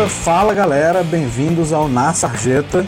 Beleza? Fala galera, bem-vindos ao Na Sarjeta,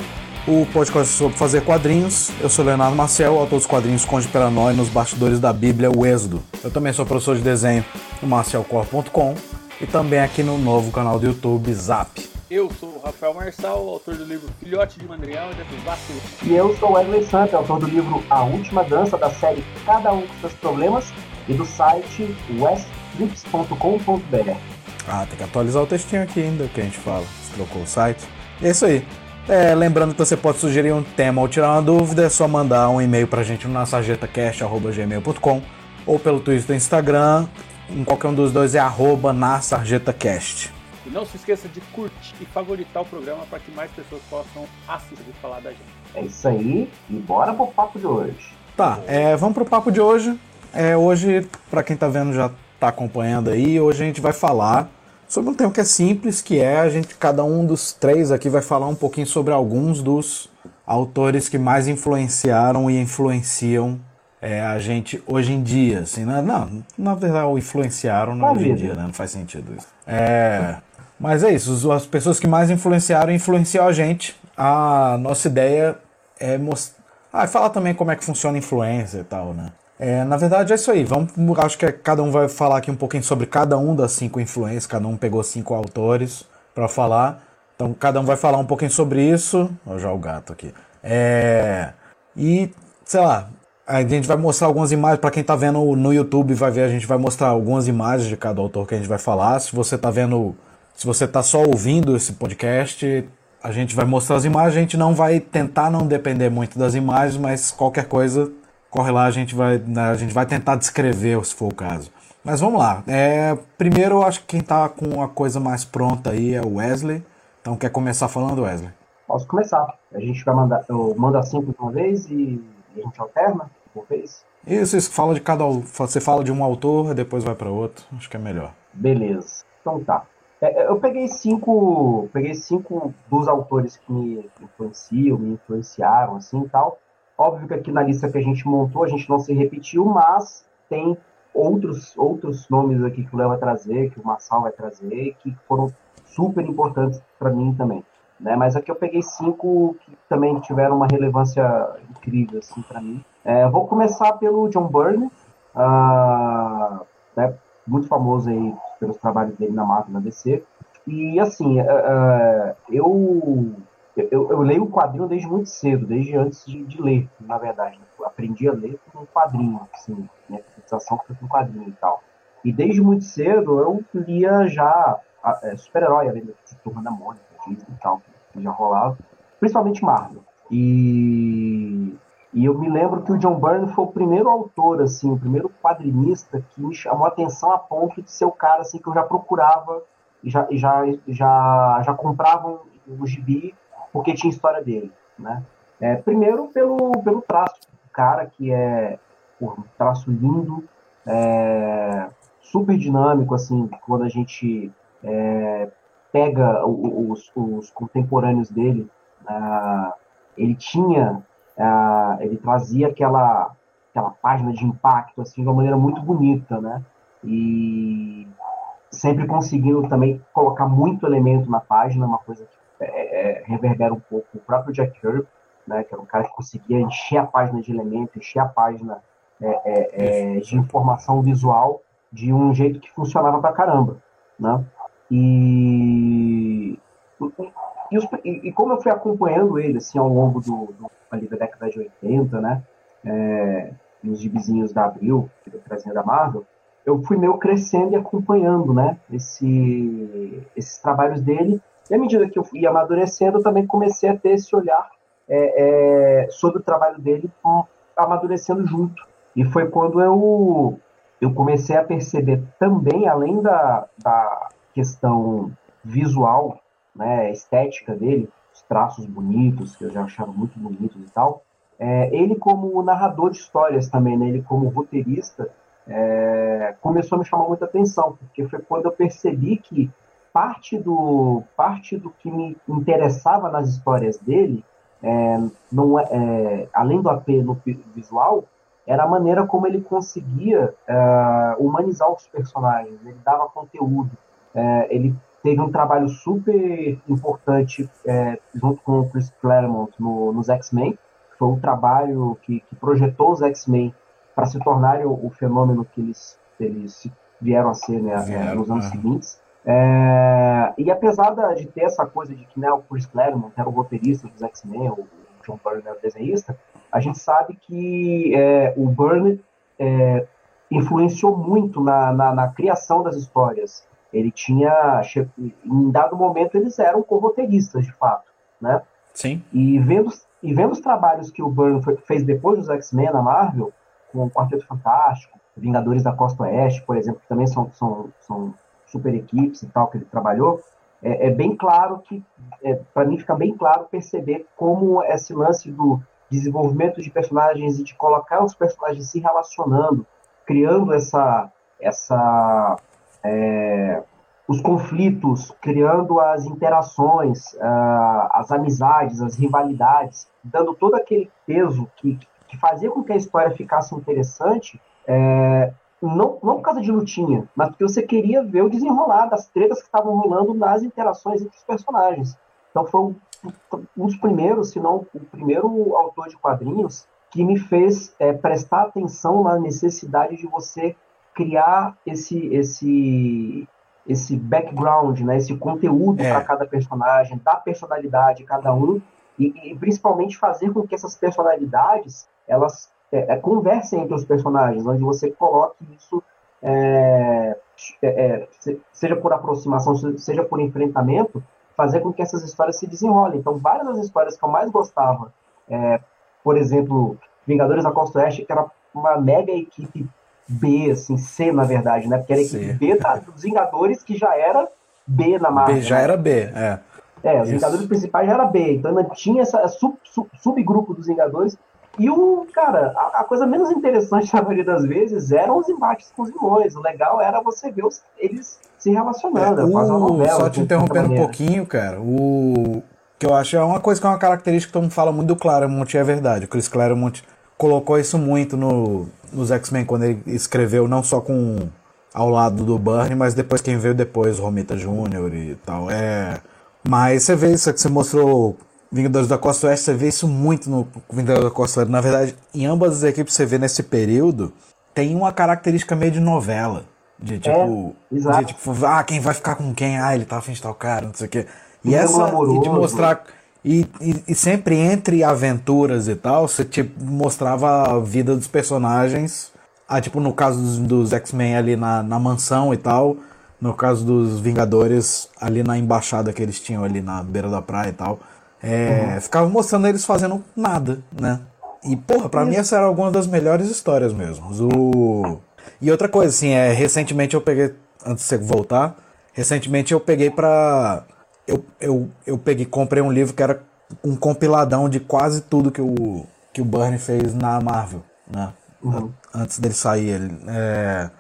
o podcast sobre fazer quadrinhos. Eu sou Leonardo Marcel, autor dos quadrinhos Conde Peranói nos bastidores da Bíblia, o Êxodo. Eu também sou professor de desenho no marcelcor.com e também aqui no novo canal do YouTube Zap. Eu sou o Rafael Marçal, autor do livro Filhote de Mandrião e dos Vacilo. E eu sou Wesley Santos, autor do livro A Última Dança da série Cada Um com seus Problemas e do site westflips.com.br. Ah, tem que atualizar o textinho aqui ainda que a gente fala. Você trocou o site. É isso aí. É, lembrando que você pode sugerir um tema ou tirar uma dúvida, é só mandar um e-mail pra gente no sarjetacast.gmail.com ou pelo Twitter e Instagram. Em qualquer um dos dois é arroba na sarjetacast. E não se esqueça de curtir e favoritar o programa para que mais pessoas possam assistir e falar da gente. É isso aí, e bora pro papo de hoje. Tá, é, vamos pro papo de hoje. É, hoje, para quem tá vendo já tá acompanhando aí, hoje a gente vai falar sobre um tema que é simples, que é a gente, cada um dos três aqui vai falar um pouquinho sobre alguns dos autores que mais influenciaram e influenciam é, a gente hoje em dia, assim, né? Não, na verdade, o influenciaram não hoje em dia, né? Não faz sentido isso. É, mas é isso, as pessoas que mais influenciaram e influenciam a gente. A nossa ideia é mostrar. Ah, falar também como é que funciona a influência e tal, né? É, na verdade é isso aí. Vamos, acho que cada um vai falar aqui um pouquinho sobre cada um das cinco influências. Cada um pegou cinco autores para falar. Então cada um vai falar um pouquinho sobre isso. Olha já o gato aqui. É, e sei lá, a gente vai mostrar algumas imagens para quem está vendo no YouTube, vai ver a gente vai mostrar algumas imagens de cada autor que a gente vai falar. Se você está vendo, se você está só ouvindo esse podcast, a gente vai mostrar as imagens. A gente não vai tentar não depender muito das imagens, mas qualquer coisa corre lá, a gente vai, né, a gente vai tentar descrever se for o caso. Mas vamos lá. É, primeiro, eu acho que quem está com a coisa mais pronta aí é o Wesley. Então, quer começar falando, Wesley? Posso começar. A gente vai mandar, eu mando a uma vez e a gente alterna por vez. Isso, isso. Fala de cada, você fala de um autor, depois vai para outro. Acho que é melhor. Beleza. Então tá. É, eu peguei cinco, peguei cinco dos autores que me influenciam, me influenciaram, assim e tal. Óbvio que aqui na lista que a gente montou, a gente não se repetiu, mas tem outros, outros nomes aqui que o Léo vai trazer, que o Marçal vai trazer, que foram super importantes para mim também. Né? Mas aqui eu peguei cinco que também tiveram uma relevância incrível assim, para mim. É, vou começar pelo John Byrne, uh, né? muito famoso aí pelos trabalhos dele na Marvel na DC. E assim, uh, uh, eu eu, eu, leio o quadrinho desde muito cedo, desde antes de, de ler, na verdade. Eu aprendi a ler com um quadrinho, assim, minha sensação foi com quadrinho e tal. E desde muito cedo eu lia já é, super-herói, além da turma da Mônica, e tal, que já rolava, principalmente Marvel. E, e eu me lembro que o John Byrne foi o primeiro autor, assim, o primeiro quadrinista que me chamou a atenção a ponto de ser o cara assim, que eu já procurava, já, já, já, já comprava um, um gibi porque tinha história dele, né? É, primeiro pelo, pelo traço, o cara que é um traço lindo, é, super dinâmico, assim, quando a gente é, pega os, os, contemporâneos dele, ele tinha, ele trazia aquela, aquela página de impacto, assim, de uma maneira muito bonita, né? E sempre conseguindo também colocar muito elemento na página, uma coisa que reverbera um pouco o próprio Jack Kirby, né, que era um cara que conseguia encher a página de elementos, encher a página é, é, é de informação visual de um jeito que funcionava pra caramba. Né? E, e, os, e, e, como eu fui acompanhando ele assim, ao longo do, do ali da década de 80, né, é, nos gibizinhos da Abril, que trazia da Marvel, eu fui meio crescendo e acompanhando né, esse, esses trabalhos dele e à medida que eu ia amadurecendo, eu também comecei a ter esse olhar é, é, sobre o trabalho dele, amadurecendo junto. E foi quando eu, eu comecei a perceber também, além da, da questão visual, né, estética dele, os traços bonitos, que eu já achava muito bonitos e tal, é, ele como narrador de histórias também, né, ele como roteirista, é, começou a me chamar muita atenção, porque foi quando eu percebi que parte do, parte do que me interessava nas histórias dele, é, não, é, é além do apelo visual, era a maneira como ele conseguia é, humanizar os personagens, ele dava conteúdo, é, ele teve um trabalho super importante é, junto com o Chris Claremont no, nos X-Men. Foi um trabalho que, que projetou os X-Men para se tornarem o, o, fenômeno que eles, eles vieram a ser né, vieram, nos anos seguintes. É, e apesar de ter essa coisa de que né, o Chris Claremont era o roteirista dos X-Men, o John Byrne era o desenhista, a gente sabe que é, o Byrne é, influenciou muito na, na, na, criação das histórias. Ele tinha, em dado momento, eles eram co-roteiristas, de fato, né? Sim. E vendo, e vendo os trabalhos que o Byrne fez depois dos X-Men na Marvel, com o Quarteto Fantástico, Vingadores da Costa Oeste, por exemplo, que também são, são, são super equipes e tal que ele trabalhou, é, é bem claro que, é, para mim fica bem claro perceber como esse lance do desenvolvimento de personagens e de colocar os personagens se relacionando, criando essa, essa é, os conflitos, criando as interações, uh, as amizades, as rivalidades, dando todo aquele peso que, que fazia com que a história ficasse interessante, é, não, não por causa de lutinha, mas porque você queria ver o desenrolar das tretas que estavam rolando nas interações entre os personagens. Então foi um, um dos primeiros, se não o primeiro autor de quadrinhos que me fez é, prestar atenção na necessidade de você criar esse esse esse background, né, esse conteúdo é. para cada personagem, dar personalidade de cada um e, e, principalmente fazer com que essas personalidades elas é, é, conversem entre os personagens, onde você coloque isso, é, é, é seja por aproximação, seja por enfrentamento, fazer com que essas histórias se desenrolem. Então, várias das histórias que eu mais gostava, é, por exemplo, Vingadores da Costa Oeste, que era uma mega equipe B, assim, C, na verdade, né? Porque era a equipe B da, dos Vingadores, que já era B na. B já né? era B, é. É, os Isso. Vingadores principais já era B, então tinha essa sub, sub, subgrupo dos Vingadores e o, cara, a, a, coisa menos interessante na maioria das vezes eram os embates com os vilões. O legal era você ver os, eles se relacionando. É, o, novela, só te interrompendo um pouquinho, cara, o que eu acho é uma coisa que é uma característica que todo mundo fala muito do Claremont, é verdade. O Chris Claremont colocou isso muito no, nos X-Men quando ele escreveu, não só com ao lado do Burnie, mas depois quem veio depois, Romita Jr. e tal. É, mas você vê isso que você mostrou Vingadores da Costa Oeste, você vê isso muito no Vingadores da Costa Oeste. Na verdade, em ambas as equipes você vê nesse período, tem uma característica meio de novela. De tipo, é, de, tipo ah, quem vai ficar com quem? Ah, ele tá afim de tal cara, não sei o quê. E, essa, amoroso, e de mostrar. E, e, e, sempre entre aventuras e tal, você tipo, mostrava a vida dos personagens. Ah, tipo, no caso dos, dos X-Men ali na, na mansão e tal. No caso dos Vingadores, ali na embaixada que eles tinham ali na beira da praia e tal. É, uhum. Ficava mostrando eles fazendo nada, né? E, porra, pra mim essa era alguma das melhores histórias mesmo. O... E outra coisa, assim, é, recentemente eu peguei, antes de você voltar, recentemente eu peguei pra. Eu, eu, eu peguei, comprei um livro que era um compiladão de quase tudo que o, que o Bernie fez na Marvel, né? Uhum. Antes dele sair. Ele, é...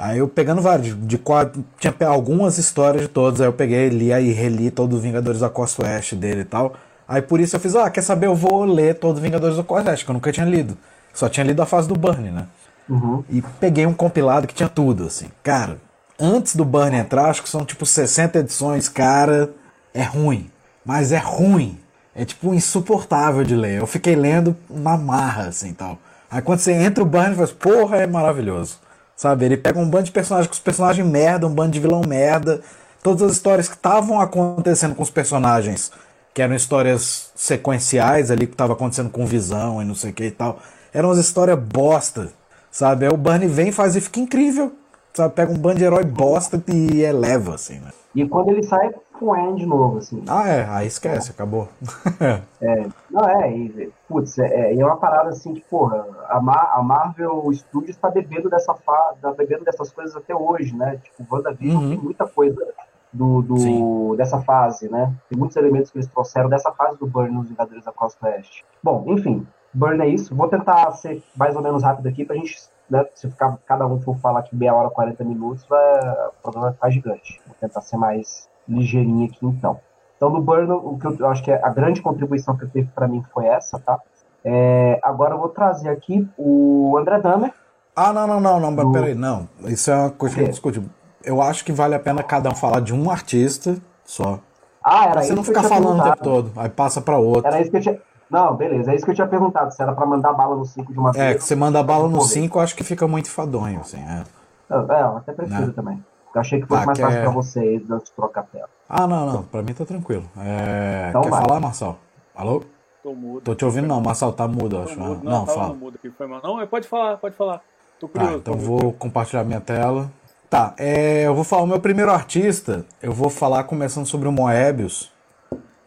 Aí eu pegando vários, de, de quatro, tinha algumas histórias de todos, aí eu peguei, li aí, reli todo o Vingadores da Costa Oeste dele e tal. Aí por isso eu fiz, ah, quer saber, eu vou ler todo o Vingadores da Costa Oeste, que eu nunca tinha lido. Só tinha lido a fase do Burn, né? Uhum. E peguei um compilado que tinha tudo, assim. Cara, antes do Burn entrar, acho que são tipo 60 edições, cara, é ruim. Mas é ruim. É tipo insuportável de ler. Eu fiquei lendo na marra, assim, tal. Aí quando você entra o Burn, você fala, porra, é maravilhoso. Sabe? Ele pega um bando de personagens com os personagens merda, um bando de vilão merda. Todas as histórias que estavam acontecendo com os personagens, que eram histórias sequenciais ali, que estava acontecendo com visão e não sei o que e tal, eram as histórias bosta. Sabe? Aí o Barney vem faz e fica incrível. Sabe? Pega um bando de herói bosta e eleva, assim, né? E quando ele sai com o de novo, assim. Ah, é, aí esquece, acabou. é, não, é, e, putz, é, é, é uma parada assim que, porra, a, Mar a Marvel Studios tá bebendo dessa fa tá bebendo dessas coisas até hoje, né? Tipo, WandaVision uhum. tem muita coisa do, do dessa fase, né? Tem muitos elementos que eles trouxeram dessa fase do Burn nos Vingadores da Costa Oeste. Bom, enfim, Burn é isso. Vou tentar ser mais ou menos rápido aqui pra gente, né, se ficar, cada um for falar aqui meia hora, 40 minutos, vai, o programa vai ficar gigante. Vou tentar ser mais ligeirinho aqui então. Então, no Burn, o que eu, acho que é a grande contribuição que teve para mim foi essa, tá? É, agora eu vou trazer aqui o André Damer. Ah, não, não, não, não, do... peraí, não. Isso é uma coisa que eu discuti. eu acho que vale a pena cada um falar de um artista só. Ah, era você não eu ficar falando o tempo todo, aí passa pra outro. Era isso que eu tinha. Não, beleza, é isso que eu tinha perguntado. Se era pra mandar bala no 5 de uma É, vez. que você manda bala no Pô, 5, eu acho que fica muito fadonho, assim. é. É, eu até prefiro Né? também. Eu achei que fosse Ah, mais fácil é- pra você antes de trocar a tela. Ah, não, não, pra mim tá tranquilo. É, Então quer vai. falar, Marçal? Alô? Tô mudo. Tô te ouvindo não, Marçal tá mudo, eu acho. mudo. Não, Não, tava fala. mudo aqui, foi mal. Não, pode falar, pode falar. Tô Tá, curioso. então tô vou compartilhar minha tela. Tá, é, eu vou falar o meu primeiro artista. Eu vou falar começando sobre o Moebius,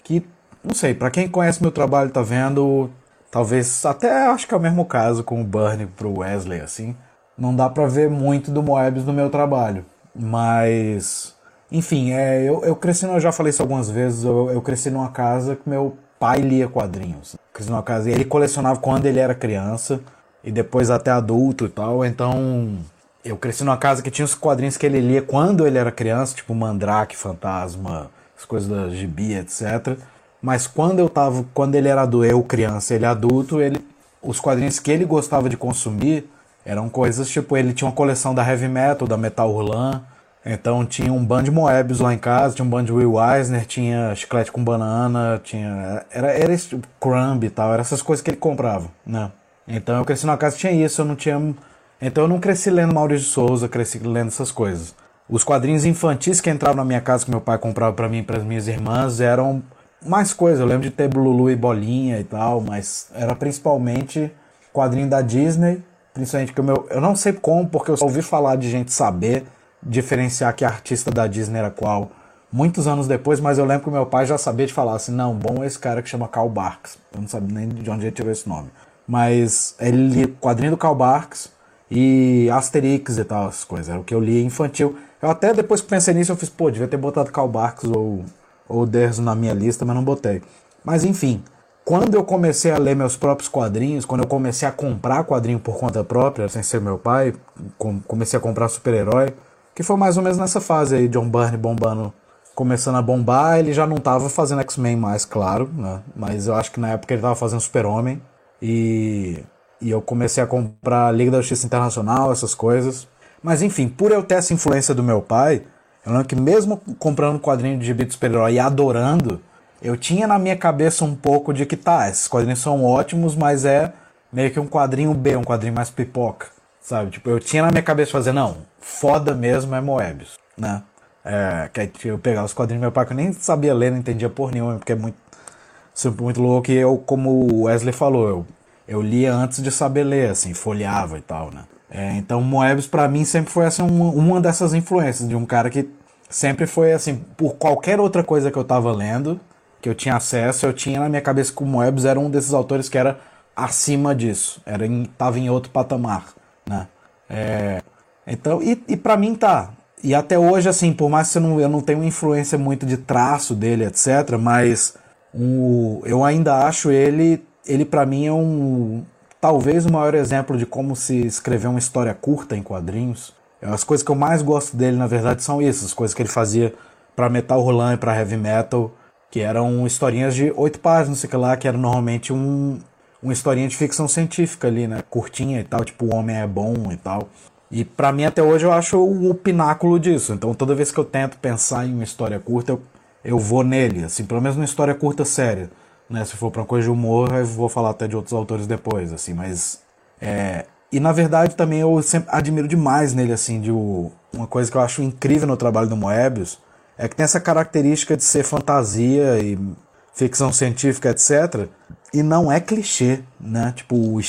que não sei, pra quem conhece meu trabalho tá vendo, talvez até acho que é o mesmo caso com o Burnie pro Wesley assim. Não dá pra ver muito do Moebius no meu trabalho, mas enfim, é, eu, eu cresci, eu já falei isso algumas vezes, eu, eu cresci numa casa que meu pai lia quadrinhos. Cresci numa casa e ele colecionava quando ele era criança e depois até adulto e tal. Então, eu cresci numa casa que tinha os quadrinhos que ele lia quando ele era criança, tipo Mandrake, Fantasma, as coisas da Gibi, etc. Mas quando eu tava, quando ele era do eu criança, ele adulto, ele os quadrinhos que ele gostava de consumir eram coisas tipo, ele tinha uma coleção da Heavy Metal, da Metal Hurlan, então tinha um band de Moebius lá em casa, tinha um band de Will Eisner, tinha chiclete com banana, tinha. Era, era esse tipo, crumb e tal, eram essas coisas que ele comprava, né? Então eu cresci numa casa que tinha isso, eu não tinha. Então eu não cresci lendo Maurício Souza, cresci lendo essas coisas. Os quadrinhos infantis que entravam na minha casa que meu pai comprava pra mim e pras minhas irmãs eram mais coisas. Eu lembro de ter Lulu e Bolinha e tal, mas era principalmente quadrinho da Disney, principalmente que o meu. Eu não sei como, porque eu só ouvi falar de gente saber diferenciar que artista da Disney era qual muitos anos depois, mas eu lembro que meu pai já sabia de falar assim, não, bom é esse cara que chama Karl Barks. Eu não sabia nem de onde ele tirou esse nome. Mas ele quadrinho do Karl Barks e Asterix e tal, essas coisas. Era o que eu lia infantil. Eu até depois que pensei nisso, eu fiz, pô, devia ter botado Karl Barks ou, ou Derzo na minha lista, mas não botei. Mas enfim, quando eu comecei a ler meus próprios quadrinhos, quando eu comecei a comprar quadrinho por conta própria, sem ser meu pai, com- comecei a comprar super-herói, que foi mais ou menos nessa fase aí, John Byrne bombando, começando a bombar, ele já não tava fazendo X-Men mais, claro, né? Mas eu acho que na época ele tava fazendo Super-Homem, e, e eu comecei a comprar Liga da Justiça Internacional, essas coisas. Mas enfim, por eu ter essa influência do meu pai, eu lembro que mesmo comprando quadrinho de gibi de super-herói e adorando, eu tinha na minha cabeça um pouco de que tá, esses quadrinhos são ótimos, mas é meio que um quadrinho B, um quadrinho mais pipoca, sabe? Tipo, eu tinha na minha cabeça fazer, não, foda mesmo é Moebius, né? É, que eu pegar os quadrinhos do meu pai, que eu nem sabia ler, não entendia por nenhuma, porque é muito, sempre muito louco. E eu, como o Wesley falou, eu, eu lia antes de saber ler, assim, folheava e tal, né? É, então, Moebius pra mim sempre foi assim, uma, uma dessas influências, de um cara que sempre foi assim, por qualquer outra coisa que eu tava lendo, que eu tinha acesso, eu tinha na minha cabeça que o Moebius era um desses autores que era acima disso, era em, tava em outro patamar, né? É, então, e, e para mim tá. E até hoje, assim, por mais que eu não, eu não influência muito de traço dele, etc., mas o, eu ainda acho ele, ele para mim é um, talvez o maior exemplo de como se escrever uma história curta em quadrinhos. As coisas que eu mais gosto dele, na verdade, são isso, as coisas que ele fazia para Metal Roland e para Heavy Metal, que eram historinhas de oito páginas, sei lá, que era normalmente um, uma historinha de ficção científica ali, né? Curtinha e tal, tipo O Homem é Bom e tal. E pra mim até hoje eu acho o pináculo disso. Então toda vez que eu tento pensar em uma história curta, eu, eu vou nele, assim, pelo menos uma história curta séria. Né? Se for pra coisa de humor, eu vou falar até de outros autores depois, assim, mas. É... E na verdade também eu sempre admiro demais nele, assim, de o... uma coisa que eu acho incrível no trabalho do Moebius é que tem essa característica de ser fantasia e ficção científica, etc. E não é clichê, né? Tipo, o, o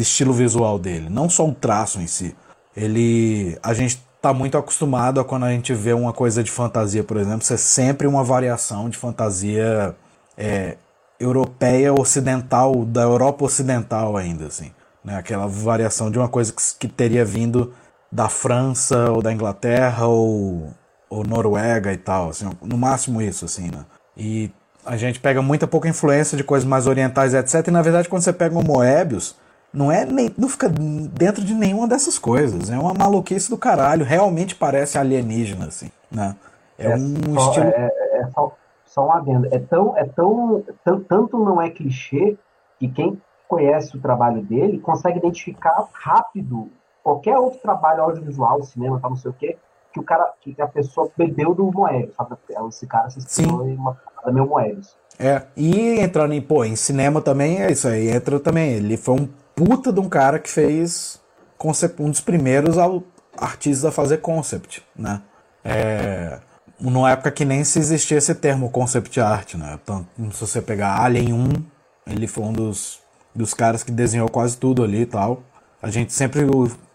estilo visual dele, não só o traço em si. Ele. A gente tá muito acostumado a quando a gente vê uma coisa de fantasia, por exemplo, ser sempre uma variação de fantasia é, europeia ocidental, da Europa ocidental ainda, assim. Né? Aquela variação de uma coisa que, que teria vindo da França ou da Inglaterra ou, ou Noruega e tal, assim, no máximo isso, assim, né? E a gente pega muita pouca influência de coisas mais orientais, etc. E na verdade, quando você pega o Moebius, não é nem, não fica dentro de nenhuma dessas coisas. É uma maluquice do caralho. Realmente parece alienígena, assim, né? É, É um só- estilo. É, é- é só, só um adendo. É tão, é tão, tan- tanto não é clichê que quem conhece o trabalho dele consegue identificar rápido qualquer outro trabalho audiovisual, cinema, tal, não sei o quê, que o cara, que a pessoa bebeu do Moebius, sabe? Esse cara se inspirou em uma parada meio Moebius. É, e entrando em, pô, em cinema também é isso aí, entra também. Ele foi um puta de um cara que fez concept, um dos primeiros artistas a fazer concept, né? É, numa época que nem se existia esse termo concept art, né? Então, se você pegar Alien 1, ele foi um dos, dos caras que desenhou quase tudo ali e tal. A gente sempre,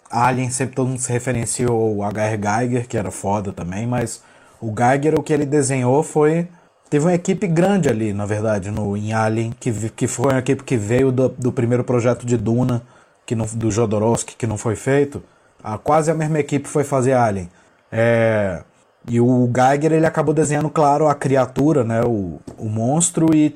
Alien, sempre todo mundo se referenciou o H.R. Geiger, que era foda também, mas o Geiger, o que ele desenhou foi. Teve uma equipe grande ali, na verdade, no, em Alien, que, que foi uma equipe que veio do, do primeiro projeto de Duna, que não, do Jodorowsky, que não foi feito. A, quase a mesma equipe foi fazer Alien. É, e o Geiger ele acabou desenhando, claro, a criatura, né, o, o monstro e,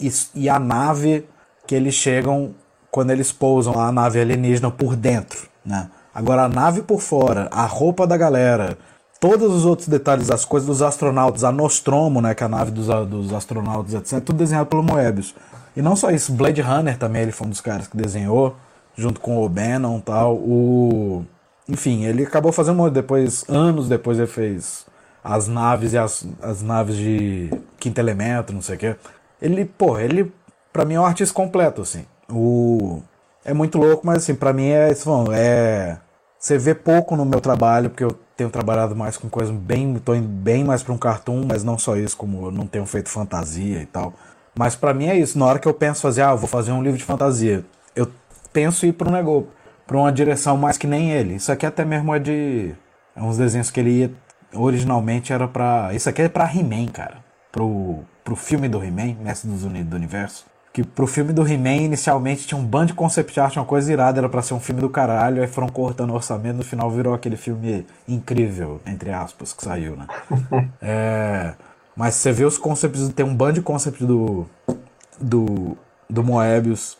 e, e a nave que eles chegam quando eles pousam a nave alienígena por dentro. Né? Agora, a nave por fora, a roupa da galera, todos os outros detalhes, as coisas dos astronautas, a Nostromo, né, que é a nave dos, dos astronautas, etc., tudo desenhado pelo Moebius. E não só isso, Blade Runner também ele foi um dos caras que desenhou, junto com o Bannon e tal. O... Enfim, ele acabou fazendo depois, anos depois ele fez as naves e as, as naves de quinto elemento, não sei o quê. Ele, pô, ele, pra mim é um artista completo, assim. O... É muito louco, mas assim, pra mim é isso, é... Você vê pouco no meu trabalho, porque eu tenho trabalhado mais com coisas bem. tô indo bem mais pra um cartoon, mas não só isso, como eu não tenho feito fantasia e tal. Mas para mim é isso, na hora que eu penso fazer, ah, eu vou fazer um livro de fantasia, eu penso ir para um negócio, para uma direção mais que nem ele. Isso aqui até mesmo é de é uns desenhos que ele ia originalmente era para isso aqui é para He-Man, cara, pro pro filme do He-Man, Mestre dos Unidos do Universo. Que pro filme do He-Man inicialmente tinha um band de concept art, uma coisa irada, era para ser um filme do caralho, aí foram cortando o orçamento, no final virou aquele filme incrível, entre aspas, que saiu, né? é, mas você vê os concepts, tem um band de concept do do do Moebius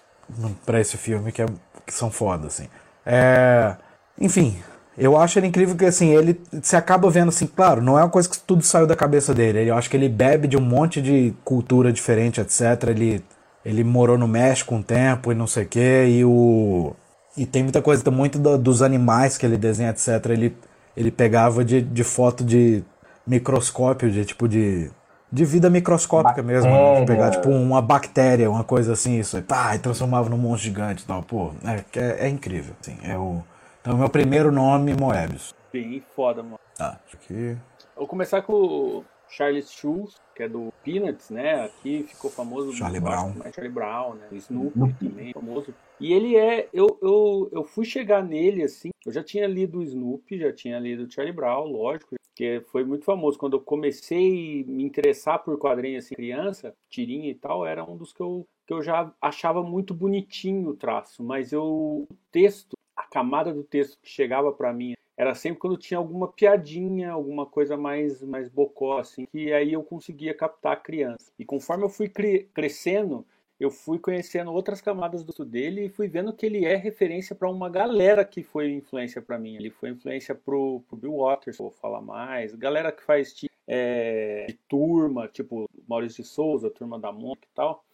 para esse filme que, é, que são foda, assim. É, enfim, eu acho ele incrível que assim, ele se acaba vendo assim, claro, não é uma coisa que tudo saiu da cabeça dele. Eu acho que ele bebe de um monte de cultura diferente, etc. Ele, ele morou no México um tempo e não sei o que, e o. E tem muita coisa, muito do, dos animais que ele desenha, etc. Ele, ele pegava de, de foto de microscópio, de tipo de de vida microscópica bactéria. mesmo, né? pegar tipo uma bactéria, uma coisa assim, isso aí, pá, e transformava num monstro gigante e tal, pô, é, é, é incrível, assim, é o... Então, meu primeiro nome, Moebius. Bem foda, mano. Tá, acho que... Vou começar com o Charles Schulz, que é do Peanuts, né? Aqui ficou famoso. Charlie Brown. Mais Charlie Brown, né? O Snoopy também, famoso. E ele é. Eu, eu, eu fui chegar nele assim. Eu já tinha lido o Snoopy, já tinha lido o Charlie Brown, lógico que foi muito famoso. Quando eu comecei a me interessar por quadrinhos assim, criança, tirinha e tal, era um dos que eu, que eu já achava muito bonitinho o traço, mas eu, o texto, a camada do texto que chegava para mim era sempre quando tinha alguma piadinha, alguma coisa mais, mais bocó, assim, que aí eu conseguia captar a criança. E conforme eu fui cre crescendo, eu fui conhecendo outras camadas do dele e fui vendo que ele é referência para uma galera que foi influência para mim. Ele foi influência pro, pro Bill Waters, vou falar mais. Galera que faz é, de turma, tipo Maurício de Souza, turma da Monk e tal.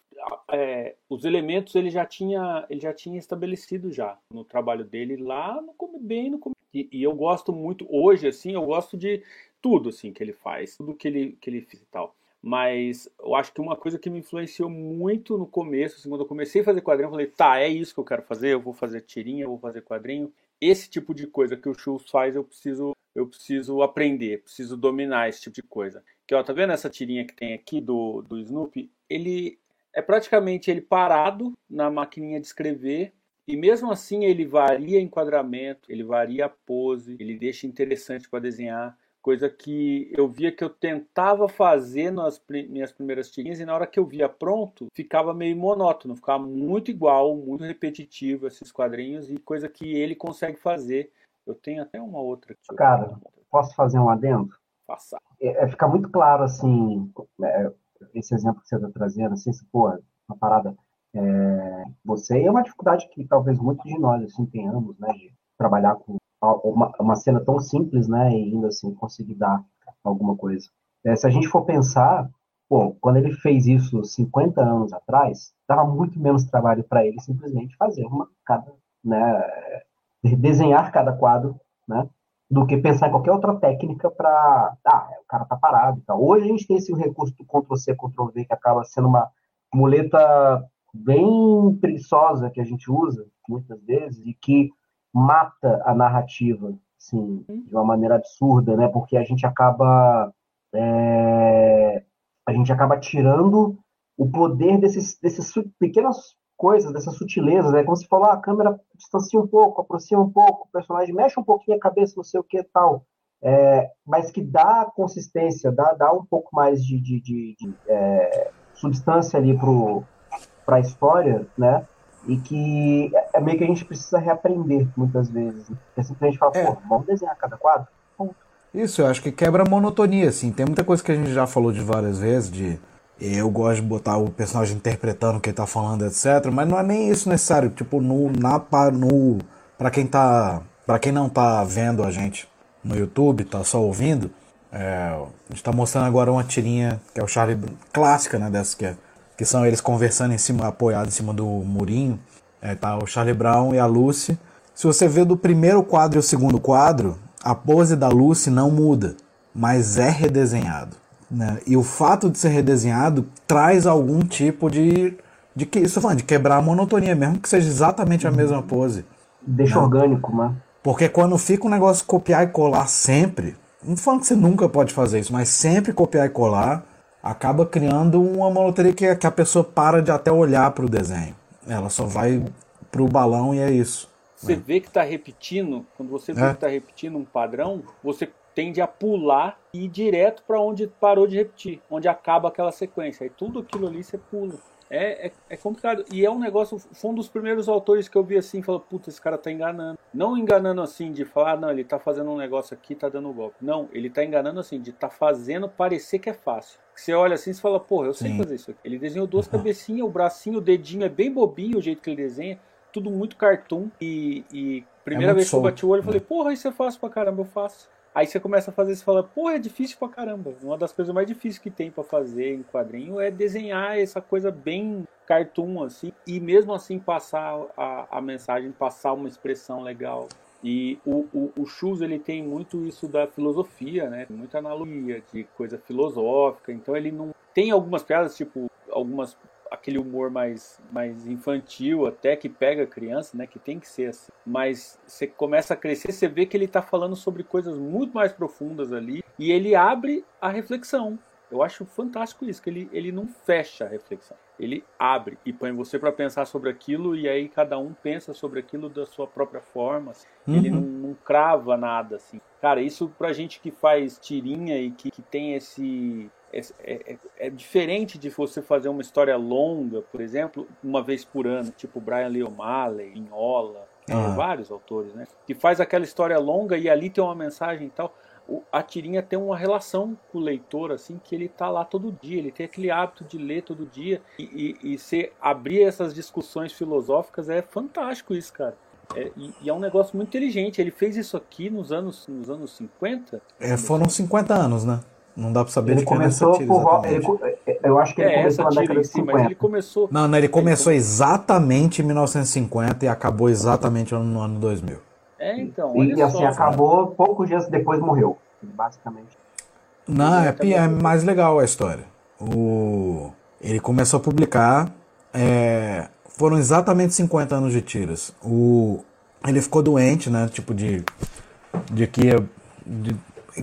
É, os elementos ele já tinha ele já tinha estabelecido já no trabalho dele lá no bem no e, e eu gosto muito hoje assim eu gosto de tudo assim que ele faz tudo que ele que ele fez e tal mas eu acho que uma coisa que me influenciou muito no começo, assim, quando eu comecei a fazer quadrinho, eu falei, tá, é isso que eu quero fazer, eu vou fazer tirinha, eu vou fazer quadrinho. Esse tipo de coisa que o Schultz faz, eu preciso, eu preciso aprender, preciso dominar esse tipo de coisa. Que ó, tá vendo essa tirinha que tem aqui do, do Snoopy? Ele é praticamente ele parado na maquininha de escrever, e mesmo assim ele varia enquadramento, ele varia a pose, ele deixa interessante para desenhar coisa que eu via que eu tentava fazer nas minhas primeiras tirinhas e na hora que eu via pronto ficava meio monótono, ficava muito igual, muito repetitivo esses quadrinhos e coisa que ele consegue fazer. Eu tenho até uma outra. Aqui. Cara, posso fazer um adendo? Faça. É, é, fica muito claro assim, é, esse exemplo que você está trazendo, assim, se, pô, uma parada. É, você é uma dificuldade que talvez muitos de nós assim tenhamos, né, de trabalhar com uma, uma cena tão simples, né, e ainda assim conseguir dar alguma coisa. É, se a gente for pensar, pô, quando ele fez isso 50 anos atrás, dava muito menos trabalho para ele simplesmente fazer uma cada, né, desenhar cada quadro, né, do que pensar em qualquer outra técnica para. Ah, o cara tá parado e tal. Hoje a gente tem esse recurso do Ctrl-C, Ctrl-V, que acaba sendo uma muleta bem preguiçosa que a gente usa muitas vezes e que mata a narrativa, assim, de uma maneira absurda, né? Porque a gente acaba é, a gente acaba tirando o poder desses, desses pequenas coisas, dessas sutilezas, né? Como se falou, ah, a câmera distancia um pouco, aproxima um pouco, o personagem mexe um pouquinho a cabeça, não sei o que tal. É, mas que dá consistência, dá, dá um pouco mais de, de, de, de é, substância ali para a história, né? E que é, é meio que a gente precisa reaprender muitas vezes. Porque simplesmente fala, é. pô, vamos desenhar cada quadro? Ponto. Isso, eu acho que quebra a monotonia, assim. Tem muita coisa que a gente já falou de várias vezes, de eu gosto de botar o personagem interpretando o que ele tá falando, etc. Mas não é nem isso necessário. Tipo, no, na, no, pra quem tá. para quem não tá vendo a gente no YouTube, tá só ouvindo, é, a gente tá mostrando agora uma tirinha que é o Charlie clássica, né? Dessa que, é, que são eles conversando em cima, apoiado em cima do murinho. É, tá o Charlie Brown e a Lucy. Se você vê do primeiro quadro e o segundo quadro, a pose da Lucy não muda, mas é redesenhado. Né? E o fato de ser redesenhado traz algum tipo de. de que isso falando, de quebrar a monotonia, mesmo que seja exatamente a mesma pose. Deixa né? orgânico, né? Porque quando fica um negócio copiar e colar sempre, não falando que você nunca pode fazer isso, mas sempre copiar e colar, acaba criando uma monotonia que, que a pessoa para de até olhar para o desenho. Ela só vai pro balão e é isso. Você né? vê que está repetindo, quando você vê é. que está repetindo um padrão, você tende a pular e ir direto para onde parou de repetir, onde acaba aquela sequência. Aí tudo aquilo ali você pula. É, é, é, complicado. E é um negócio. Foi um dos primeiros autores que eu vi assim, falou, puta, esse cara tá enganando. Não enganando assim de falar, ah, não, ele tá fazendo um negócio aqui, tá dando golpe. Não, ele tá enganando assim, de tá fazendo parecer que é fácil. Você olha assim e fala, porra, eu sei Sim. fazer isso aqui. Ele desenhou duas cabecinhas, o bracinho, o dedinho é bem bobinho o jeito que ele desenha, tudo muito cartoon. E, e primeira é vez que eu bati o olho, eu falei, porra, isso é fácil pra caramba, eu faço. Aí você começa a fazer e fala, pô, é difícil pra caramba. Uma das coisas mais difíceis que tem para fazer em quadrinho é desenhar essa coisa bem cartoon, assim, e mesmo assim passar a, a mensagem, passar uma expressão legal. E o, o, o ele tem muito isso da filosofia, né? Muita analogia de coisa filosófica. Então ele não tem algumas piadas, tipo, algumas aquele humor mais, mais infantil, até que pega a criança, né? Que tem que ser assim. Mas você começa a crescer, você vê que ele está falando sobre coisas muito mais profundas ali e ele abre a reflexão. Eu acho fantástico isso, que ele, ele não fecha a reflexão. Ele abre e põe você para pensar sobre aquilo e aí cada um pensa sobre aquilo da sua própria forma. Assim. Uhum. Ele não, não, crava nada, assim. Cara, isso pra gente que faz tirinha e que, que tem esse é, é, é, diferente de você fazer uma história longa, por exemplo, uma vez por ano, tipo Brian Lee O'Malley, Inhola, ah. vários autores, né? Que faz aquela história longa e ali tem uma mensagem e tal. O, a tirinha tem uma relação com o leitor, assim, que ele tá lá todo dia, ele tem aquele hábito de ler todo dia e, e, e se abrir essas discussões filosóficas é fantástico isso, cara. É, e, e, é um negócio muito inteligente. Ele fez isso aqui nos anos, nos anos 50. É, foram 50 anos, né? Não dá pra saber ele de quem começou é por ele, Eu acho que ele é, começou na década de 50. Mas ele começou... Não, não, ele começou exatamente em 1950 e acabou exatamente no ano 2000. É, então. E, e assim, acabou poucos dias depois morreu. Basicamente. Não, é, é mais legal a história. O... Ele começou a publicar. É... Foram exatamente 50 anos de tiras. O... Ele ficou doente, né? Tipo de. De que. De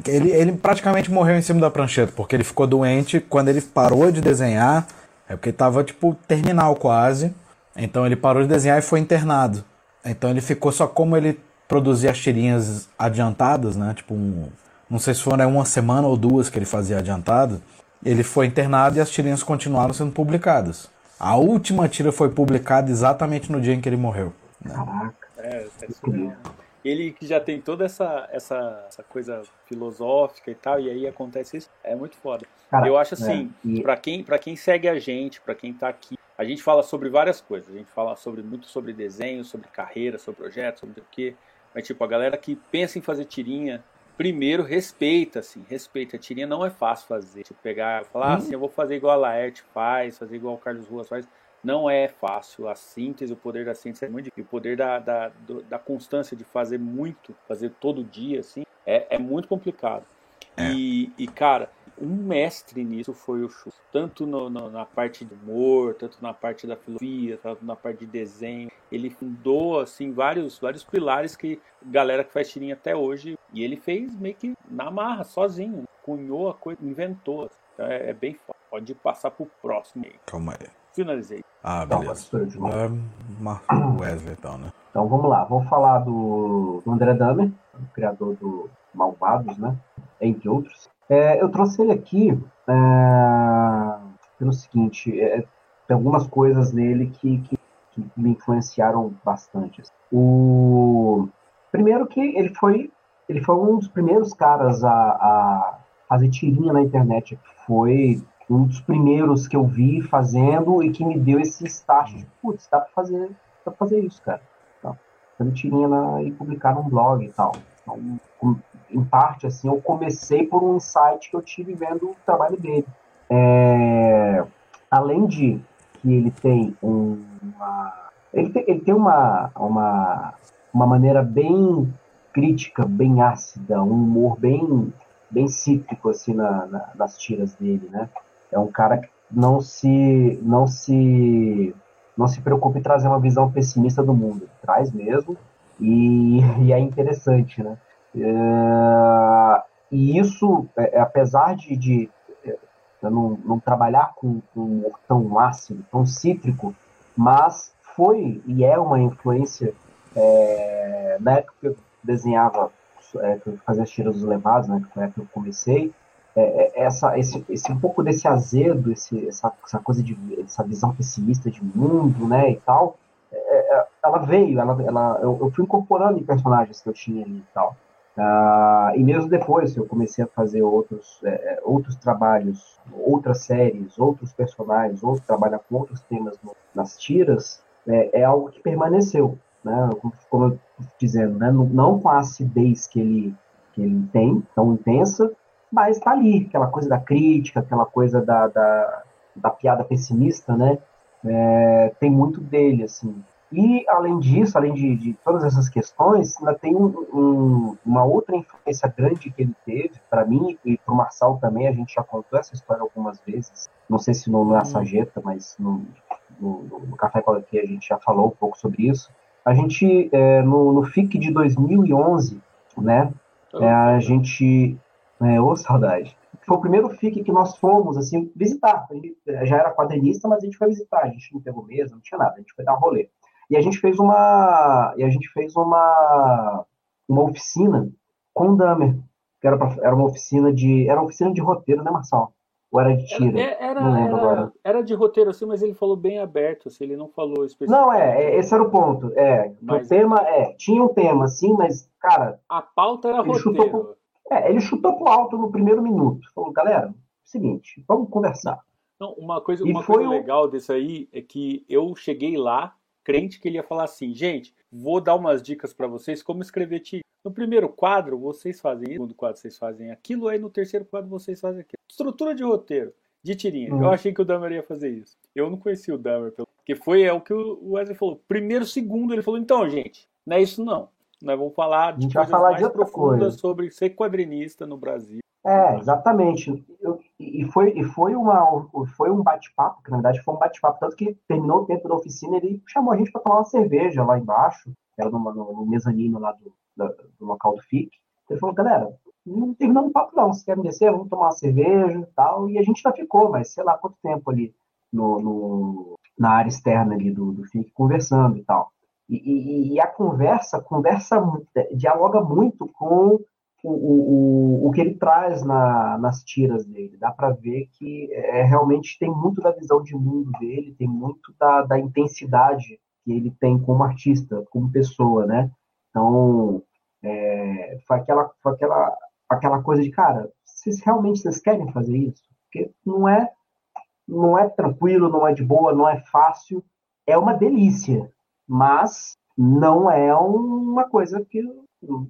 ele, ele praticamente morreu em cima da prancheta, porque ele ficou doente quando ele parou de desenhar. É porque estava tipo terminal quase. Então ele parou de desenhar e foi internado. Então ele ficou só como ele produzia as tirinhas adiantadas, né? Tipo, um, não sei se foram uma semana ou duas que ele fazia adiantado. Ele foi internado e as tirinhas continuaram sendo publicadas. A última tira foi publicada exatamente no dia em que ele morreu. Né? Caraca. É, é ele que já tem toda essa, essa, essa coisa filosófica e tal, e aí acontece isso, é muito foda. Cara, eu acho assim, é, e... para quem, pra quem segue a gente, para quem tá aqui, a gente fala sobre várias coisas. A gente fala sobre muito sobre desenho, sobre carreira, sobre projetos, sobre o quê. Mas tipo, a galera que pensa em fazer tirinha, primeiro respeita, assim, respeita. A tirinha não é fácil fazer. Tipo, pegar, falar hum. assim, eu vou fazer igual a Laerte faz, fazer igual o Carlos Ruas faz não é fácil. A síntese, o poder da síntese é muito difícil. O poder da, da, da constância de fazer muito, fazer todo dia, assim, É, é muito complicado. É. E, e, cara, um mestre nisso foi o Chu. Tanto no, no, na parte do humor, tanto na parte da filosofia, tanto na parte de desenho. Ele fundou, assim, vários, vários pilares que galera que faz tirinha até hoje. E ele fez meio que na marra, sozinho. Cunhou a coisa, inventou. Então é, é bem foda. Pode passar pro próximo aí. Calma aí. Finalizei. Ah, beleza. Então, é Wesley, então, né? Então vamos lá. Vamos falar do, do André Dahmer, o criador do Malvados, né? Entre outros. É, eu trouxe ele aqui é, pelo seguinte: é, tem algumas coisas nele que, que, que, me influenciaram bastante. O primeiro que ele foi ele foi um dos primeiros caras a, a fazer tirinha na internet. Foi um dos primeiros que eu vi fazendo e que me deu esse start de, putz, dá pra fazer, dá pra fazer isso, cara. Então, fazer tirinha na, e publicar num blog e tal. Então, em parte, assim, eu comecei por um insight que eu tive vendo o trabalho dele. É, além de que ele tem uma. Ele tem, ele tem uma, uma, uma maneira bem crítica, bem ácida, um humor bem, bem cítrico assim, na, na, nas tiras dele, né? É um cara que não se, não se, não se preocupa em trazer uma visão pessimista do mundo. Traz mesmo, e, e é interessante, né? É, e isso, é, é, apesar de, de é, não, não, trabalhar com, um tão ácido, tão cítrico, mas foi e é uma influência é, na época que eu desenhava, é, que eu fazia as tiras dos levados, né, que foi a época que eu comecei, é, essa, esse, esse, um pouco desse azedo, esse, essa, essa coisa de essa visão pessimista de mundo, né, e tal, ela veio, ela, ela, eu, eu fui incorporando em personagens que eu tinha ali e tal. Uh, e mesmo depois eu comecei a fazer outros, é, é, outros trabalhos, outras séries, outros personagens, outros trabalhar com outros temas no, nas tiras, é, é, algo que permaneceu, né? Como eu dizendo, né? não, não, com a acidez que ele, que ele tem, tão intensa, mas tá ali, aquela coisa da crítica, aquela coisa da, da, da piada pessimista, né? É, tem muito dele, assim. E, além disso, além de, de todas essas questões, ainda tem um, um, uma outra influência grande que ele teve, para mim e para o Marçal também, a gente já contou essa história algumas vezes, não sei se no, na Sageta, mas no, no, no Café com a a gente já falou um pouco sobre isso. A gente, é, no, no FIC de 2011, né, é, a gente... É, ô, saudade foi o primeiro FIC que nós fomos, assim, visitar. Gente já era quadrinista, mas a gente foi visitar. A gente não pegou mesa, não tinha nada. A gente foi dar um rolê. E a gente fez uma e a gente fez uma uma oficina com o Damer, que era, pra, era uma oficina de era uma oficina de roteiro, né, Marçal? Ou era de tiro? Era, era, não lembro era, agora. Era de roteiro, assim, mas ele falou bem aberto, assim, ele não falou especificamente. Não, é, é esse era o ponto. É, mas... o tema, é, tinha um tema, assim, mas, cara. A pauta era roteiro. Chutou é, ele chutou pro alto no primeiro minuto. Falou, galera, seguinte, vamos conversar. Não, uma coisa, uma coisa legal disso aí é que eu cheguei lá crente que ele ia falar assim, gente, vou dar umas dicas para vocês como escrever tirinha. No primeiro quadro, vocês fazem isso, no segundo quadro, vocês fazem aquilo, aí no terceiro quadro, vocês fazem aquilo. Estrutura de roteiro, de tirinha. Uhum. Eu achei que o Dahmer ia fazer isso. Eu não conhecia o Dahmer, porque foi é o que o Wesley falou. Primeiro, segundo, ele falou, então, gente, não é isso não. Nós vamos falar de coisas falar mais de profundas coisa. sobre ser quadrinista no Brasil. É, exatamente. Eu, e foi, e foi, uma, foi um bate-papo, que na verdade foi um bate-papo, tanto que terminou o tempo da oficina, ele chamou a gente para tomar uma cerveja lá embaixo, era no, no, no mezanino lá do, do, do, local do FIC. Ele falou, galera, não terminamos o papo não, vocês querem descer, vamos tomar uma cerveja e tal, e a gente já ficou, mas sei lá quanto tempo ali no, no na área externa ali do, do FIC, conversando e tal. E, e, e a conversa, conversa, dialoga muito com o, o, o que ele traz na, nas tiras dele. Dá para ver que é, realmente tem muito da visão de mundo dele, tem muito da, da intensidade que ele tem como artista, como pessoa, né? Então, é, foi, aquela, foi aquela, aquela coisa de, cara, vocês realmente vocês querem fazer isso? Porque não é, não é tranquilo, não é de boa, não é fácil, é uma delícia, mas não é uma coisa que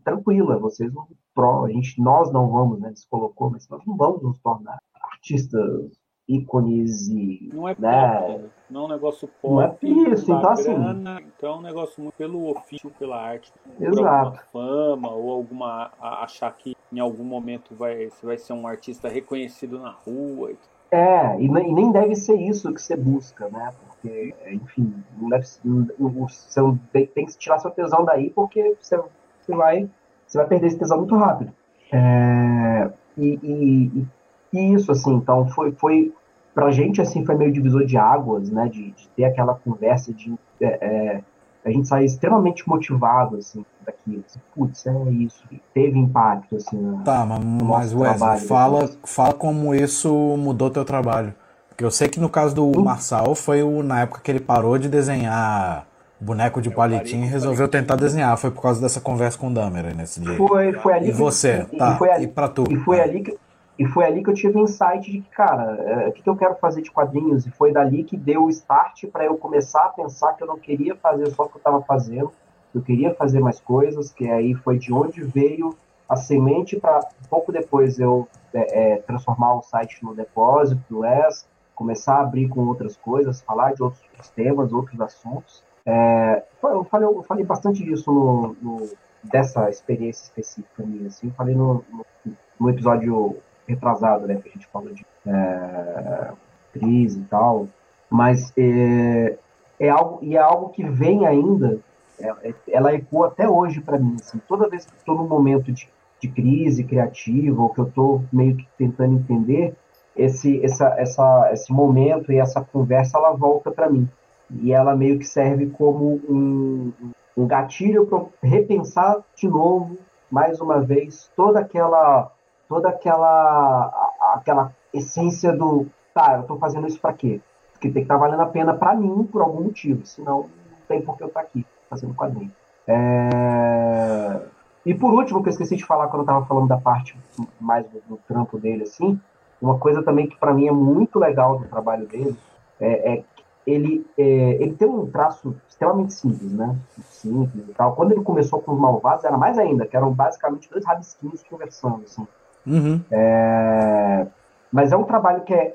tranquila, vocês a gente, nós não vamos, né, se colocou, mas nós não vamos nos tornar artistas ícones e. Não é né? pop, né? não é um negócio pop. Não é isso, dá então, assim- grana, então é um negócio muito pelo ofício, pela arte, por Exato. alguma fama ou alguma achar que em algum momento vai, você vai ser um artista reconhecido na rua. É, e, e nem deve ser isso que você busca, né? Porque, enfim, não deve, você não tem, que tirar seu tesão daí porque você, você, vai, você vai perder esse tesão muito rápido. É, e, e- e- isso, assim, então, foi, foi pra gente, assim, foi meio divisor de águas, né? De, de ter aquela conversa de... é, é, a gente sair extremamente motivado, assim, daquilo. Assim, Putz, é isso. Teve impacto, assim, Tá, mas, mas nosso Wesley, trabalho fala, fala como isso mudou teu trabalho. Porque eu sei que no caso do Marçal foi o, na época que ele parou de desenhar boneco de palitinho e resolveu tentar desenhar. Foi por causa dessa conversa com o Damer aí nesse dia. Foi, foi ali E que- você? e- Tá, e foi ali, e pra tu? E foi ali que e foi ali que eu tive o insight de que, cara, é, o que, que eu quero fazer de quadrinhos? E foi dali que deu o start para eu começar a pensar que eu não queria fazer só o que eu estava fazendo, eu queria fazer mais coisas, que aí foi de onde veio a semente para pouco depois eu é, é, transformar o site no depósito do Les, começar a abrir com outras coisas, falar de outros temas, outros assuntos. É, eu, falei, eu falei bastante disso no, no- dessa experiência específica minha, assim, falei no, no, no episódio retrasado, né, que a gente falou de é, crise e tal, mas é, é algo e é algo que vem ainda, é- é- ela ecoa até hoje para mim, assim, toda vez que estou num momento de, de crise criativa ou que eu estou meio que tentando entender esse essa, essa esse momento e essa conversa ela volta para mim. E ela meio que serve como um, um gatilho para repensar de novo mais uma vez toda aquela toda aquela aquela essência do tá eu estou fazendo isso para quê? Porque tem que estar valendo a pena para mim por algum motivo senão não tem por que eu estar aqui fazendo quadrinho. É, e por último que eu esqueci de falar quando eu estava falando da parte mais do, do trampo dele assim uma coisa também que para mim é muito legal do trabalho dele é, é que ele, é, ele tem um traço extremamente simples, né? Simples e tal. Quando ele começou com os Malvados, era mais ainda, que eram basicamente dois rabisquinhos conversando, assim. Uhum. É, mas é um trabalho que é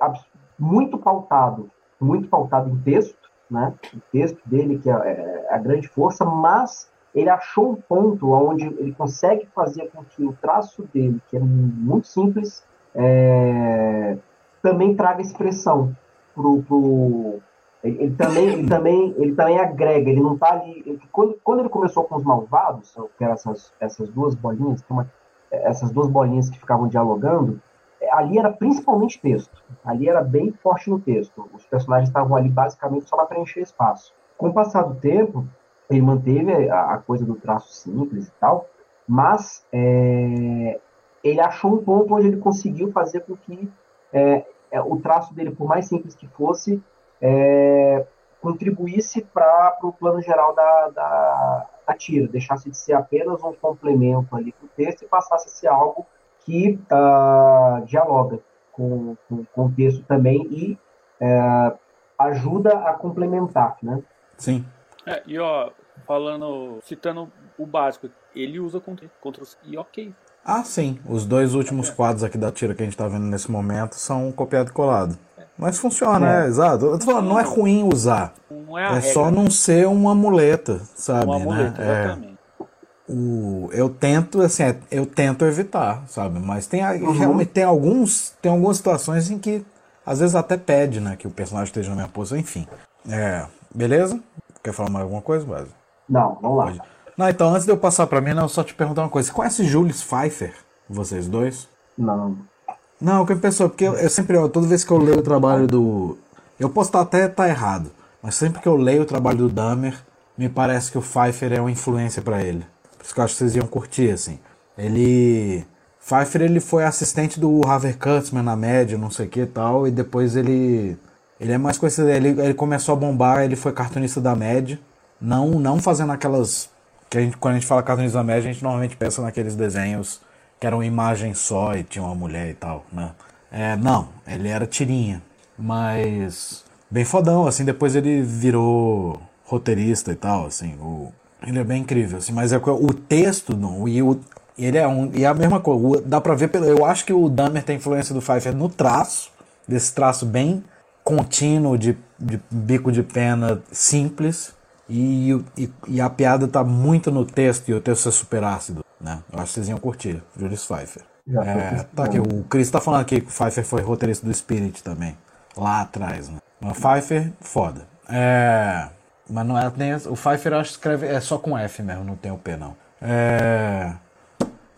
muito pautado, muito pautado em texto, né? O texto dele que é, é a grande força, mas ele achou um ponto onde ele consegue fazer com que o traço dele, que é muito simples, é, também traga expressão pro, pro ele, ele também ele também ele também agrega ele não tá ali ele- quando, quando ele começou com os malvados que eram essas essas duas bolinhas uma, essas duas bolinhas que ficavam dialogando é, ali era principalmente texto ali era bem forte no texto os personagens estavam ali basicamente só para preencher espaço. Com o passar do tempo ele manteve a, a coisa do traço simples e tal mas é, ele achou um ponto onde ele conseguiu fazer com que é, é, o traço dele, por mais simples que fosse, é, contribuísse para o plano geral da, da, da tira, deixasse de ser apenas um complemento ali para o texto e passasse a ser algo que ah, dialoga com, com, com o texto também e é, ajuda a complementar, né? Sim. É, e ó, falando, citando o básico, ele usa Ctrl C e ok. Ah, sim. Os dois últimos quadros aqui da tira que a gente tá vendo nesse momento são copiado e colado. Mas funciona, É. é, exato. Eu tô falando, não é ruim usar. Não é a É regra, só não ser uma muleta, sabe? uma né? muleta, É. exatamente. O, eu tento, assim, é, eu tento evitar, sabe? Mas tem a- realmente tem alguns, tem algumas situações em que às vezes até pede, né, que o personagem esteja na minha posição, enfim. É, beleza? Quer falar mais alguma coisa, Base? Não, vamos lá. Pode. Não, então antes de eu passar pra mim, não, só te perguntar uma coisa. Você conhece Julius Pfeiffer? Vocês dois? Não. Não, que pessoa, porque eu, eu sempre, ó, toda vez que eu leio o trabalho do. Eu posso estar até tá errado, mas sempre que eu leio o trabalho do Dahmer, me parece que o Pfeiffer é uma influência pra ele. Por isso que eu acho que vocês iam curtir, assim. Ele. Pfeiffer ele foi assistente do Harvey Kurtzman na média, não sei o que e tal, e depois ele. Ele é mais conhecido, ele, ele começou a bombar, ele foi cartunista da média, não, não fazendo aquelas. Que a gente, quando a gente fala cartunista da média, a gente normalmente pensa naqueles desenhos que eram imagem só e tinha uma mulher e tal, né? É, não, ele era tirinha, mas bem fodão, assim, depois ele virou roteirista e tal, assim, o, ele é bem incrível, assim, mas é o texto, não, e o, ele é um, e é a mesma coisa, o- dá pra ver, pelo, eu acho que o Dahmer tem influência do Pfeiffer no traço, desse traço bem contínuo de, de bico de pena simples e, e, e, a piada tá muito no texto e o texto é super ácido, né? Eu acho que vocês iam curtir, Julius Pfeiffer. É, tá aqui, o Chris tá falando aqui que o Pfeiffer foi roteirista do Spirit também, lá atrás, né? Mas Pfeiffer, foda. É, mas não é nem. O Pfeiffer eu acho que escreve é só com F mesmo, não tem o P não. É,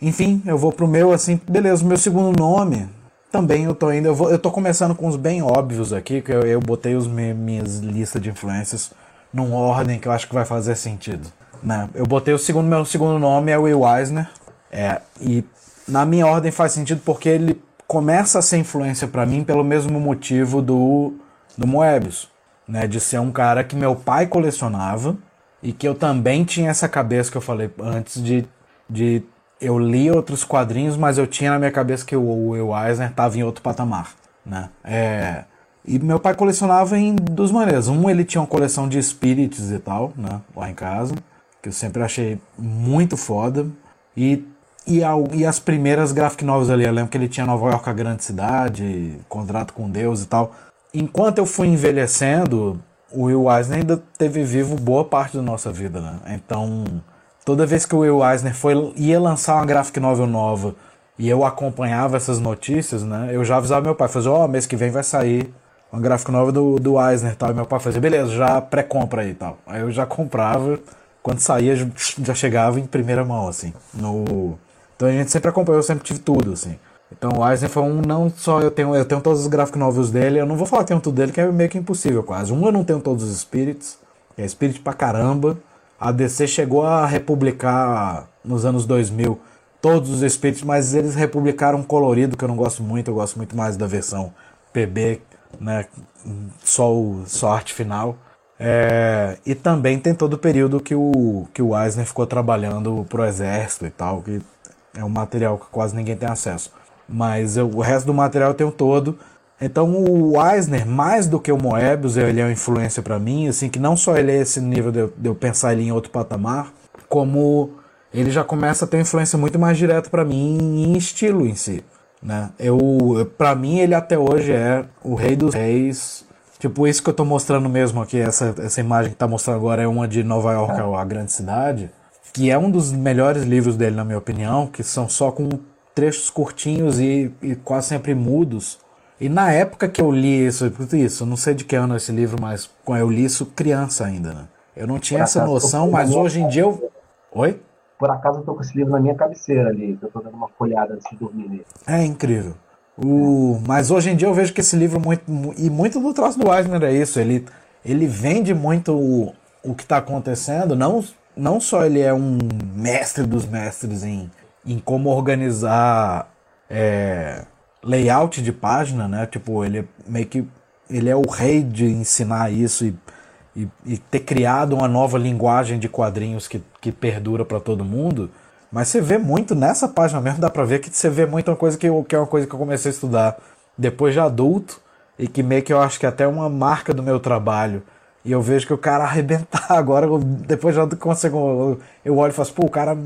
enfim, eu vou pro meu assim, beleza, o meu segundo nome também eu tô indo, eu, vou, eu tô começando com os bem óbvios aqui, que eu, eu botei os me, minhas listas de influências numa ordem que eu acho que vai fazer sentido. Né? Eu botei o segundo, meu segundo nome é Will Eisner, é, e na minha ordem faz sentido porque ele começa a ser influência para mim pelo mesmo motivo do, do Moebius, né? De ser um cara que meu pai colecionava e que eu também tinha essa cabeça que eu falei antes de, de eu li outros quadrinhos, mas eu tinha na minha cabeça que o Will Eisner estava em outro patamar, né? É, e meu pai colecionava em duas maneiras. Um, ele tinha uma coleção de spirits e tal, né? Lá em casa, que eu sempre achei muito foda. E, e, e as primeiras graphic novels ali, eu lembro que ele tinha Nova York, a grande cidade, Contrato com Deus e tal. Enquanto eu fui envelhecendo, o Will Eisner ainda teve vivo boa parte da nossa vida, né? Então Toda vez que o Will Eisner foi, ia lançar uma graphic novel nova e eu acompanhava essas notícias, né? Eu já avisava meu pai, fazia, ó, oh, mês que vem vai sair uma graphic novel do, do Eisner tal. E meu pai fazia, beleza, já pré-compra aí e tal. Aí eu já comprava, quando saía já chegava em primeira mão, assim. No... Então a gente sempre acompanhou, eu sempre tive tudo, assim. Então o Eisner foi um, não só eu tenho, eu tenho todos os graphic novels dele, eu não vou falar que tenho tudo dele, que é meio que impossível quase. Um eu não tenho todos os que é Spirit pra caramba. A DC chegou a republicar nos anos 2000 todos os espíritos, mas eles republicaram colorido que eu não gosto muito, eu gosto muito mais da versão PB, né, só, o, só a arte final. É, e também tem todo o período que o, que o Eisner ficou trabalhando pro exército e tal, que é um material que quase ninguém tem acesso. Mas eu, o resto do material eu tenho todo. Então o Eisner, mais do que o Moebius, ele é uma influência para mim, assim, que não só ele é esse nível de eu, de eu, pensar ele em outro patamar, como ele já começa a ter influência muito mais direta para mim em estilo em si, né? Eu, para mim ele até hoje é o rei dos reis, tipo isso que eu tô mostrando mesmo aqui, essa, essa imagem que tá mostrando agora é uma de Nova York, é. a grande cidade, que é um dos melhores livros dele na minha opinião, que são só com trechos curtinhos e, e quase sempre mudos, e na época que eu li isso, isso, não sei de que ano é esse livro, mas eu li isso criança ainda, né? Eu não tinha essa noção, mas hoje em dia eu. Oi? Por acaso eu tô com esse livro na minha cabeceira ali, eu tô dando uma folhada antes de dormir nele. É incrível. O... Mas hoje em dia eu vejo que esse livro, muito, e muito do traço do Eisner é isso, ele, ele vende muito o, o que está acontecendo, não, não só ele é um mestre dos mestres em, em como organizar. É, layout de página, né? Tipo, ele é meio que ele é o rei de ensinar isso e, e, e ter criado uma nova linguagem de quadrinhos que, que perdura para todo mundo. Mas você vê muito nessa página mesmo, dá pra ver que você vê muito uma coisa que, eu, que é uma coisa que eu comecei a estudar depois de adulto e que meio que eu acho que é até uma marca do meu trabalho. E eu vejo que o cara arrebentar agora, depois de adulto, eu, eu olho e faço, pô, o cara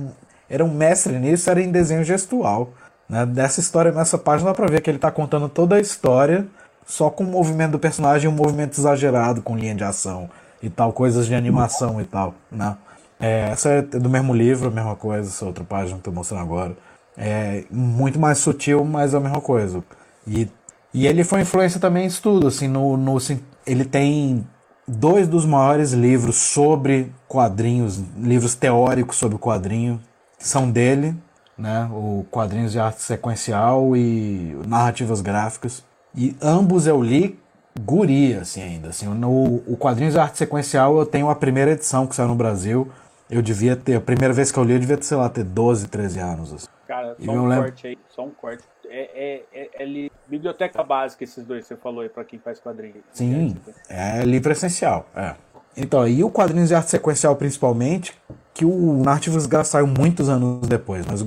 era um mestre nisso, era em desenho gestual. Né? Dessa história, nessa página, dá pra ver que ele tá contando toda a história, só com o movimento do personagem um movimento exagerado, com linha de ação e tal, coisas de animação e tal. Né? É, essa é do mesmo livro, a mesma coisa, essa outra página que eu tô mostrando agora. É muito mais sutil, mas é a mesma coisa. E, e ele foi influência também em estudo, assim, no, no, ele tem dois dos maiores livros sobre quadrinhos, livros teóricos sobre quadrinho, são dele, né? O quadrinhos de arte sequencial e narrativas gráficas. E ambos eu li guri, assim, ainda. Assim, no, o quadrinhos de arte sequencial eu tenho a primeira edição que saiu no Brasil. Eu devia ter, a primeira vez que eu li, eu devia ter, sei lá, ter 12, 13 anos. Assim. Cara, só um lembro... corte aí, só um corte. É, é, é, é, biblioteca básica esses dois, você falou aí para quem faz quadrinhos. Sim, é livro essencial, é. Então, e o quadrinhos de arte sequencial principalmente, que o Narrativas Gráficas saiu muitos anos depois, mas o,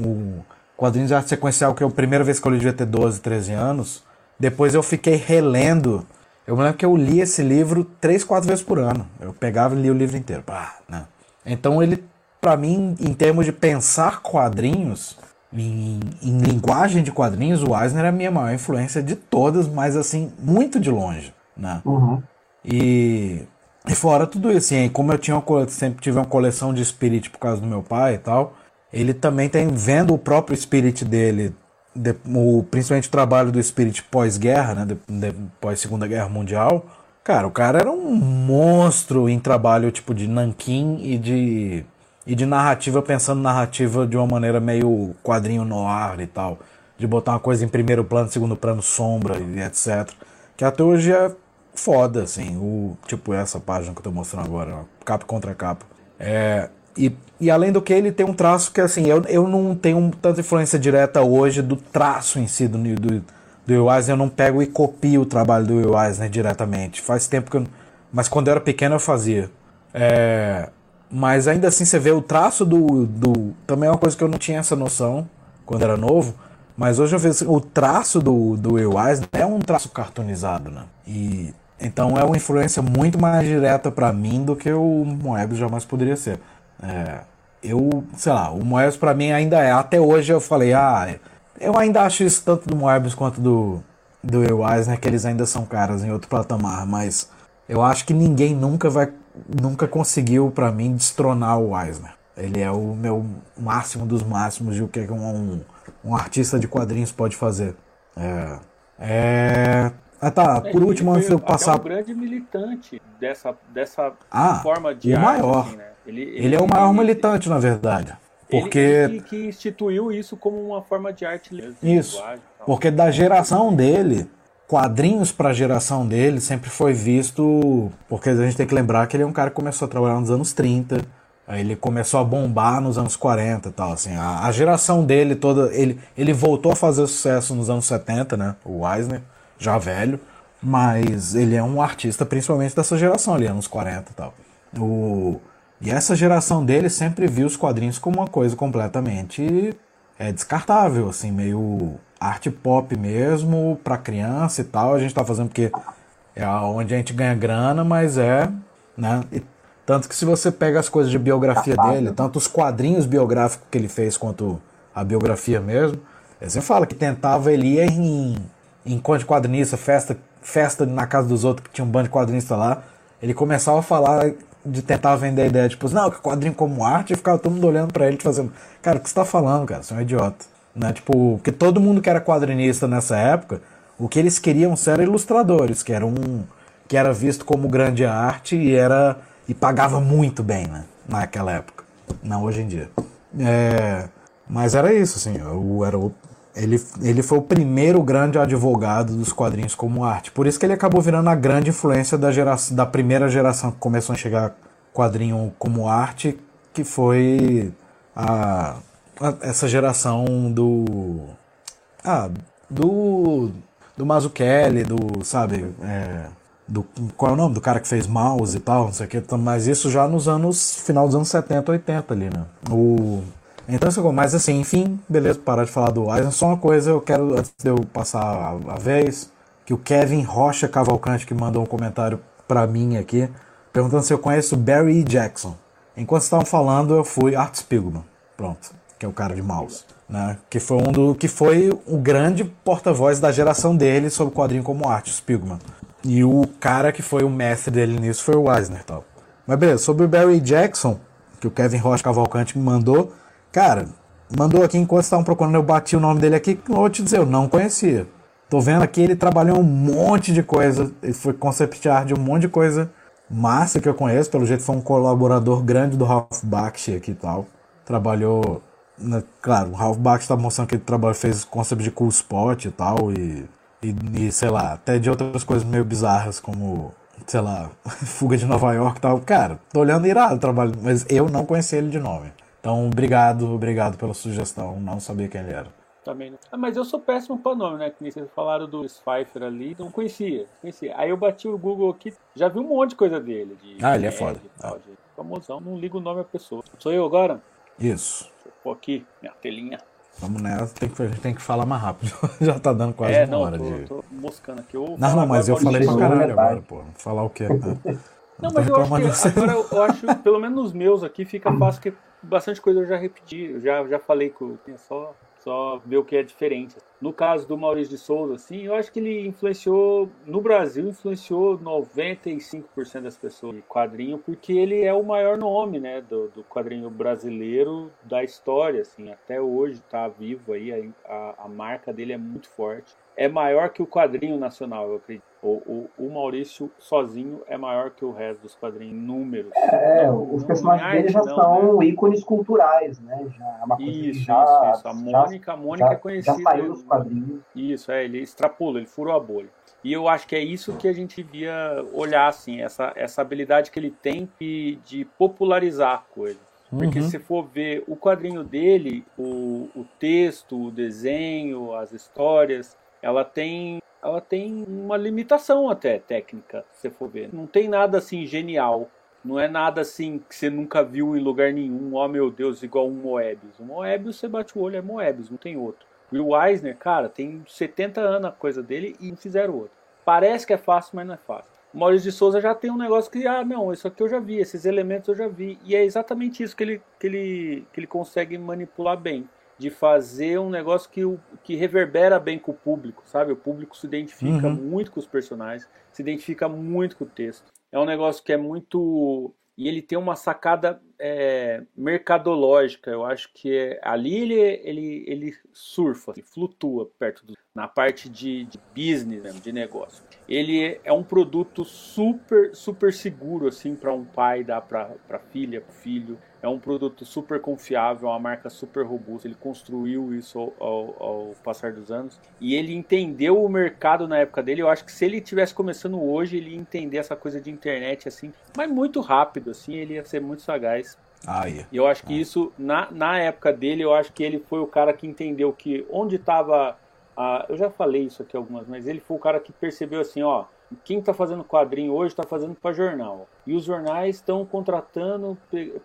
o quadrinho de arte sequencial, que é a primeira vez que eu li devia ter 12, 13 anos, depois eu fiquei relendo. Eu me lembro que eu li esse livro três, quatro vezes por ano. Eu pegava e lia o livro inteiro. Pá, né? Então ele, para mim, em termos de pensar quadrinhos, em, em, linguagem de quadrinhos, o Eisner é a minha maior influência de todas, mas assim, muito de longe, né? Uhum. E, e fora tudo isso, assim, como eu tinha uma, sempre tive uma coleção de Spirit por causa do meu pai e tal, ele também tem, vendo o próprio Spirit dele, de, o, principalmente o trabalho do Spirit pós-guerra, né, de, de, pós-segunda guerra mundial, cara, o cara era um monstro em trabalho tipo de nanquim e de e de narrativa, pensando narrativa de uma maneira meio quadrinho noir e tal. De botar uma coisa em primeiro plano, segundo plano, sombra e etc. Que até hoje é foda, assim. O, tipo essa página que eu tô mostrando agora, capa contra capa. É, e, e além do que, ele tem um traço que, assim, eu, eu não tenho tanta influência direta hoje do traço em si do, do, do Will Eisner. Eu não pego e copio o trabalho do Will Eisner diretamente. Faz tempo que eu. Mas quando eu era pequeno eu fazia. É, mas ainda assim você vê o traço do, do. Também é uma coisa que eu não tinha essa noção quando era novo. Mas hoje eu vejo o traço do, do Will Eisner é um traço cartoonizado, né? E então é uma influência muito mais direta para mim do que o Moebius jamais poderia ser. É, eu, sei lá, o Moebius para mim ainda é. Até hoje eu falei, ah, eu ainda acho isso tanto do Moebius quanto do, do Will Eisner, que eles ainda são caras em outro patamar, mas eu acho que ninguém nunca vai nunca conseguiu para mim destronar o Eisner. Ele é o meu máximo dos máximos de o que um, um artista de quadrinhos pode fazer. É. é... Ah tá, por último, antes de eu passar. Ele é um grande militante dessa, dessa ah, forma de o arte, maior. Assim, né? Ele, ele, ele, é o maior ele, militante, na verdade. Porque. Ele, que instituiu isso como uma forma de arte. Isso. Porque da geração dele, quadrinhos para a geração dele sempre foi visto. Porque a gente tem que lembrar que ele é um cara que começou a trabalhar nos anos 30. Aí ele começou a bombar nos anos 40 e tal. Assim, a, a, geração dele toda. Ele, ele voltou a fazer sucesso nos anos 70, né? O Eisner, já velho. Mas ele é um artista principalmente dessa geração ali, anos 40 e tal. O, e essa geração dele sempre viu os quadrinhos como uma coisa completamente é, descartável, assim, meio arte pop mesmo, para criança e tal. A gente tá fazendo porque é onde a gente ganha grana, mas é, né? E, tanto que se você pega as coisas de biografia dele, tanto os quadrinhos biográficos que ele fez quanto a biografia mesmo, você fala que tentava ele ia em encontro de quadrinista, festa, festa na casa dos outros que tinha um bando de quadrinistas lá, ele começava a falar de tentar vender a ideia, tipo, não, que quadrinho como arte, e ficava todo mundo olhando para ele, te fazendo, cara, o que você tá falando, cara? Você é um idiota. Né? Tipo, porque todo mundo que era quadrinista nessa época, o que eles queriam ser ilustradores, que era um que era visto como grande arte e era e pagava muito bem, né? Naquela época, não hoje em dia. É, mas era isso, assim, o, era o, ele, ele foi o primeiro grande advogado dos quadrinhos como arte. Por isso que ele acabou virando a grande influência da, geração, da primeira geração que começou a chegar quadrinho como arte, que foi a essa geração do. Ah, do. Do Mazzucchelli, do. Sabe? É, do, qual é o nome do cara que fez mouse e tal, não sei o que, mas isso já nos anos. final dos anos 70, 80 ali, né? O. Então, mas assim, enfim, beleza, parar de falar do Eisen. Só uma coisa, eu quero, antes de eu passar a, a vez, que o Kevin Rocha Cavalcante, que mandou um comentário para mim aqui, perguntando se eu conheço Barry Jackson. Enquanto estavam falando, eu fui Art Spiegelman. Pronto que é o cara de mouse, né? Que foi um do que foi o grande porta-voz da geração dele sobre o quadrinho como arte, o Spiegelman. E o cara que foi o mestre dele nisso foi o Eisner, tal. Mas beleza, sobre o Barry Jackson, que o Kevin Rocha Cavalcante me mandou, cara, mandou aqui enquanto estavam procurando, eu bati o nome dele aqui, vou te dizer, eu não conhecia. Tô vendo aqui, ele trabalhou um monte de coisa, ele foi concept art de um monte de coisa massa que eu conheço, pelo jeito foi um colaborador grande do Ralph Bakshi aqui e tal. Trabalhou né, claro, o Ralph Bakshi está mostrando que ele trabalho, fez conceito de cool spot e tal, e, e, e, sei lá, até de outras coisas meio bizarras, como, sei lá, Fuga de Nova York e tal. Cara, tô olhando irado o trabalho, mas eu não conhecia ele de nome. Então, obrigado, obrigado pela sugestão, não sabia quem ele era. Também não. Ah, mas eu sou péssimo para nome, né? Que vocês falaram do Pfeiffer ali, não conhecia, conhecia. Aí eu bati o Google aqui, já vi um monte de coisa dele. De ah, ele é foda. Tal, ah. famosão, não ligo o nome à pessoa. Sou eu agora? Isso pôr aqui minha telinha. Vamos nessa, tem que, a gente tem que falar mais rápido. Já tá dando quase é, uma não, hora tô, de. tô moscando aqui. Eu não, não, mas eu falei pra caralho agora, pô. Falar o quê? Não, mas eu acho que agora eu acho, pelo menos nos meus aqui, fica fácil que bastante coisa eu já repeti, eu já, já falei com só só ver o que é diferente. No caso do Maurício de Souza, assim, eu acho que ele influenciou, no Brasil, influenciou 95% das pessoas de quadrinho, porque ele é o maior nome, né, do, do quadrinho brasileiro da história, assim, até hoje está vivo aí, a, a marca dele é muito forte. É maior que o quadrinho nacional, eu acredito. O, o, o, Maurício sozinho é maior que o resto dos quadrinhos em números. É, não, os não personagens dele já não, são né? ícones culturais, né? Já é uma coisa isso, já, isso, isso. A Mônica, a Mônica já, é conhecida. Já saiu nos quadrinhos. Isso, é, ele extrapolou, ele furou a bolha. E eu acho que é isso que a gente devia olhar, assim, essa, essa habilidade que ele tem de, de popularizar a coisa. Porque uhum. se for ver o quadrinho dele, o, o texto, o desenho, as histórias, ela tem ela tem uma limitação até técnica, se você for ver. Não tem nada assim genial. Não é nada assim que você nunca viu em lugar nenhum. Oh meu Deus, igual um Moebius. Um Moebius você bate o olho, é Moebius, não tem outro. Will Eisner, cara, tem 70 anos a coisa dele e não fizeram outro. Parece que é fácil, mas não é fácil. O Maurício de Souza já tem um negócio que, ah, não, isso aqui eu já vi, esses elementos eu já vi. E é exatamente isso que ele, que ele, que ele consegue manipular bem de fazer um negócio que, que reverbera bem com o público, sabe? O público se identifica uhum. muito com os personagens, se identifica muito com o texto. É um negócio que é muito. E ele tem uma sacada é, mercadológica. Eu acho que é, ali ele, ele, ele surfa, ele flutua perto do. Na parte de, de business, de negócio. Ele é um produto super, super seguro assim para um pai dar para filha, para filho é um produto super confiável, uma marca super robusta. Ele construiu isso ao, ao, ao, passar dos anos e ele entendeu o mercado na época dele. Eu acho que se ele tivesse começando hoje, ele ia entender essa coisa de internet assim, mas muito rápido assim. Ele ia ser muito sagaz. Ah, yeah. E eu acho que ah. isso na, na época dele, eu acho que ele foi o cara que entendeu que onde estava eu já falei isso aqui algumas, mas ele foi o cara que percebeu assim, ó quem está fazendo quadrinho hoje está fazendo para jornal. E os jornais estão contratando,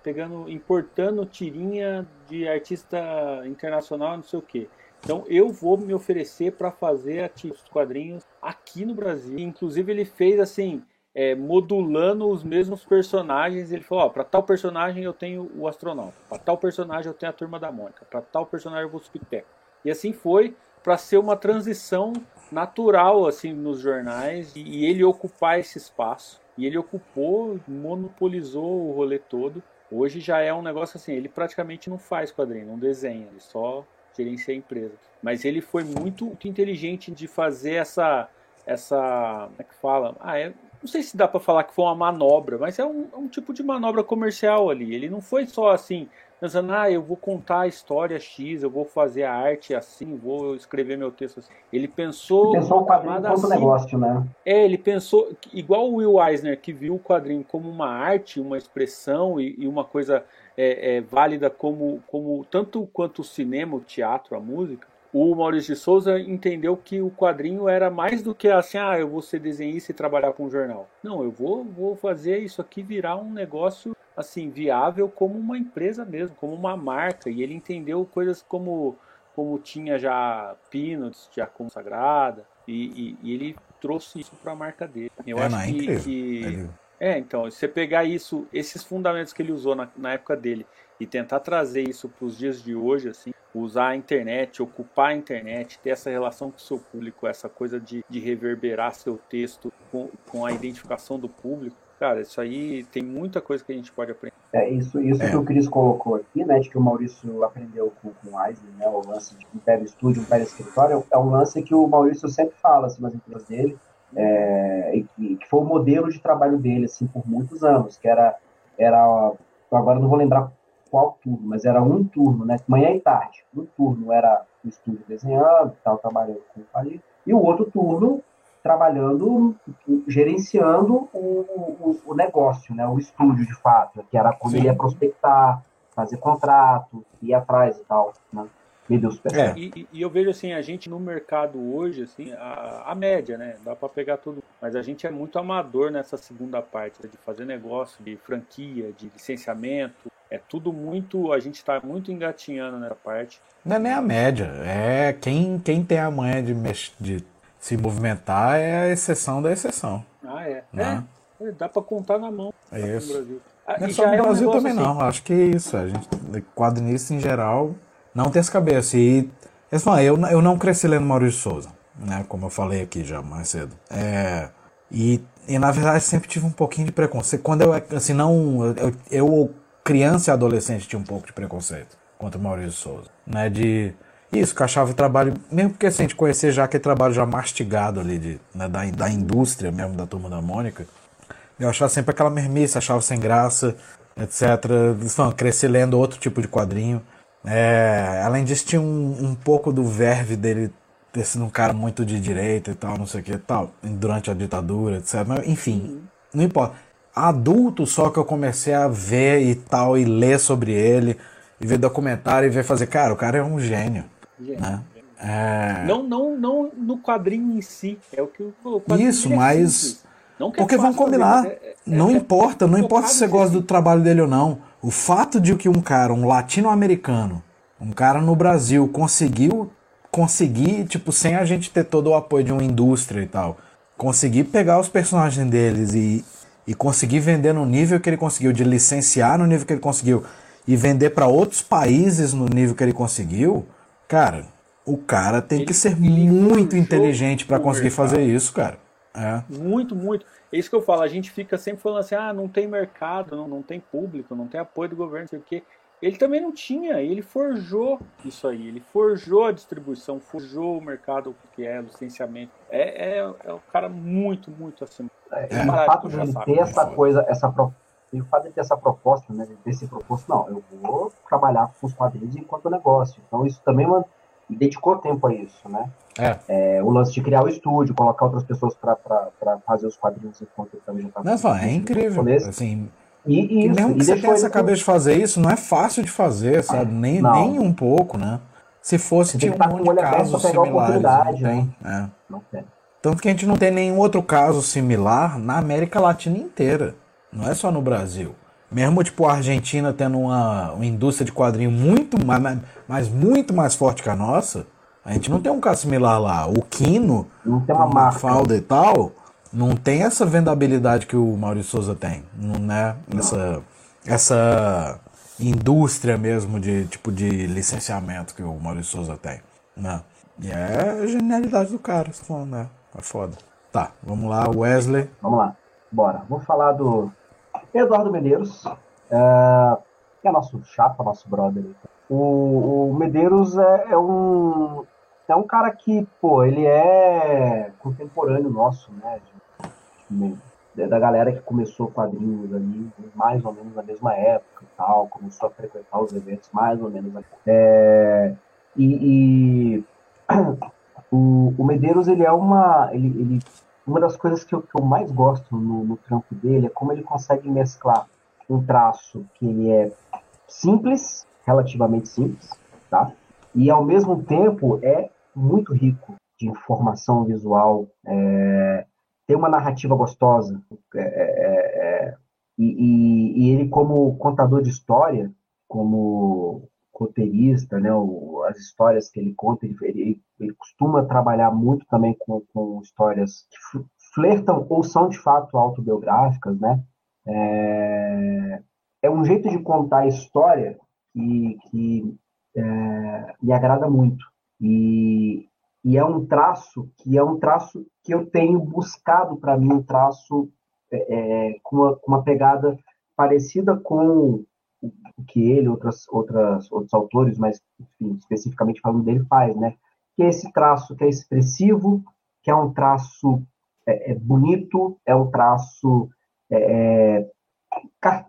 pegando, importando tirinha de artista internacional, não sei o quê. Então eu vou me oferecer para fazer os quadrinhos aqui no Brasil. Inclusive ele fez assim, é, modulando os mesmos personagens. Ele falou: para tal personagem eu tenho o astronauta, para tal personagem eu tenho a turma da Mônica, para tal personagem eu vou subteco. E assim foi para ser uma transição natural assim nos jornais e ele ocupar esse espaço. E ele ocupou, monopolizou o rolê todo. Hoje já é um negócio assim, ele praticamente não faz quadrinho, não desenha, ele só gerencia a empresa. Mas ele foi muito, muito inteligente de fazer essa essa, como é que fala? Ah, é, não sei se dá para falar que foi uma manobra, mas é um, é um, tipo de manobra comercial ali. Ele não foi só assim, pensando, ah, eu vou contar a história X, eu vou fazer a arte assim, vou escrever meu texto assim. Ele pensou. Ele pensou o quadrinho como assim. negócio, né? É, ele pensou, igual o Will Eisner, que viu o quadrinho como uma arte, uma expressão e, e uma coisa é, é, válida como, como tanto quanto o cinema, o teatro, a música o Maurício de Souza entendeu que o quadrinho era mais do que assim, ah, eu vou ser desenhista e trabalhar com um jornal. Não, eu vou, vou fazer isso aqui virar um negócio assim viável como uma empresa mesmo, como uma marca. E ele entendeu coisas como como tinha já Peanuts, já consagrada, e, e, e ele trouxe isso para a marca dele. Eu é, acho não, que, que... é, então, você pegar isso, esses fundamentos que ele usou na, na época dele e tentar trazer isso para os dias de hoje, assim, usar a internet, ocupar a internet, ter essa relação com o seu público, essa coisa de, de reverberar seu texto com, com a identificação do público, cara, isso aí tem muita coisa que a gente pode aprender. É isso, isso é. que o Cris colocou aqui, né, de que o Maurício aprendeu com, com o Eisner, né, o lance de um pé estúdio, um pé escritório, é um lance que o Maurício sempre fala, assim, nas empresas dele, é, e, que foi o modelo de trabalho dele, assim, por muitos anos, que era, era agora não vou lembrar qual turno, mas era um turno, né? Manhã e tarde. Um turno era no estúdio desenhando, tal, trabalhando com o falei, e o outro turno trabalhando, gerenciando o, o, o, negócio, né? O estúdio, de fato, que era quando ele ia prospectar, fazer contrato, ir atrás e tal, né? Me deu super é. E, e, eu vejo assim, a gente no mercado hoje, assim, a, a média, né? Dá para pegar tudo. Mas a gente é muito amador nessa segunda parte, de fazer negócio, de franquia, de licenciamento. É tudo muito. A gente está muito engatinhando nessa parte. Não é nem a média. É quem, quem tem a manha de, de se movimentar é a exceção da exceção. Ah, é. Né? É, dá para contar na mão. É isso. No Brasil. Ah, não é só no Brasil é um também assim. não. Acho que é isso. A gente, quadrinista em geral Não tem essa cabeça. E falam, eu, eu não cresci lendo Maurício Souza, né? Como eu falei aqui já mais cedo. É, e, e na verdade sempre tive um pouquinho de preconceito. Quando eu, assim, não. Eu, eu criança e adolescente tinha um pouco de preconceito contra o Maurício Souza, né? De isso, que eu achava o trabalho, mesmo porque assim, a gente conhecer já aquele trabalho já mastigado ali de, né, da, da indústria mesmo da turma da Mônica, eu achava sempre aquela mermice, achava sem graça, etc. Não, cresci lendo outro tipo de quadrinho. É, além disso, tinha um, um pouco do verve dele ter sido um cara muito de direita e tal, não sei o que tal, durante a ditadura, etc. Mas, enfim, não importa. Adulto só que eu comecei a ver e tal, e ler sobre ele, e ver documentário e ver fazer, cara, o cara é um gênio. Né? É... Não, não, não no quadrinho em si, é o que o Isso, é mas. Porque vão combinar. É, é, não é, importa, não importa se você gosta do trabalho dele ou não. O fato de que um cara, um latino-americano, um cara no Brasil conseguiu conseguir, tipo, sem a gente ter todo o apoio de uma indústria e tal, conseguir pegar os personagens deles e, e conseguir vender no nível que ele conseguiu, de licenciar no nível que ele conseguiu e vender para outros países no nível que ele conseguiu, cara, o cara tem ele, que ser muito inteligente para conseguir fazer isso, cara. É. Muito, muito. É isso que eu falo. A gente fica sempre falando assim: ah, não tem mercado, não, não tem público, não tem apoio do governo, não sei o quê. Ele também não tinha, ele forjou isso aí, ele forjou a distribuição, forjou o mercado que é licenciamento. É, é, é um cara muito, muito acima. É, é. O fato de ele ter essa coisa, essa e o fato de ter essa proposta, né, de ter se proposto, não, eu vou trabalhar com os quadrinhos enquanto negócio. Então isso também e dedicou tempo a isso, né? É. é. o lance de criar o estúdio, colocar outras pessoas para fazer os quadrinhos enquanto ele também já tá. Não, é incrível. Assim, e, isso, mesmo que você tenha essa cabeça de fazer isso, não é fácil de fazer, sabe? Nem, nem um pouco, né? Se fosse, tinha um monte de casos similares. Não tem. Né? É. Não tem. Tanto que a gente não tem nenhum outro caso similar na América Latina inteira. Não é só no Brasil. Mesmo tipo a Argentina tendo uma, uma indústria de quadrinho muito mais, mas muito mais forte que a nossa, a gente não tem um caso similar lá. O Quino, não tem uma marca. Falda e tal, não tem essa vendabilidade que o Maurício Souza tem, não né? Essa essa indústria mesmo de tipo de licenciamento que o Maurício Souza tem, né? E é a genialidade do cara, se falando, né? É foda. Tá, vamos lá, Wesley. Vamos lá, bora. Vou falar do Eduardo Medeiros, é, é nosso chapa, nosso brother. O, o Medeiros é, é, um é um cara que, pô, ele é contemporâneo nosso, né? De, de, da galera que começou quadrinhos ali, mais ou menos na mesma época e tal, começou a frequentar os eventos mais ou menos. É, e, e o, o Medeiros, ele é uma. Ele, ele uma das coisas que eu, que eu mais gosto no, no, trampo dele é como ele consegue mesclar um traço que ele é simples, relativamente simples, tá? E ao mesmo tempo é muito rico de informação visual, é, tem uma narrativa gostosa, é, é, é e, e, e, ele como contador de história, como roteirista, né, o, as histórias que ele conta, ele, ele, ele costuma trabalhar muito também com, com histórias que flertam ou são de fato autobiográficas, né? É, é um jeito de contar a história que, que é, me agrada muito. E, e é um traço que é um traço que eu tenho buscado para mim, um traço é, é, com, uma, com uma pegada parecida com o que ele, outras, outras, outros autores, mas enfim, especificamente falando dele, faz, né? Que é esse traço que é expressivo, que é um traço é, é bonito, é um traço é, é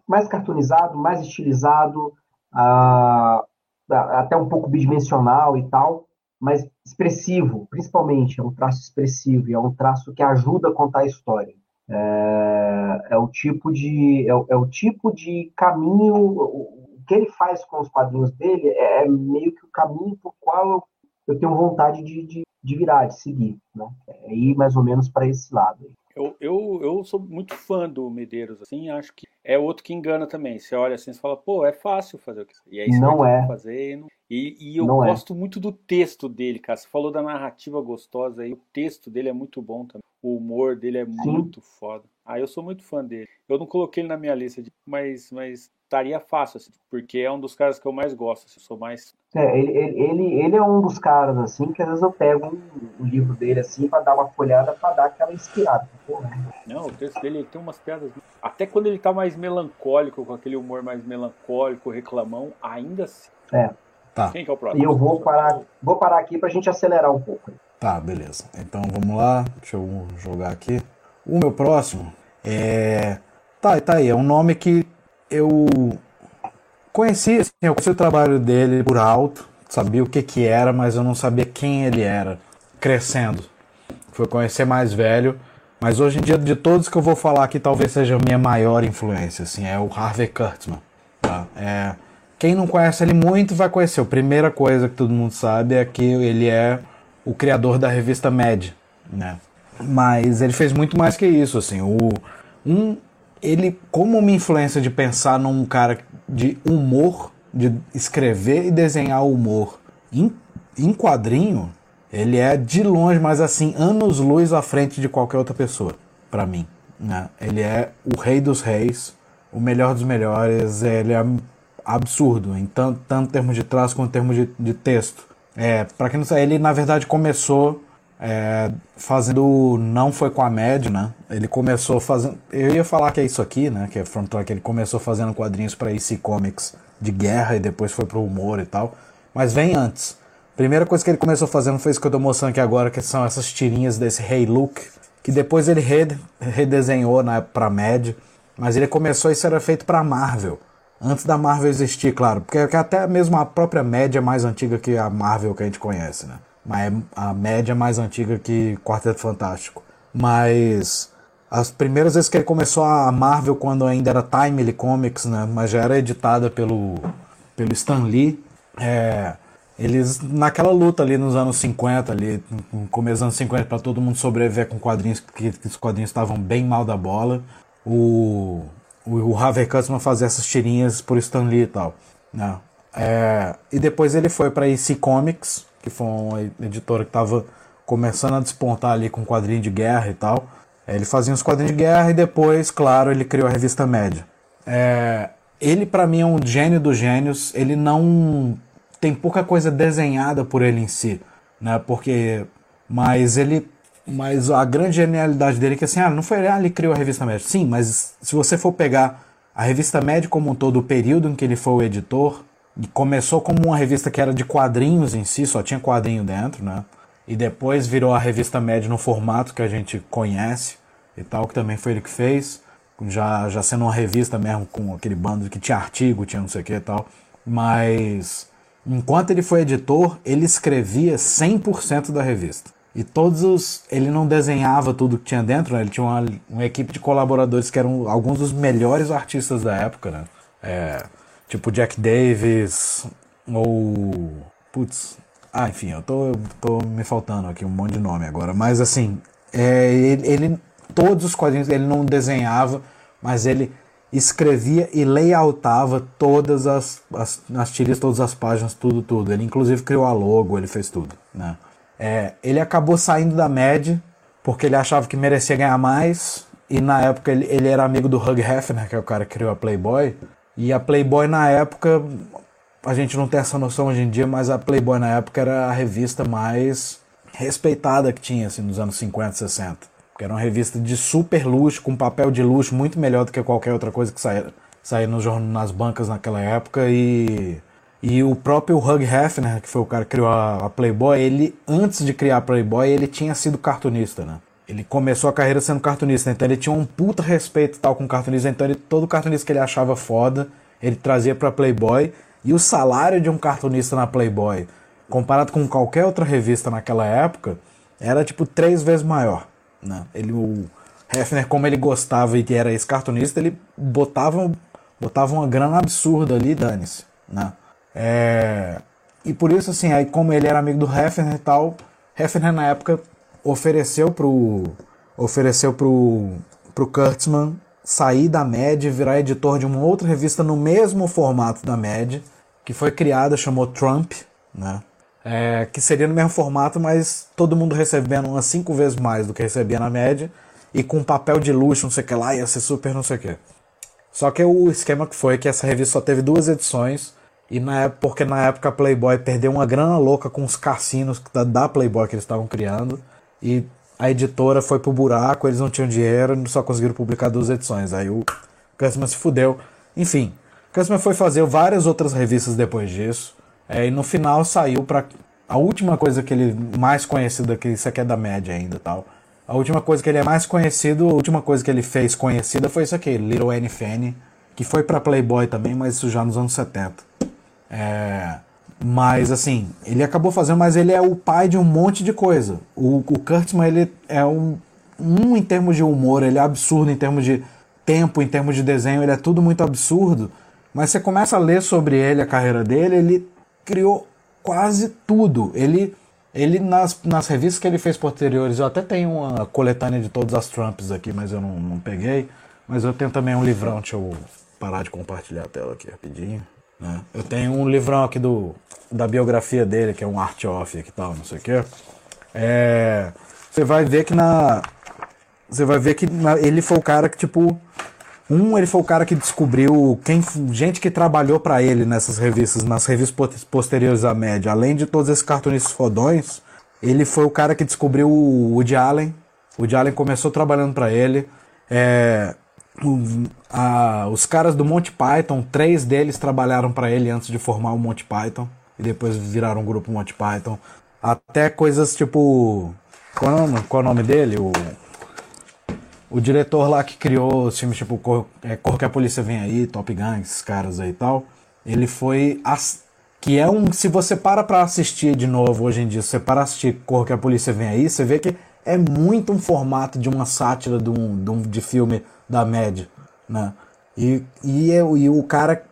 mais cartunizado, mais estilizado, ah, até um pouco bidimensional e tal, mas expressivo, principalmente, é um traço expressivo, e é um traço que ajuda a contar a história. É, é o tipo de é, é, o tipo de caminho o que ele faz com os quadrinhos dele é, é meio que o caminho por qual eu, eu tenho vontade de, de, de, virar, de seguir, né? É ir mais ou menos para esse lado. Eu, eu, eu sou muito fã do Medeiros, assim, acho que é outro que engana também. Você olha assim e fala, pô, é fácil fazer o que E aí você não é. fazer. E, e eu não é. gosto é. muito do texto dele, cara. Você falou da narrativa gostosa aí, o texto dele é muito bom também. O humor dele é Sim. muito foda. Ah, eu sou muito fã dele. Eu não coloquei ele na minha lista, de, mas, mas estaria fácil, assim, porque é um dos caras que eu mais gosto, assim, sou mais... É, ele, ele, ele é um dos caras, assim, que às vezes eu pego um, um livro dele, assim, para dar uma folhada, para dar aquela inspirada. Porra. Não, o texto dele tem umas piadas... Até quando ele tá mais melancólico, com aquele humor mais melancólico, reclamão, ainda assim... É. Tá. Quem que é o próximo? E eu vou parar, vou parar aqui pra gente acelerar um pouco. Tá, beleza. Então vamos lá, deixa eu jogar aqui. O meu próximo é. Tá, tá aí, é um nome que eu conheci, assim, eu conheci o trabalho dele por alto, sabia o que que era, mas eu não sabia quem ele era, crescendo. Fui conhecer mais velho, mas hoje em dia, de todos que eu vou falar aqui, talvez seja a minha maior influência, assim, é o Harvey Kurtzman. Tá? É, quem não conhece ele muito vai conhecer. A primeira coisa que todo mundo sabe é que ele é o criador da revista Mad, né? Mas ele fez muito mais que isso, assim. O, um, ele, como uma influência de pensar num cara de humor, de escrever e desenhar humor em, em quadrinho, ele é de longe, mas assim, anos luz à frente de qualquer outra pessoa, para mim. Né? Ele é o rei dos reis, o melhor dos melhores, ele é absurdo, em tanto, tanto termos de traço quanto termos de, de texto. É, para quem não sabe, ele na verdade começou é, fazendo. Não foi com a Mad, né? Ele começou fazendo. Eu ia falar que é isso aqui, né? Que é Front Track. Ele começou fazendo quadrinhos para EC Comics de guerra e depois foi pro humor e tal. Mas vem antes. Primeira coisa que ele começou fazendo foi isso que eu tô mostrando aqui agora, que são essas tirinhas desse Hey Luke, que depois ele redesenhou né, pra Mad. Mas ele começou, isso era feito pra Marvel. Antes da Marvel existir, claro. Porque até mesmo a própria média é mais antiga que a Marvel que a gente conhece, né? Mas a média é mais antiga que Quarteto Fantástico. Mas as primeiras vezes que ele começou a Marvel, quando ainda era Timely Comics, né? Mas já era editada pelo, pelo Stan Lee. É, eles, naquela luta ali nos anos 50, ali, no começo dos anos 50, para todo mundo sobreviver com quadrinhos, que, que os quadrinhos estavam bem mal da bola, o, o Harvey Kurtzman fazia essas tirinhas por Stan Lee e tal. Né? É, e depois ele foi para EC Comics, que foi uma editora que estava começando a despontar ali com quadrinho de guerra e tal. É, ele fazia uns quadrinhos de guerra e depois, claro, ele criou a revista Média. É, ele, para mim, é um gênio dos gênios. Ele não tem pouca coisa desenhada por ele em si, né? Porque, mas ele mas a grande genialidade dele é que assim, ah, não foi ele, ah, ele criou a revista Média. Sim, mas se você for pegar a revista Média como um todo, o período em que ele foi o editor, começou como uma revista que era de quadrinhos em si, só tinha quadrinho dentro, né? E depois virou a revista Média no formato que a gente conhece e tal, que também foi ele que fez, já, já sendo uma revista mesmo com aquele bando que tinha artigo, tinha não sei o que e tal. Mas enquanto ele foi editor, ele escrevia 100% da revista. E todos os. Ele não desenhava tudo que tinha dentro, né? Ele tinha uma, uma equipe de colaboradores que eram alguns dos melhores artistas da época, né? É, tipo Jack Davis, ou. Putz. Ah, enfim, eu tô, tô me faltando aqui um monte de nome agora. Mas assim, é, ele, ele. Todos os quadrinhos ele não desenhava, mas ele escrevia e layoutava todas as, as, as tiras, todas as páginas, tudo, tudo. Ele inclusive criou a logo, ele fez tudo, né? É, ele acabou saindo da média porque ele achava que merecia ganhar mais. E na época ele, ele era amigo do Hugh Hefner, que é o cara que criou a Playboy. E a Playboy na época, a gente não tem essa noção hoje em dia, mas a Playboy na época era a revista mais respeitada que tinha, assim, nos anos 50, 60. Porque era uma revista de super luxo, com papel de luxo muito melhor do que qualquer outra coisa que saía, saía nos, nas bancas naquela época. E e o próprio Hugh Hefner, que foi o cara que criou a, Playboy, ele, antes de criar a Playboy, ele tinha sido cartunista, né? Ele começou a carreira sendo cartunista, então ele tinha um puta respeito tal com cartunista, então ele, todo cartunista que ele achava foda, ele trazia pra Playboy. E o salário de um cartunista na Playboy, comparado com qualquer outra revista naquela época, era tipo três vezes maior. Né? Ele, o Hefner, como ele gostava e era esse cartunista, ele botava, botava uma grana absurda ali, dane-se. Né? É, e por isso, assim, aí como ele era amigo do Hefner e tal, Hefner na época ofereceu pro ofereceu pro, pro Kurtzman sair da Mad e virar editor de uma outra revista no mesmo formato da Mad, que foi criada, chamou Trump, né? É, que seria no mesmo formato, mas todo mundo recebendo umas cinco vezes mais do que recebia na média e com papel de luxo, não sei o que lá, ia ser super não sei o que. Só que o esquema que foi que essa revista só teve duas edições, e na época, porque na época a Playboy perdeu uma grana louca com os cassinos da, Playboy que eles estavam criando, e a editora foi pro buraco, eles não tinham dinheiro, só conseguiram publicar duas edições. Aí o Kurtzman se fudeu. Enfim, Kurtzman foi fazer várias outras revistas depois disso. É, e no final saiu para a última coisa que ele mais conhecido que isso aqui é da média ainda tal. A última coisa que ele é mais conhecido, a última coisa que ele fez conhecida foi isso aqui, Little Annie Fanny, que foi para Playboy também, mas isso já nos anos 70. É, mas assim, ele acabou fazendo, mas ele é o pai de um monte de coisa. O, o Kurtzman, ele é um, um em termos de humor, ele é absurdo em termos de tempo, em termos de desenho, ele é tudo muito absurdo. Mas você começa a ler sobre ele, a carreira dele, ele criou quase tudo. Ele, ele nas, nas revistas que ele fez posteriores, eu até tenho uma coletânea de todas as Trumps aqui, mas eu não, não peguei. Mas eu tenho também um livrão, deixa eu parar de compartilhar a tela aqui rapidinho. Né? Eu tenho um livrão aqui do, da biografia dele, que é um art off e tal, não sei o quê. É, você vai ver que na. Você vai ver que na, ele foi o cara que, tipo. Um, ele foi o cara que descobriu quem gente que trabalhou para ele nessas revistas, nas revistas posteriores à média. Além de todos esses cartunistas fodões, ele foi o cara que descobriu o Woody Allen. O Woody Allen começou trabalhando para ele. É, os caras do Monty Python, três deles trabalharam para ele antes de formar o Monty Python e depois viraram o grupo Monty Python. Até coisas tipo. Qual, é qual é o nome dele? O, o diretor lá que criou os filmes tipo Cor, é, Cor que a Polícia Vem Aí, Top Gun, esses caras aí e tal. Ele foi. As, que é um. Se você para pra assistir de novo hoje em dia, se você para assistir Cor que a Polícia Vem Aí, você vê que é muito um formato de uma sátira de, um, de, um, de filme da média, né? E, e, e o cara,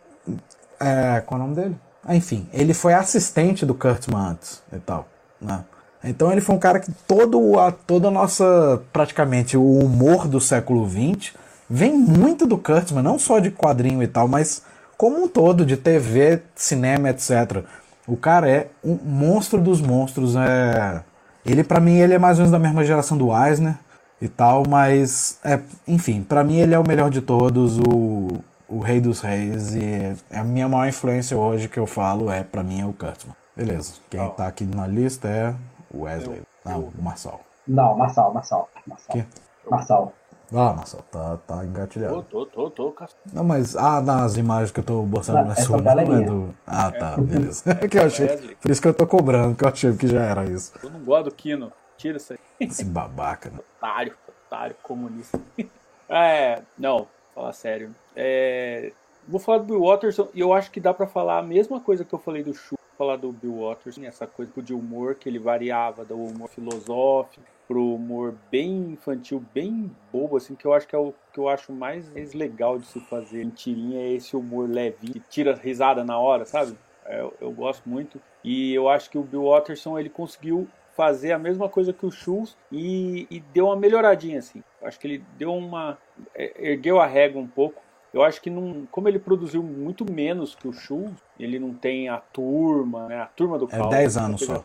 é, qual é o nome dele? Ah, enfim, ele foi assistente do Kurtzman antes e tal, né? Então ele foi um cara que todo a, toda a nossa, praticamente, o humor do século XX vem muito do Kurtzman, não só de quadrinho e tal, mas como um todo, de TV, cinema, etc. O cara é um monstro dos monstros, é ele, para mim, ele é mais ou menos da mesma geração do Eisner e tal, mas, é, enfim, para mim ele é o melhor de todos, o, o rei dos reis, e a minha maior influência hoje que eu falo é, para mim, é o Kurtzman. Beleza, quem oh. tá aqui na lista é o Wesley, eu, não, eu... o Marçal. Não, Marçal, Marçal, Marçal. Marçal. Ah, nossa, tá, tá engatilhado. Tô, tô, tô, tô. Não, mas ah, nas imagens que eu tô mostrando na sua, não é do. Ah, tá, é. beleza. É que eu achei. Por isso que eu tô cobrando, que eu achei que já era isso. Eu não gosto do Kino. Tira isso aí. Esse babaca, né? Otário, otário, comunista. É, não, falar sério. É, vou falar do Bill Watterson e eu acho que dá para falar a mesma coisa que eu falei do Chu, falar do Bill Watterson, essa coisa de humor que ele variava, do humor filosófico, pro humor bem infantil, bem bobo, assim, que eu acho que é o que eu acho mais legal de se fazer em tirinha é esse humor leve, que tira risada na hora, sabe? É, eu, eu gosto muito. E eu acho que o Bill Watterson, ele conseguiu fazer a mesma coisa que o Schultz e, e deu uma melhoradinha, assim. Acho que ele deu uma... É, ergueu a régua um pouco. Eu acho que não, como ele produziu muito menos que o Schultz, ele não tem a turma, né? A turma do É 10 anos só.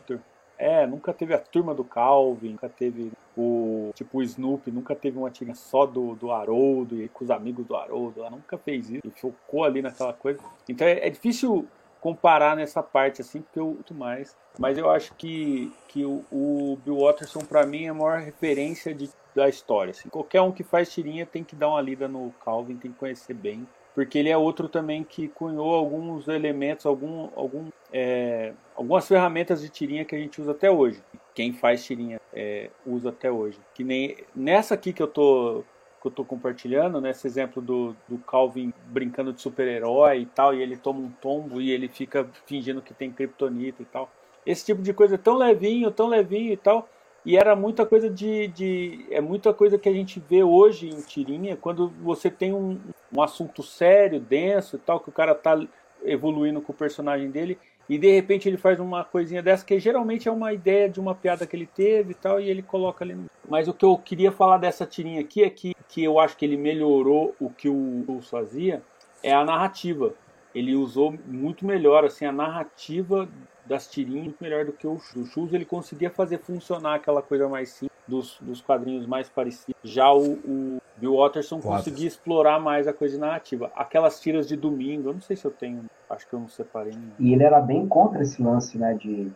É, nunca teve a turma do Calvin, nunca teve o tipo o Snoopy, nunca teve uma tirinha só do, do Haroldo e com os amigos do Haroldo, ela nunca fez isso, e focou ali naquela coisa. Então é, é difícil comparar nessa parte assim, porque eu mais. Mas eu acho que, que o, o Bill Watterson, para mim, é a maior referência de, da história. Assim. Qualquer um que faz tirinha tem que dar uma lida no Calvin, tem que conhecer bem porque ele é outro também que cunhou alguns elementos, algum, algum, é, algumas ferramentas de tirinha que a gente usa até hoje. Quem faz tirinha é, usa até hoje. Que nem nessa aqui que eu tô que eu tô compartilhando, né, exemplo do, do Calvin brincando de super-herói e tal, e ele toma um tombo e ele fica fingindo que tem kryptonita e tal. Esse tipo de coisa tão levinho, tão levinho e tal. E era muita coisa de, de. É muita coisa que a gente vê hoje em tirinha, quando você tem um, um assunto sério, denso e tal, que o cara tá evoluindo com o personagem dele, e de repente ele faz uma coisinha dessa, que geralmente é uma ideia de uma piada que ele teve e tal, e ele coloca ali. No... Mas o que eu queria falar dessa tirinha aqui é que, que eu acho que ele melhorou o que o Russo fazia, é a narrativa. Ele usou muito melhor assim a narrativa das tirinhas muito melhor do que o Schultz. Ele conseguia fazer funcionar aquela coisa mais simples dos, dos quadrinhos mais parecidos. Já o, o Bill Watterson conseguia explorar mais a coisa de narrativa. Aquelas tiras de domingo, eu não sei se eu tenho, acho que eu não separei. Nenhum. E ele era bem contra esse lance, né? De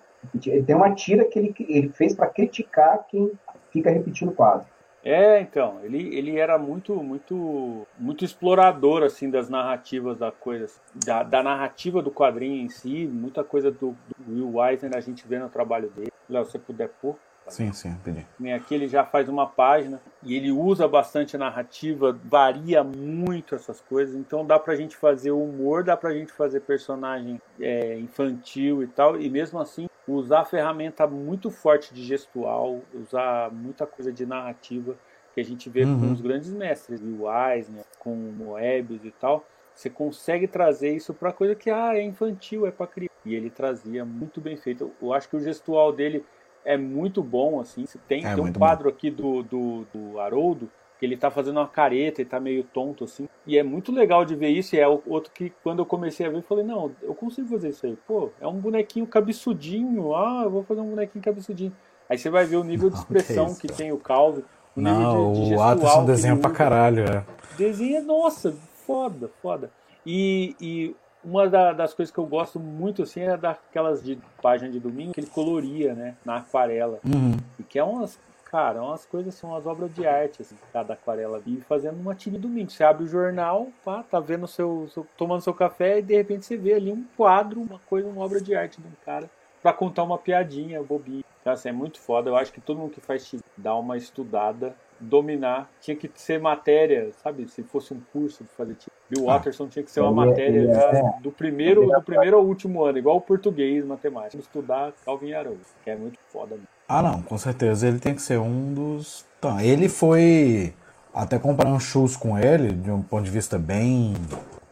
ele tem uma tira que ele, ele fez para criticar quem fica repetindo o quadro. É, então, ele, ele era muito, muito, muito explorador, assim, das narrativas da coisa, da, da narrativa do quadrinho em si, muita coisa do, do Will Eisner a gente vê no trabalho dele. Léo, se você puder pôr. Sim, sim, pedi. Aqui ele já faz uma página e ele usa bastante a narrativa, varia muito essas coisas, então dá pra gente fazer humor, dá pra gente fazer personagem é, infantil e tal, e mesmo assim usar a ferramenta muito forte de gestual, usar muita coisa de narrativa que a gente vê uhum. com os grandes mestres, o Eisner, com o Moebius e tal. Você consegue trazer isso para coisa que ah, é infantil, é para criança. E ele trazia muito bem feito. Eu acho que o gestual dele é muito bom, assim. Tem, é tem um quadro bom. aqui do, do, do Haroldo que ele tá fazendo uma careta e tá meio tonto, assim. E é muito legal de ver isso. E é outro que, quando eu comecei a ver, eu falei, não, eu consigo fazer isso aí. Pô, é um bonequinho cabeçudinho. Ah, eu vou fazer um bonequinho cabeçudinho. Aí você vai ver o nível de expressão que, que, tem o Calvin. O não, de, de o Aterson desenha pra caralho, é. Desenha, nossa, foda, foda. E, e uma da, das coisas que eu gosto muito assim é daquelas de página de domingo que ele coloria, né, na aquarela. Uhum. E que é umas, cara, umas coisas são assim, umas obras de arte assim, cada aquarela e fazendo uma tira de domingo. Você abre o jornal, pá, tá vendo seu, seu, tomando seu café e de repente você vê ali um quadro, uma coisa, uma obra de arte de um cara para contar uma piadinha bobinha. Então, assim, é muito foda. Eu acho que todo mundo que faz X dá uma estudada dominar, tinha que ser matéria, sabe? Se fosse um curso de fazer tipo, Bill ah, Watterson tinha que ser uma matéria é, do primeiro do primeiro ao último ano, igual o português, matemática. Estudar Calvin Haroldo, que é muito foda. Mesmo. Ah, não, com certeza ele tem que ser um dos. Então, ele foi até comparar um shows com ele, de um ponto de vista bem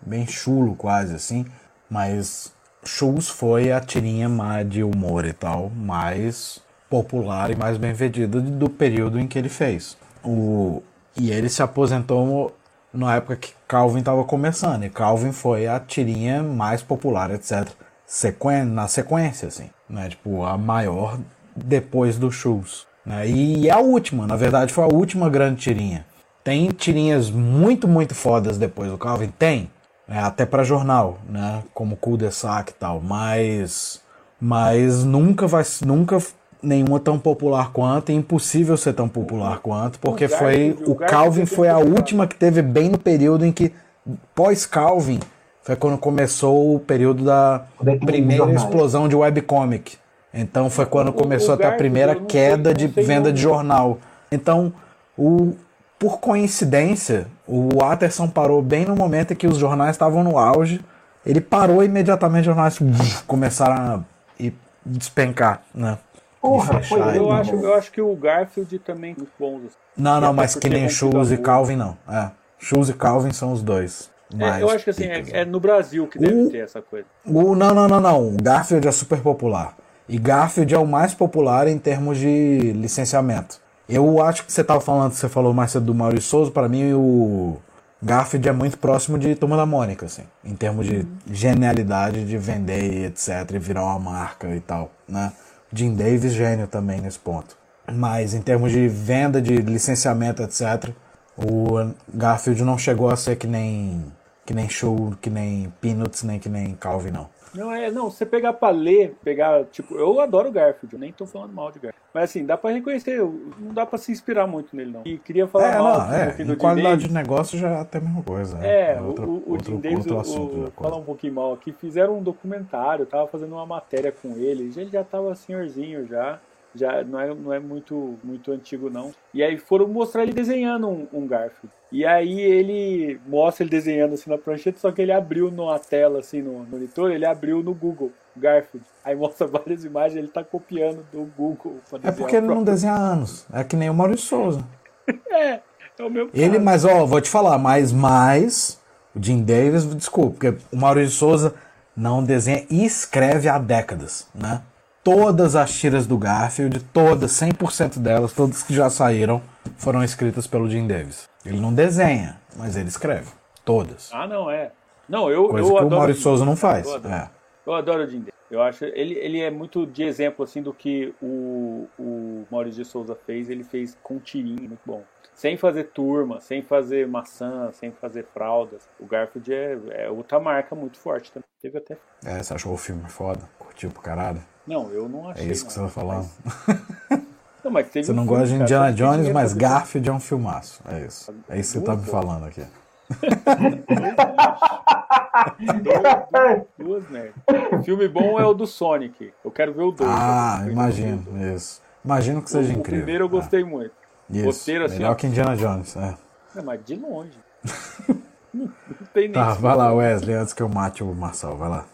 bem chulo quase assim, mas Shoes foi a tirinha mais de humor e tal, mais popular e mais bem vendida do período em que ele fez. O, e ele se aposentou na época que Calvin estava começando. E Calvin foi a tirinha mais popular, etc. Sequen na sequência, assim. Né? Tipo, a maior depois do Shoes. Né? E é a última, na verdade, foi a última grande tirinha. Tem tirinhas muito, muito fodas depois do Calvin? Tem. Né? Até para jornal, né? Como Cul de Sac e tal. Mas. Mas nunca vai. Nunca nenhuma tão popular quanto, é impossível ser tão popular quanto, porque foi o Calvin foi a última que teve bem no período em que pós Calvin foi quando começou o período da primeira explosão de webcomic. Então foi quando começou até a primeira queda de venda de jornal. Então, o, por coincidência, o Watterson parou bem no momento em que os jornais estavam no auge. Ele parou imediatamente, os jornais começaram a despencar, né? Porra, eu, acho, eu acho que o Garfield também é bons. Assim. Não, não, mas que nem Shoes e Calvin não. É. Shoes e Calvin são os dois. É, eu acho que assim, é, é, no Brasil que deve o, ter essa coisa. O, não, não, não, não. O Garfield é super popular. E Garfield é o mais popular em termos de licenciamento. Eu acho que você estava falando, você falou mais cedo do Maurício Souza, para mim o Garfield é muito próximo de Turma da Mônica, assim, em termos de genialidade de vender, etc, e virar uma marca e tal, né? Jim Davis, gênio também nesse ponto. Mas em termos de venda, de licenciamento, etc., o Garfield não chegou a ser que nem que nem Show, que nem Peanuts, nem que nem Calvin, não. Não, é, não, você pegar pra ler, pegar, tipo, eu adoro o Garfield, eu nem tô falando mal de Garfield. Mas assim, dá pra reconhecer, não dá pra se inspirar muito nele, não. E queria falar é, mal não, é, em qualidade de negócio já é até a mesma coisa. É, é outro, o, o outro, Jim Davis, outro falar um pouquinho mal aqui, fizeram um documentário, tava fazendo uma matéria com ele, ele já tava senhorzinho já já não é, não é muito, muito antigo não. E aí foram mostrar ele desenhando um, um Garfield. E aí ele mostra ele desenhando assim na prancheta, só que ele abriu numa tela assim no monitor, ele abriu no Google Garfield. Aí mostra várias imagens, ele tá copiando do Google. É porque ele não desenha há anos. É que nem o Maurício Souza. é, é o meu Ele, mas ó, vou te falar, mas mais o Jim Davis, desculpa, porque o Maurício Souza não desenha e escreve há décadas, né? Todas as tiras do Garfield, todas, 100% delas, todas que já saíram, foram escritas pelo Jim Davis. Ele não desenha, mas ele escreve. Todas. Ah, não, é. Não, eu, Coisa eu que o Maurício Souza não faz. Eu adoro, é. eu adoro o Jim Davis. Eu acho ele, ele é muito de exemplo assim do que o, o Maurício de Souza fez, ele fez com tirinho, muito bom. Sem fazer turma, sem fazer maçã, sem fazer fraldas. O Garfield é, é outra marca muito forte também. Teve até. É, você achou o filme foda? Curtiu pro caralho? Não, eu não achei. É isso que você tá falando. Mas... Não, mas teve Você um não filme, gosta de cara, Indiana que Jones, mas fazer- Garfield é um filmaço. É isso. É isso que você tá me falando aqui. Duas, duas merdas. O filme bom é o do Sonic. Eu quero ver o dois. Ah, o imagino, dois. isso. Imagino que O, seja o incrível. primeiro eu gostei muito. É, isso. roteiro, assim, Melhor que Indiana Jones. É. Não, mas de longe. não, não tem nem. Tá, vai lá, Wesley, antes que eu mate o Marcel. Vai lá.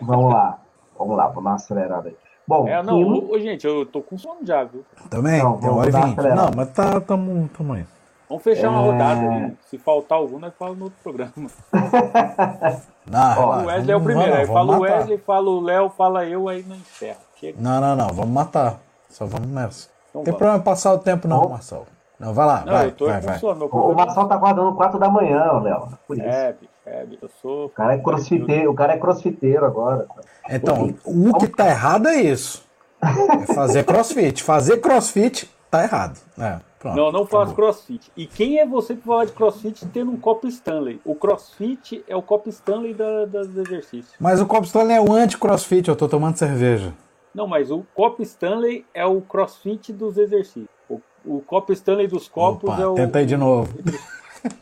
Vamos lá. Vamos lá, vamos dar uma acelerada aí. Bom, É, não, Kino, ô, gente, eu tô com sono já, viu? Também? Não, Deu hora e uma. Não, mas tá, tamo, tamo aí. Vamos fechar uma É. rodada aí. Se faltar algum, nós falamos no outro programa. Não, Ó, o Wesley é o primeiro. não, Aí fala o. Wesley, fala o Léo, fala eu, aí não encerra. Chega. Não, não, não, vamos matar. Só vamos nessa. Então Não tem vamos. problema passar o tempo, não. Marcel. Não, vai lá, Não, vai, eu tô vai, vai. sono. Meu o Marcel tá guardando 4 da manhã, Léo. Por isso. É, bicho, é. Eu sou. O cara é crossfiteiro, o cara é crossfiteiro agora. Então, o que tá errado é isso. É fazer crossfit. Fazer crossfit tá errado. É, pronto. Não, não faço crossfit. E quem é você pra falar de crossfit tendo um copo Stanley? O crossfit é o copo Stanley da, das exercícios. Mas o Copo Stanley é o anti-crossfit, eu tô tomando cerveja. Não, mas o copo Stanley é o crossfit dos exercícios. O, o copo Stanley dos copos Opa, é o. tenta aí de novo.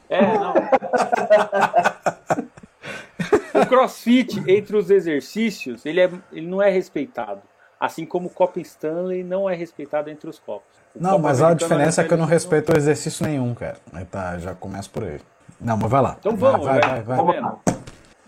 É, não. o crossfit entre os exercícios, ele, é, ele não é respeitado. Assim como o copo Stanley não é respeitado entre os copos. O Não, copo mas a diferença é que eu não respeito o exercício nenhum, cara. Aí tá, já começa por aí. Não, mas vai lá. Então vamos, vai, vai, vai. Tá Vamos vendo? lá.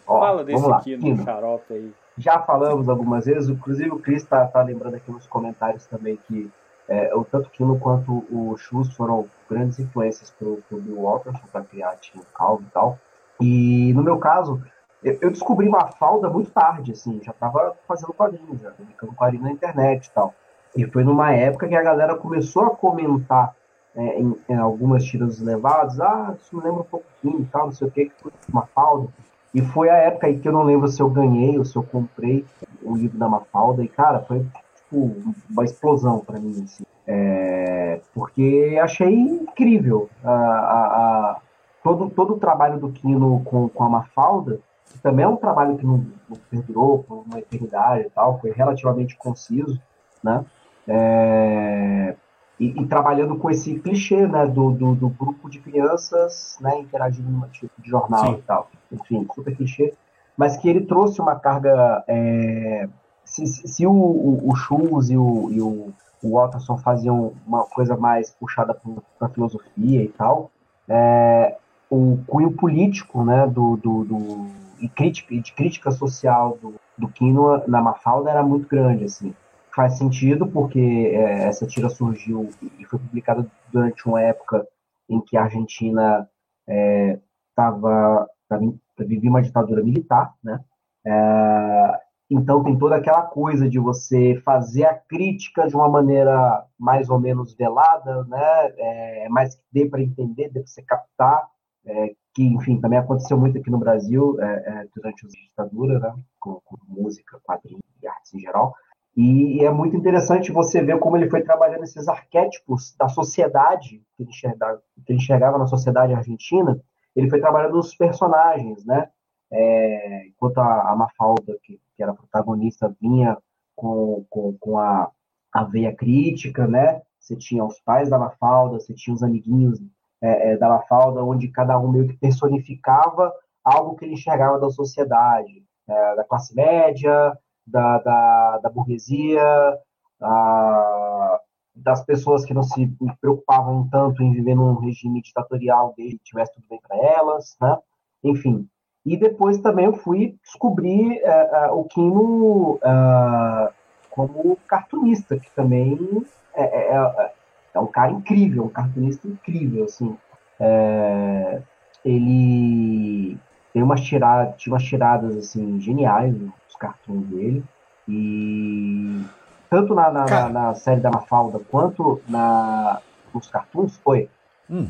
Ó, Fala desse vamos lá. aqui no xarope aí. já falamos algumas vezes, inclusive o Cris tá, tá lembrando aqui nos comentários também que é, o tanto Kino quanto o Chus foram grandes influências pro, pro Bill Watterson para criar Tino Calvo e tal. E no meu caso, eu, descobri uma falda muito tarde, assim, já tava fazendo quadrinhos, já publicando quadrinhos na internet e tal. E foi numa época que a galera começou a comentar é, em, em algumas tiras levadas, ah, isso me lembra um Kino e tal, não sei o que, que foi uma falda. E foi a época aí que eu não lembro se eu ganhei ou se eu comprei o livro da Mafalda. E, cara, foi tipo uma explosão para mim. Assim. É, porque achei incrível a, a, a- todo, todo o trabalho do Kino com, com a Mafalda. Que Também é um trabalho que não, não perdurou por uma eternidade e tal. Foi relativamente conciso, né? É, e, e trabalhando com esse clichê, né, do, do, do grupo de crianças, né, interagindo num tipo de jornal Sim. e tal. Enfim, super clichê. Mas que ele trouxe uma carga. é, se, se se o, o, o Schultz e o, e o, o Watterson faziam uma coisa mais puxada para a filosofia e tal, é, o cunho político, né, do, do, do e crítica, de crítica social do, do Kino na Mafalda era muito grande, assim faz sentido porque é, essa tira surgiu e foi publicada durante uma época em que a Argentina estava vivia uma ditadura militar, né? É, então tem toda aquela coisa de você fazer a crítica de uma maneira mais ou menos velada, né? É, que dê para entender, dê para você captar, é, que enfim também aconteceu muito aqui no Brasil é, é, durante a ditadura, né? Com, com música, quadrinhos e artes em geral. E é muito interessante você ver como ele foi trabalhando esses arquétipos da sociedade que ele enxergava, que ele enxergava na sociedade argentina. Ele foi trabalhando nos personagens, né? É, enquanto a, a Mafalda, que, que era a protagonista, vinha com, com, com a, a veia crítica, né? Você tinha os pais da Mafalda, você tinha os amiguinhos é, é, da Mafalda, onde cada um meio que personificava algo que ele enxergava da sociedade, é, da classe média, da, da, da burguesia, a, das pessoas que não se preocupavam tanto em viver num regime ditatorial desde que tivesse tudo bem para elas, né? Enfim. E depois também eu fui descobrir é, é, o Kino é, como cartunista, que também é, é, um cara incrível, um cartunista incrível, assim. É, ele tem umas tiradas, tinha umas tiradas assim geniais nos cartoons dele e tanto na, na, na, na série da Mafalda quanto na nos cartoons foi. Hum.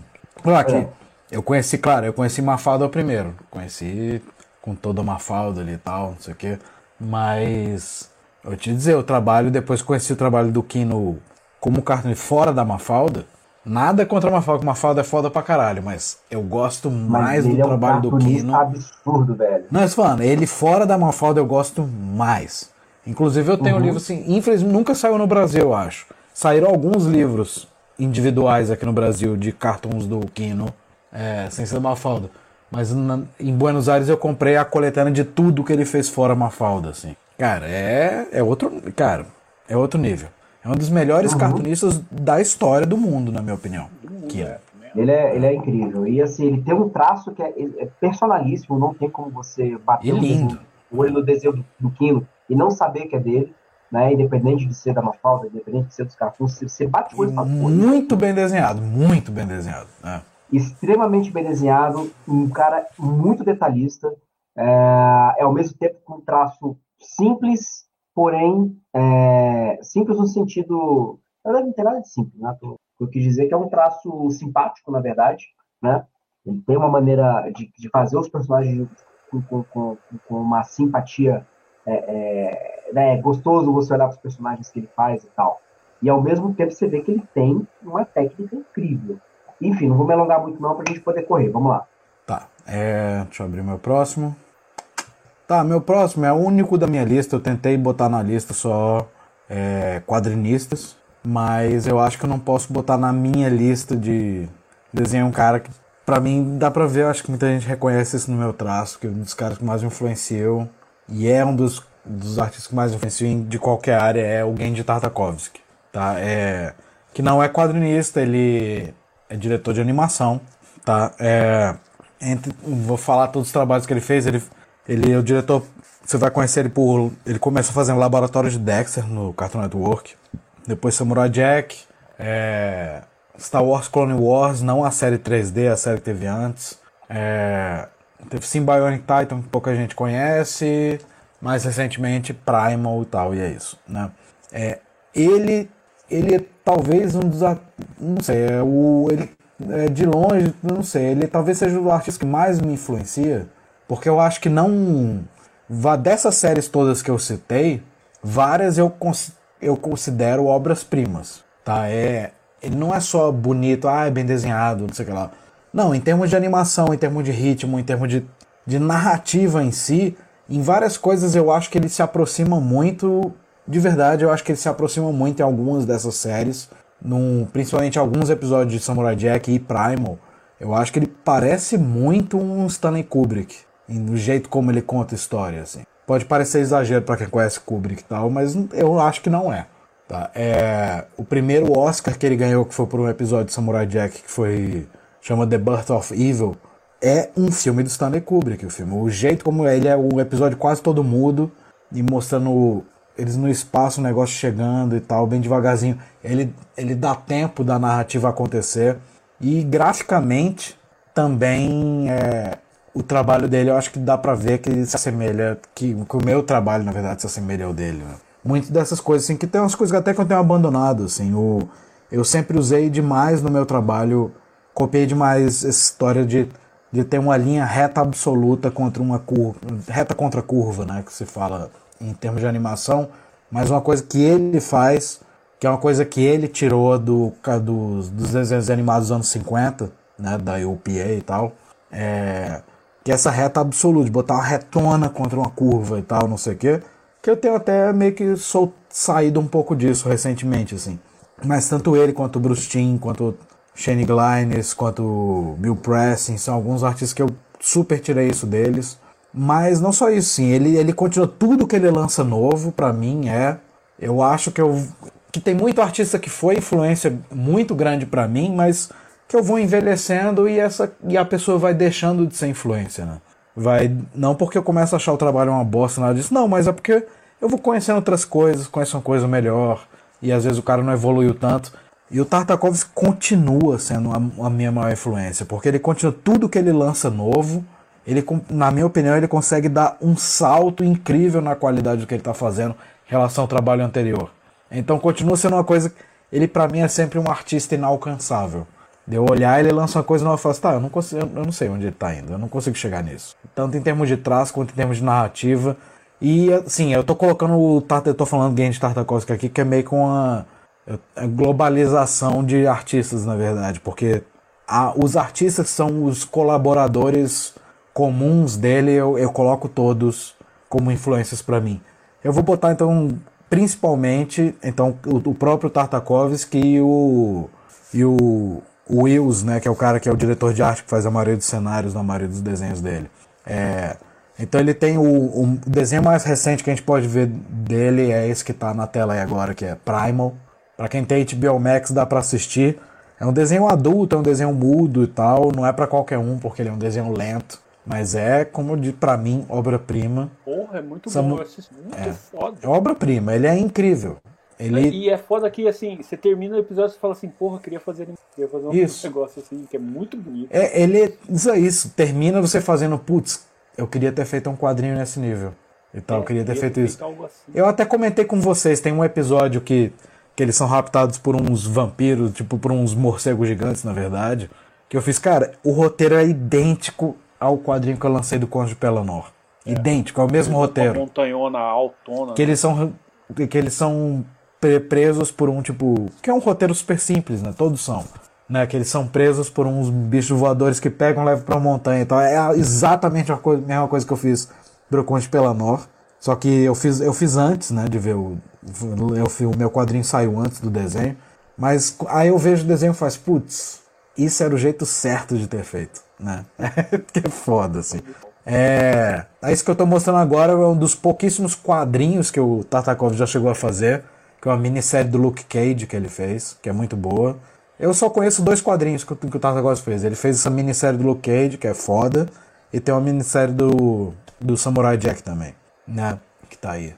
Aqui, É. eu conheci, claro, eu conheci Mafalda primeiro. Conheci com toda a Mafalda ali e tal, não sei o quê. Mas eu te dizer, o trabalho, depois conheci o trabalho do Kino como cartunista fora da Mafalda, nada contra a Mafalda, Mafalda é foda pra caralho, mas eu gosto mais do é um trabalho do Kino. absurdo, velho. Não, isso falando, ele fora da Mafalda eu gosto mais. Inclusive eu tenho uhum. um livro assim, infelizmente nunca saiu no Brasil, eu acho. Saíram alguns livros individuais aqui no Brasil de cartões do Kino, é, sem ser da Mafalda. Mas na, em Buenos Aires eu comprei a coletânea de tudo que ele fez fora Mafalda, assim. Cara, é, é outro. Cara, é outro nível. É um dos melhores uhum. cartunistas da história do mundo, na minha opinião. Que é. Ele é, ele é incrível. E assim, ele tem um traço que é, é personalíssimo, não tem como você bater o olho no desenho do, do Kino e não saber que é dele, né? Independente de ser da Mafalda, independente de ser dos cartoons, você bate o olho e fala, Muito bem desenhado, muito bem desenhado. É. Extremamente bem desenhado, um cara muito detalhista, é, é ao mesmo tempo com um traço simples, porém é, simples no sentido. Não tem nada de simples, né? Eu quis dizer que é um traço simpático, na verdade, né? Ele tem uma maneira de, de fazer os personagens com, com, com, com uma simpatia. É, é, né? é gostoso você olhar para os personagens que ele faz e tal. E ao mesmo tempo você vê que ele tem uma técnica incrível. Enfim, não vou me alongar muito não para a gente poder correr. Vamos lá. Tá. É, deixa eu abrir meu próximo. Tá, meu próximo é o único da minha lista. Eu tentei botar na lista só é, quadrinistas, mas eu acho que eu não posso botar na minha lista de desenhar um cara que, pra mim, dá pra ver. Eu acho que muita gente reconhece isso no meu traço, que é um dos caras que mais influenciou e é um dos, dos artistas que mais influenciou de qualquer área é o Genji Tartakovsky, tá? É, que não é quadrinista, ele é diretor de animação, tá? É, entre, vou falar todos os trabalhos que ele fez. Ele ele é o diretor. Você vai conhecer ele por. Ele começou fazendo Laboratório de Dexter no Cartoon Network. Depois Samurai Jack. É, Star Wars Clone Wars, não a série 3D, a série que teve antes. É, teve Symbionic Titan, que pouca gente conhece. Mais recentemente, Primal e tal, e é isso. Né? É, ele, ele é talvez um dos. Não sei, é o, ele, é de longe, não sei, ele talvez seja o artista que mais me influencia porque eu acho que não. Dessas séries todas que eu citei, várias eu, eu considero obras-primas. Tá? É, não é só bonito, ah, é bem desenhado, não sei o que lá. Não, em termos de animação, em termos de ritmo, em termos de, de narrativa em si, em várias coisas eu acho que ele se aproxima muito. De verdade, eu acho que ele se aproxima muito em algumas dessas séries. Num, principalmente alguns episódios de Samurai Jack e Primal. Eu acho que ele parece muito um Stanley Kubrick no jeito como ele conta história, assim. Pode parecer exagero para quem conhece Kubrick e tal, mas eu acho que não é. Tá? é. O primeiro Oscar que ele ganhou, que foi por um episódio de Samurai Jack, que foi chama The Birth of Evil, é um filme do Stanley Kubrick, o filme. O jeito como ele é o episódio quase todo mudo e mostrando eles no espaço, o negócio chegando e tal, bem devagarzinho. Ele, ele dá tempo da narrativa acontecer. E graficamente também é, o trabalho dele eu acho que dá para ver que ele se assemelha, que, que, o meu trabalho na verdade se assemelha ao dele. Né? Muitas dessas coisas, assim, que tem umas coisas até que eu tenho abandonado, assim, o, eu sempre usei demais no meu trabalho, copiei demais essa história de, de ter uma linha reta absoluta contra uma curva, reta contra curva, né, que se fala em termos de animação, mas uma coisa que ele faz, que é uma coisa que ele tirou do, do dos desenhos animados dos anos 50, né, da UPA e tal, é, que é essa reta absoluta, de botar uma retona contra uma curva e tal, não sei o quê. Que eu tenho até meio que sou saído um pouco disso recentemente, assim. Mas tanto ele quanto o Bruce Timm, quanto Shane Glines, quanto Bill Pressing, são alguns artistas que eu super tirei isso deles. Mas não só isso, sim, ele, ele continua tudo que ele lança novo, para mim é. Eu acho que eu que tem muito artista que foi influência muito grande para mim, mas que eu vou envelhecendo e essa e a pessoa vai deixando de ser influência, né? Vai não porque eu começo a achar o trabalho uma bosta nada disso, não, mas é porque eu vou conhecendo outras coisas, conheço uma coisa melhor e às vezes o cara não evoluiu tanto. E o Tartakovsky continua sendo a, a minha maior influência, porque ele continua tudo que ele lança novo, ele na minha opinião ele consegue dar um salto incrível na qualidade do que ele está fazendo em relação ao trabalho anterior. Então continua sendo uma coisa, ele para mim é sempre um artista inalcançável. De eu olhar, ele lança uma coisa nova e assim, tá, eu não, consigo, eu não sei onde ele tá indo, eu não consigo chegar nisso. Tanto em termos de traço quanto em termos de narrativa. E assim, eu tô colocando o eu tô falando Game de Tartakovsky aqui, que é meio com a globalização de artistas, na verdade, porque a, os artistas são os colaboradores comuns dele, eu, eu coloco todos como influências para mim. Eu vou botar então principalmente então o, o próprio Tartakovsky e o e o, o Wills, né, que é o cara que é o diretor de arte que faz a maioria dos cenários na maioria dos desenhos dele. É, então ele tem o, o, desenho mais recente que a gente pode ver dele é esse que está na tela aí agora, que é Primal. Para quem tem HBO Max dá para assistir. É um desenho adulto, é um desenho mudo e tal, não é para qualquer um porque ele é um desenho lento. Mas é, como pra mim, obra-prima. Porra, é muito bom, eu assisto muito é, foda. É obra-prima, ele é incrível. Ele... E é foda que, assim, você termina o episódio e fala assim, porra, queria fazer, queria fazer um isso. negócio assim, que é muito bonito. É, ele diz isso, termina você fazendo, putz, eu queria ter feito um quadrinho nesse nível. E tal, é, eu queria ter feito ter isso. Assim. Eu até comentei com vocês, tem um episódio que, que eles são raptados por uns vampiros, tipo, por uns morcegos gigantes, na verdade. Que eu fiz, cara, o roteiro é idêntico ao quadrinho que eu lancei do Conde de Pelanor. É. Idêntico, é o mesmo roteiro. Uma montanhona autona. Que eles são que eles são presos por um tipo, que é um roteiro super simples, né? Todos são, né? Que eles são presos por uns bichos voadores que pegam, levam para uma montanha. Então é exatamente a coisa, mesma coisa que eu fiz pro Conde de Pelanor. Só que eu fiz, eu fiz antes, né, de ver o eu, o meu quadrinho saiu antes do desenho. Mas aí eu vejo o desenho e faço, putz, isso era o jeito certo de ter feito né? que é foda, assim. É, é isso que eu tô mostrando agora é um dos pouquíssimos quadrinhos que o Tartakov já chegou a fazer, que é uma minissérie do Luke Cage que ele fez, que é muito boa. Eu só conheço dois quadrinhos que, que o Tartakov fez. Ele fez essa minissérie do Luke Cage, que é foda, e tem uma minissérie do, do Samurai Jack também, né? Que tá aí.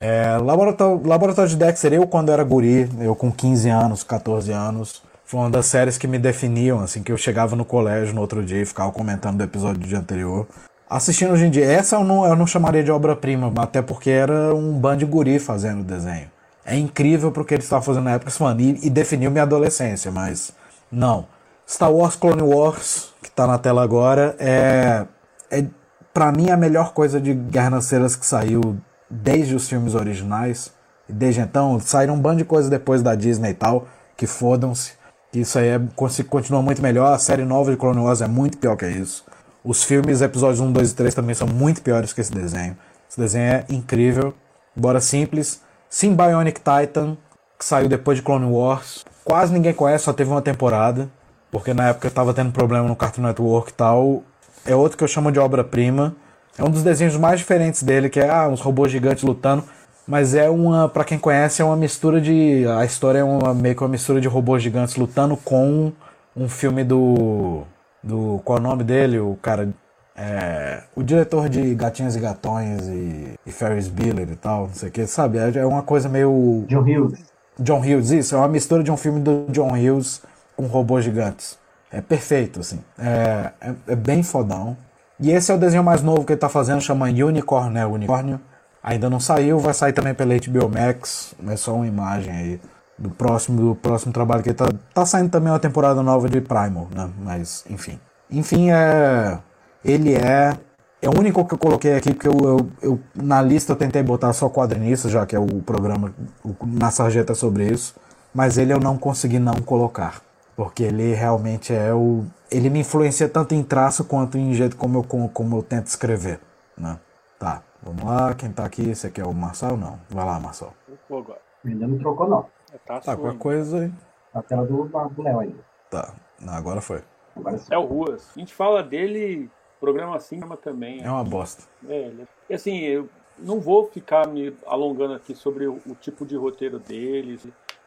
É, Laboratório, Laboratório de Dexter, eu quando era guri, eu com 15 anos, 14 anos, foi uma das séries que me definiam, assim, que eu chegava no colégio no outro dia e ficava comentando do episódio do dia anterior. Assistindo hoje em dia, essa eu não, eu não chamaria de obra-prima, até porque era um bando de guri fazendo desenho. É incrível porque ele estava fazendo na época, mano, e, e definiu minha adolescência, mas não. Star Wars Clone Wars, que está na tela agora, é, é para mim a melhor coisa de Guerra nas Estrelas que saiu desde os filmes originais. Desde então, saíram um bando de coisas depois da Disney e tal, que fodam-se. Isso aí é, continua muito melhor. A série nova de Clone Wars é muito pior que isso. Os filmes, episódios 1, 2 e 3 também são muito piores que esse desenho. Esse desenho é incrível, embora simples. Sim Bionic Titan, que saiu depois de Clone Wars. Quase ninguém conhece, só teve uma temporada. Porque na época estava tendo problema no Cartoon Network e tal. É outro que eu chamo de obra-prima. É um dos desenhos mais diferentes dele, que é ah, uns robôs gigantes lutando. Mas é uma, para quem conhece, é uma mistura de. A história é uma, meio que uma mistura de robôs gigantes lutando com um filme do. do qual é o nome dele? O cara. É, o diretor de Gatinhas e Gatões e, e Ferris Bueller e tal, não sei o que, sabe? É, é uma coisa meio. John Hughes. John Hughes, isso. É uma mistura de um filme do John Hughes com robôs gigantes. É perfeito, assim. É, é, é bem fodão. E esse é o desenho mais novo que ele tá fazendo, chama Unicorn, né? Unicórnio. Ainda não saiu, vai sair também pela HBO Max, é só uma imagem aí do próximo, do próximo trabalho que tá, tá saindo também uma temporada nova de Primal, né? Mas, enfim. Enfim, é. Ele é. É o único que eu coloquei aqui, porque eu, eu, eu na lista eu tentei botar só quadrinista, já que é o programa o, na sarjeta sobre isso. Mas ele eu não consegui não colocar. Porque ele realmente é o. Ele me influencia tanto em traço quanto em jeito como eu, como, como eu tento escrever. Né? Tá. Vamos lá, quem tá aqui? Você quer o Marçal? Não. Vai lá, Marçal. Trocou agora. Ainda não trocou, não. É, tá, tá com a coisa aí. A tela do, Léo ainda. Tá. Não, agora foi. Agora é o Ruas. A gente fala dele, programa assim, também. É uma bosta. É, ele... É, assim, eu não vou ficar me alongando aqui sobre o, o tipo de roteiro deles.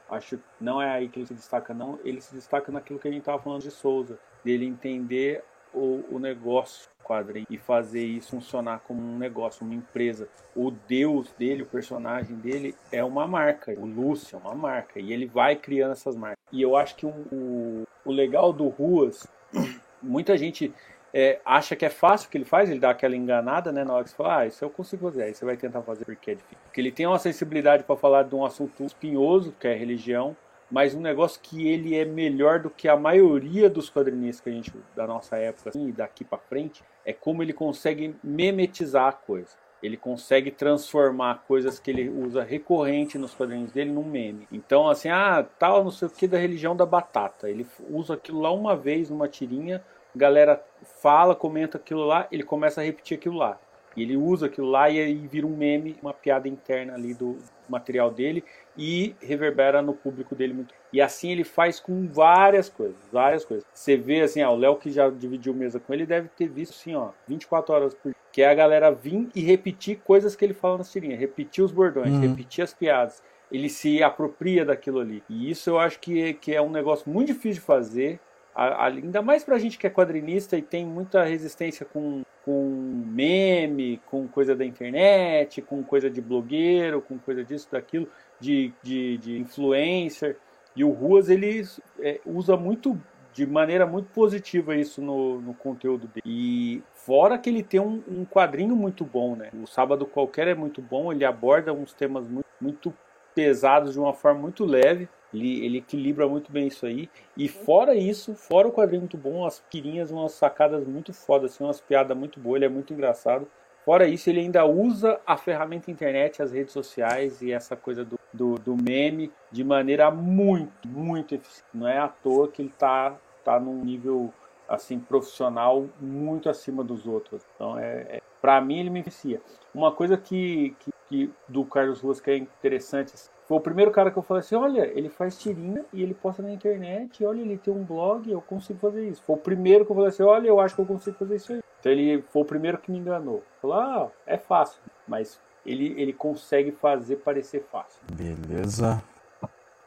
Acho que não é aí que ele se destaca, não. Ele se destaca naquilo que a gente tava falando de Souza. Dele entender o, o negócio quadrinho e fazer isso funcionar como um negócio, uma empresa. O deus dele, o personagem dele é uma marca, o Lúcio é uma marca e ele vai criando essas marcas. E eu acho que o, o, o legal do Ruas, muita gente é, acha que é fácil o que ele faz, ele dá aquela enganada, né? Na hora que você fala, ah, isso eu consigo fazer, aí você vai tentar fazer porque é difícil. Porque ele tem uma sensibilidade para falar de um assunto espinhoso, que é religião, mas um negócio que ele é melhor do que a maioria dos quadrinistas que a gente da nossa época assim, e daqui para frente é como ele consegue memetizar a coisa. ele consegue transformar coisas que ele usa recorrente nos quadrinhos dele num meme. Então, assim, ah, tal, não sei o que da religião da batata. Ele usa aquilo lá uma vez numa tirinha, galera fala, comenta aquilo lá, ele começa a repetir aquilo lá. E ele usa aquilo lá e aí vira um meme, uma piada interna ali do material dele e reverbera no público dele muito. E assim ele faz com várias coisas, várias coisas. Você vê assim, ó, o Léo que já dividiu mesa com ele deve ter visto assim, ó, 24 horas por dia. Que é a galera vir e repetir coisas que ele fala nas tirinhas, repetir os bordões, uhum. repetir as piadas. Ele se apropria daquilo ali. E isso eu acho que, que é um negócio muito difícil de fazer ainda mais pra gente que é quadrinista e tem muita resistência com, com meme, com coisa da internet, com coisa de blogueiro, com coisa disso, daquilo, de, de, de influencer. E o Ruas ele é, usa muito, de maneira muito positiva isso no, no conteúdo dele. E fora que ele tem um, um quadrinho muito bom, né? O Sábado Qualquer é muito bom, ele aborda uns temas muito, muito pesados de uma forma muito leve. Ele, ele, equilibra muito bem isso aí. E fora isso, fora o quadrinho muito bom, as pirinhas, umas sacadas muito fodas, assim, umas piadas muito boas, ele é muito engraçado. Fora isso, ele ainda usa a ferramenta internet, as redes sociais e essa coisa do, do, do meme de maneira muito, muito eficiente. Não é à toa que ele tá, tá num nível assim profissional muito acima dos outros. Então, é, é para mim, ele me eficia. Uma coisa que, que, que, do Carlos Ruas que é interessante assim, foi o primeiro cara que eu falei assim: olha, ele faz tirinha e ele posta na internet, olha, ele tem um blog, eu consigo fazer isso. Foi o primeiro que eu falei assim: olha, eu acho que eu consigo fazer isso aí. Então ele foi o primeiro que me enganou. Falou: ah, é fácil, mas ele, ele consegue fazer parecer fácil. Beleza.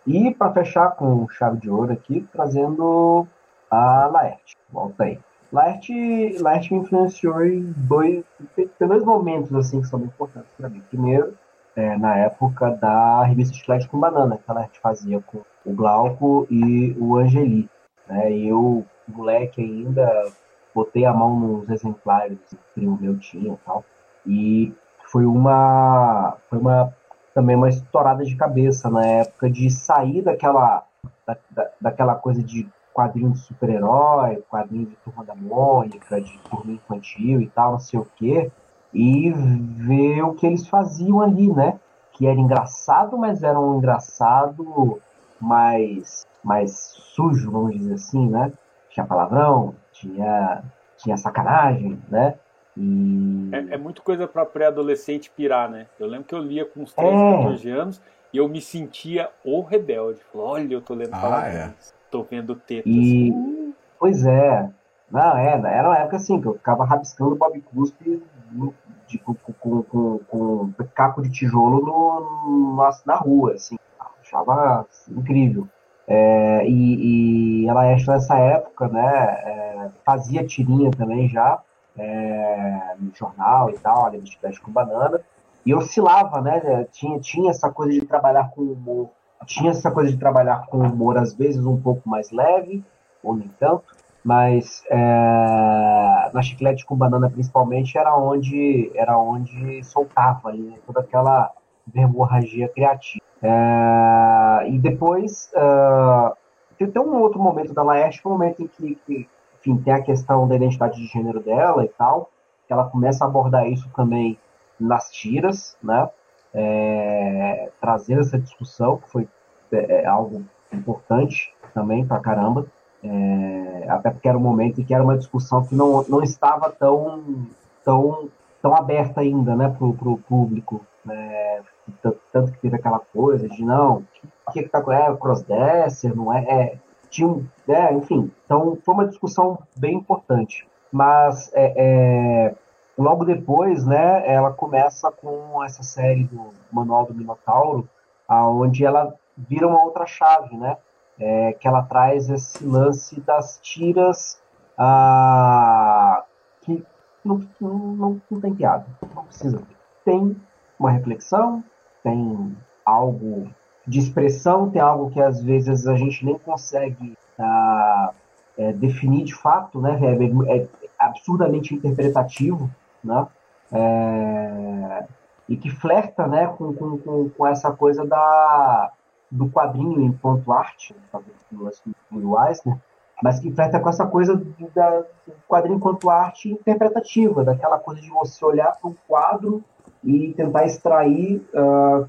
E para fechar com chave de ouro aqui, trazendo a Laerte. Volta aí. Laerte, Laerte me influenciou em dois, tem dois momentos assim que são muito importantes para mim. Primeiro, é, na época da revista Chiclete com Banana, que ela fazia com o Glauco e o Angeli. Né? E eu, moleque ainda, botei a mão nos exemplares que o primo meu tinha e tal. E foi uma, foi uma também uma estourada de cabeça na época de sair daquela, da, da, daquela coisa de quadrinho de super-herói, quadrinho de turma da Mônica, de turma infantil e tal, não sei o quê e ver o que eles faziam ali, né? Que era engraçado, mas era um engraçado mais, mais sujo, vamos dizer assim, né? Tinha palavrão, tinha, tinha sacanagem, né? E... É, é muito coisa para pré-adolescente pirar, né? Eu lembro que eu lia com uns 13, é. 14 anos e eu me sentia o rebelde. Olha, eu tô lendo ah, palavrões, é. tô vendo tetas. E... Pois é. Não, é, era uma época assim, que eu ficava rabiscando Bob Cuspe tipo, com, com, com, caco de tijolo no, no, na rua, assim, achava incrível. É, e, e ela nessa época, né, é, fazia tirinha também já, é, no jornal e tal, ali no com banana, e oscilava, né, tinha, tinha essa coisa de trabalhar com humor, tinha essa coisa de trabalhar com humor às vezes um pouco mais leve, ou nem tanto, mas é, na chiclete com banana principalmente era onde era onde soltava ali né, toda aquela verborragia criativa. É, e depois é, tem, um outro momento da Laerte, um momento em que, que enfim, tem a questão da identidade de gênero dela e tal que ela começa a abordar isso também nas tiras né é, trazer essa discussão que foi é, é algo importante também pra caramba é, até porque era um momento em que era uma discussão que não, não estava tão, tão, tão aberta ainda né, para o público. Né, tanto que teve aquela coisa de não, o que está com é, crossdresser, não é, é tinha um, é, enfim, então foi uma discussão bem importante. Mas é, é, logo depois, né, ela começa com essa série do Manual do Minotauro, aonde ela vira uma outra chave, né? É, que ela traz esse lance das tiras ah, que não, não, não tem piada, não precisa. Tem uma reflexão, tem algo de expressão, tem algo que às vezes a gente nem consegue ah, é, definir de fato, né? É, é absurdamente interpretativo, né? É, e que flerta né, com, com, com, essa coisa da, do quadrinho enquanto arte, talvez do mas que enfrenta com essa coisa do, quadrinho enquanto arte interpretativa, daquela coisa de você olhar para um quadro e tentar extrair uh,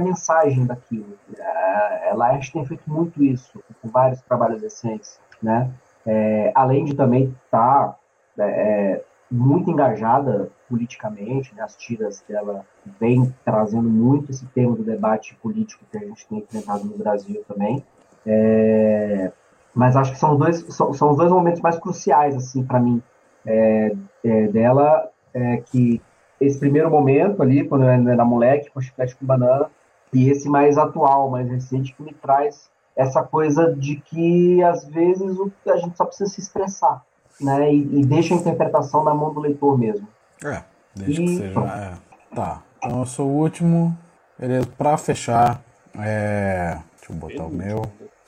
mensagem daquilo. Uh, a Laerte tem feito muito isso, com vários trabalhos recentes, né? É, além de também estar tá, é, muito engajada politicamente, né? as tiras dela vêm trazendo muito esse tema do debate político que a gente tem enfrentado no Brasil também. É, mas acho que são, dois, são, são os dois momentos mais cruciais assim para mim é, é, dela, é, que esse primeiro momento ali, quando eu era moleque, com chiclete com banana, e esse mais atual, mais recente, que me traz essa coisa de que às vezes a gente só precisa se expressar, né? E, e deixa a interpretação na mão do leitor mesmo. É, deixa e, que seja. É, tá. Então eu sou o último. Beleza, pra fechar. É... Deixa eu botar o meu.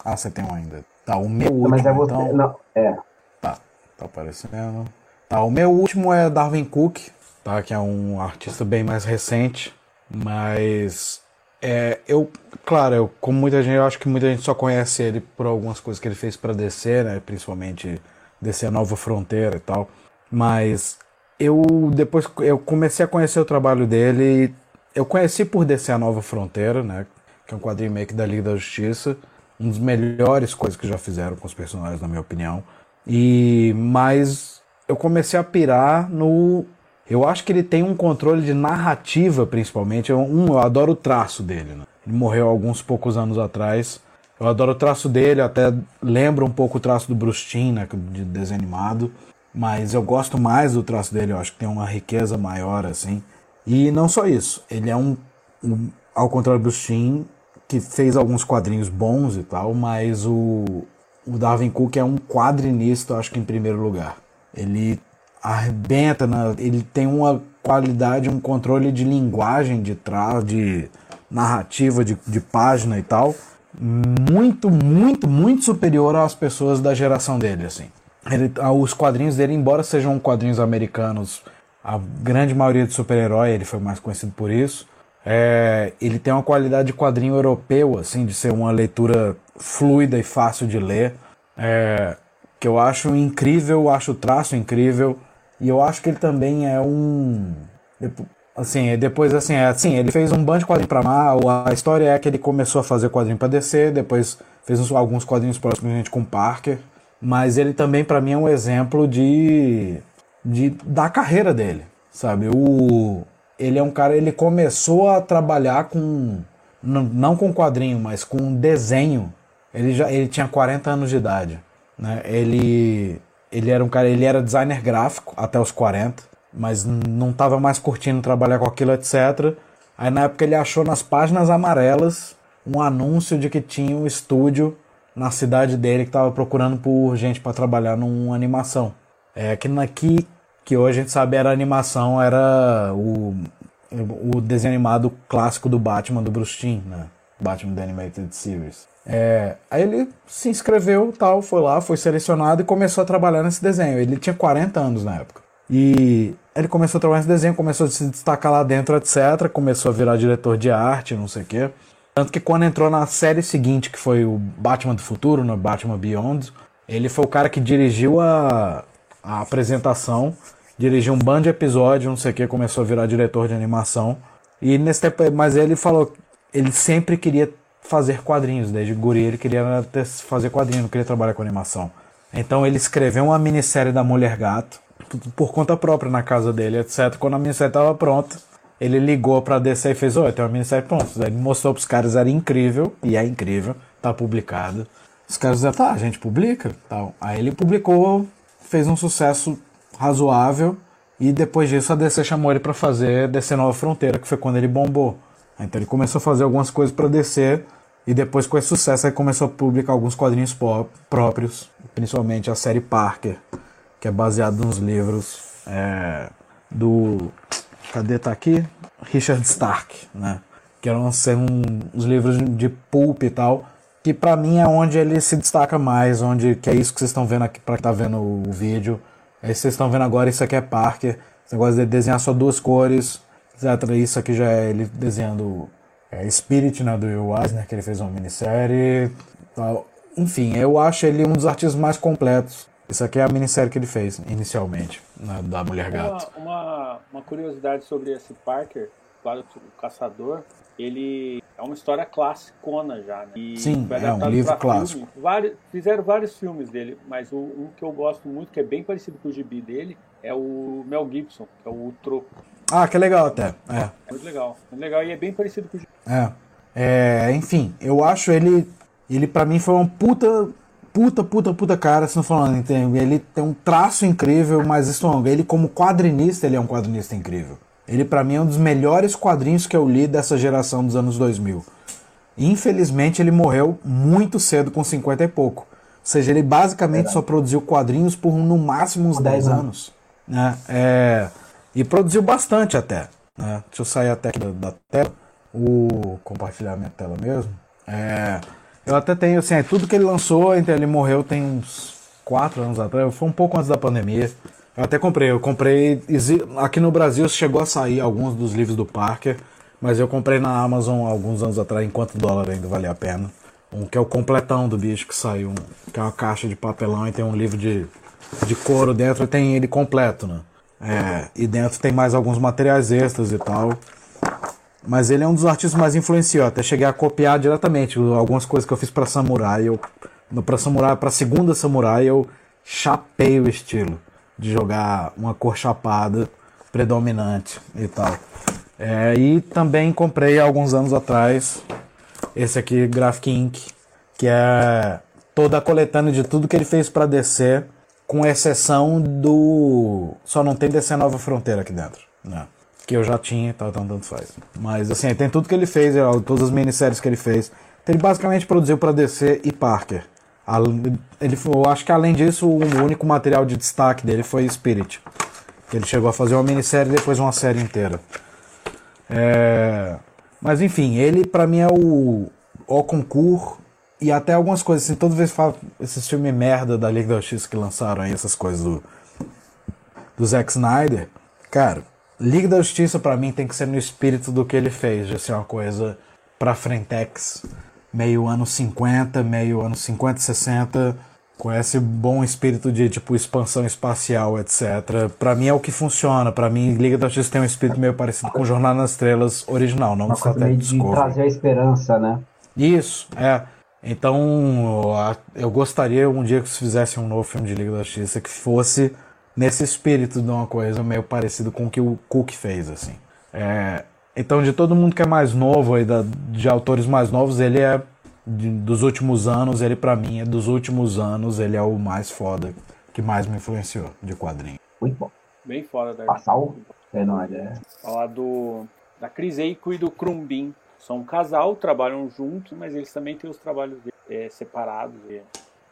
Ah, você tem um ainda. Tá, o meu último. Mas é você. Então... Não, é. Tá, tá aparecendo. Tá, o meu último é Darwin Cook, tá? Que é um artista bem mais recente. Mas é, eu, claro, eu, como muita gente, eu acho que muita gente só conhece ele por algumas coisas que ele fez para descer, né? Principalmente descer a Nova Fronteira e tal. Mas eu depois eu comecei a conhecer o trabalho dele. Eu conheci por descer a Nova Fronteira, né? Que é um quadrinho meio que da Liga da Justiça, um dos melhores coisas que já fizeram com os personagens, na minha opinião. E mas eu comecei a pirar no eu acho que ele tem um controle de narrativa, principalmente. Um, eu adoro o traço dele. Né? Ele morreu alguns poucos anos atrás. Eu adoro o traço dele, até lembro um pouco o traço do Bruce Timm, né, de desenho animado. Mas eu gosto mais do traço dele, eu acho que tem uma riqueza maior, assim. E não só isso, ele é um, um ao contrário do Bruce Timm, que fez alguns quadrinhos bons e tal, mas o, o Darwin Cook é um quadrinista, acho que em primeiro lugar. Ele arrebenta, na, ele tem uma qualidade, um controle de linguagem de trás, de narrativa, de, de página e tal, muito, muito, muito superior às pessoas da geração dele, assim. Ele, os quadrinhos dele, embora sejam quadrinhos americanos, a grande maioria de super-herói, ele foi mais conhecido por isso. É, ele tem uma qualidade de quadrinho europeu, assim, de ser uma leitura fluida e fácil de ler, é, que eu acho incrível, acho o traço incrível, e eu acho que ele também é um. Assim, depois, assim, é, assim, ele fez um bando de quadrinhos pra Mar. A história é que ele começou a fazer quadrinho pra DC, depois fez alguns quadrinhos próximos gente com Parker. Mas ele também, para mim, é um exemplo de, de. da carreira dele, sabe? O, ele é um cara, ele começou a trabalhar com. Não com quadrinho, mas com desenho. Ele já ele tinha 40 anos de idade. Né? Ele ele era um cara, ele era designer gráfico até os 40, mas não estava mais curtindo trabalhar com aquilo, etc. Aí na época ele achou nas páginas amarelas um anúncio de que tinha um estúdio na cidade dele que estava procurando por gente para trabalhar numa animação. É que naqui que hoje a gente sabe era animação, era o, o desenho animado clássico do Batman do Bruce Timm, né? Batman The Animated Series. É, aí ele se inscreveu, tal, foi lá, foi selecionado e começou a trabalhar nesse desenho. Ele tinha 40 anos na época. E ele começou a trabalhar nesse desenho, começou a se destacar lá dentro, etc. Começou a virar diretor de arte, não sei o quê. Tanto que quando entrou na série seguinte, que foi o Batman do Futuro, no Batman Beyond, ele foi o cara que dirigiu a, a apresentação, dirigiu um bando de episódios, não sei o que, começou a virar diretor de animação. E nesse tempo, mas ele falou, ele sempre queria fazer quadrinhos. Desde guri ele queria fazer quadrinho, não queria trabalhar com animação. Então ele escreveu uma minissérie da Mulher Gato por conta própria na casa dele, etc. Quando a minissérie estava pronta, ele ligou para DC e fez: Oi, tem uma minissérie pronta. Daí ele mostrou para os caras, era incrível, e é incrível, tá publicado. Os caras disseram: Tá, a gente publica. Tal. Aí ele publicou, fez um sucesso razoável, e depois disso a DC chamou ele para fazer DC Nova Fronteira, que foi quando ele bombou. Então ele começou a fazer algumas coisas para DC e depois, com esse sucesso, ele começou a publicar alguns quadrinhos próprios, principalmente a série Parker, que é baseado nos livros é, do. Cadê tá aqui? Richard Stark, né? Que eram ser um, os livros de pulp e tal, que para mim é onde ele se destaca mais, onde que é isso que vocês estão vendo aqui para quem tá vendo o vídeo. É isso que vocês estão vendo agora, isso aqui é Parker. Esse negócio de desenhar só duas cores, etc. Isso aqui já é ele desenhando é, Spirit, né, do Will Eisner, que ele fez uma minissérie. Tal. Enfim, eu acho ele um dos artistas mais completos. Isso aqui é a minissérie que ele fez inicialmente, né, da Mulher Gato. Uma, uma, uma curiosidade sobre esse Parker, o caçador, ele é uma história classicona já, né? E Sim, é um livro clássico. Vários, fizeram vários filmes dele, mas o, um que eu gosto muito, que é bem parecido com o gibi dele, é o Mel Gibson, que é o Troco. Ah, que legal até. É. é muito legal. Muito legal e é bem parecido com o gibi. É. é enfim, eu acho ele. Ele para mim foi um puta. Puta, puta, puta cara, se não falando, entende? Ele tem um traço incrível, mas isso, ele como quadrinista, ele é um quadrinista incrível. Ele para mim é um dos melhores quadrinhos que eu li dessa geração dos anos 2000. Infelizmente ele morreu muito cedo, com 50 e pouco. Ou seja, ele basicamente só produziu quadrinhos por no máximo uns 10 anos. Né? É, e produziu bastante até. Né? Deixa eu sair até aqui da, da tela. O compartilhar minha tela mesmo. É, eu até tenho, assim, é, tudo que ele lançou, então ele morreu tem uns 4 anos atrás. Foi um pouco antes da pandemia. Eu até comprei. Eu comprei. Aqui no Brasil chegou a sair alguns dos livros do Parker, mas eu comprei na Amazon alguns anos atrás, enquanto o dólar ainda valia a pena. Um que é o completão do bicho que saiu, que é uma caixa de papelão e tem um livro de, de couro dentro e tem ele completo, né? É, e dentro tem mais alguns materiais extras e tal. Mas ele é um dos artistas mais influenciou. Até cheguei a copiar diretamente algumas coisas que eu fiz para Samurai. Eu, para Samurai, para segunda Samurai, eu chapei o estilo de jogar uma cor chapada predominante e tal. É, e também comprei alguns anos atrás esse aqui, Graphic Inc., que é toda a coletânea de tudo que ele fez para DC, com exceção do. Só não tem DC Nova Fronteira aqui dentro, né? Que eu já tinha tal, então tanto faz. Mas assim, tem tudo que ele fez, é, todas as minisséries que ele fez. Ele basicamente produziu para DC e Parker. Ele, eu acho que além disso, o único material de destaque dele foi Spirit. Que ele chegou a fazer uma minissérie e depois uma série inteira. É... Mas enfim, ele para mim é o, o concurso e até algumas coisas assim, toda vez que falo esses filmes merda da Liga da Justiça que lançaram aí, essas coisas do, do Zack Snyder, cara, Liga da Justiça para mim tem que ser no espírito do que ele fez, de ser uma coisa pra frentex meio anos 50, meio anos 50, 60, com esse bom espírito de tipo expansão espacial, etc. Para mim é o que funciona. Para mim, Liga da Justiça tem um espírito meio parecido com Jornada nas Estrelas original, não Uma coisa meio de trazer a esperança, né? Isso, é. Então, eu gostaria um dia que se fizesse um novo filme de Liga da Justiça que fosse nesse espírito de uma coisa meio parecido com o que o Cook fez, assim. É, então, de todo mundo que é mais novo, aí, da, de autores mais novos, ele é de, dos últimos anos, ele para mim é dos últimos anos, ele é o mais foda, que mais me influenciou de quadrinho. Muito bom. Bem foda da Passar o fenômeno, é. Falar do da Cris Eiko e do Crumbin. São um casal, trabalham juntos, mas eles também têm os trabalhos é, separados. É.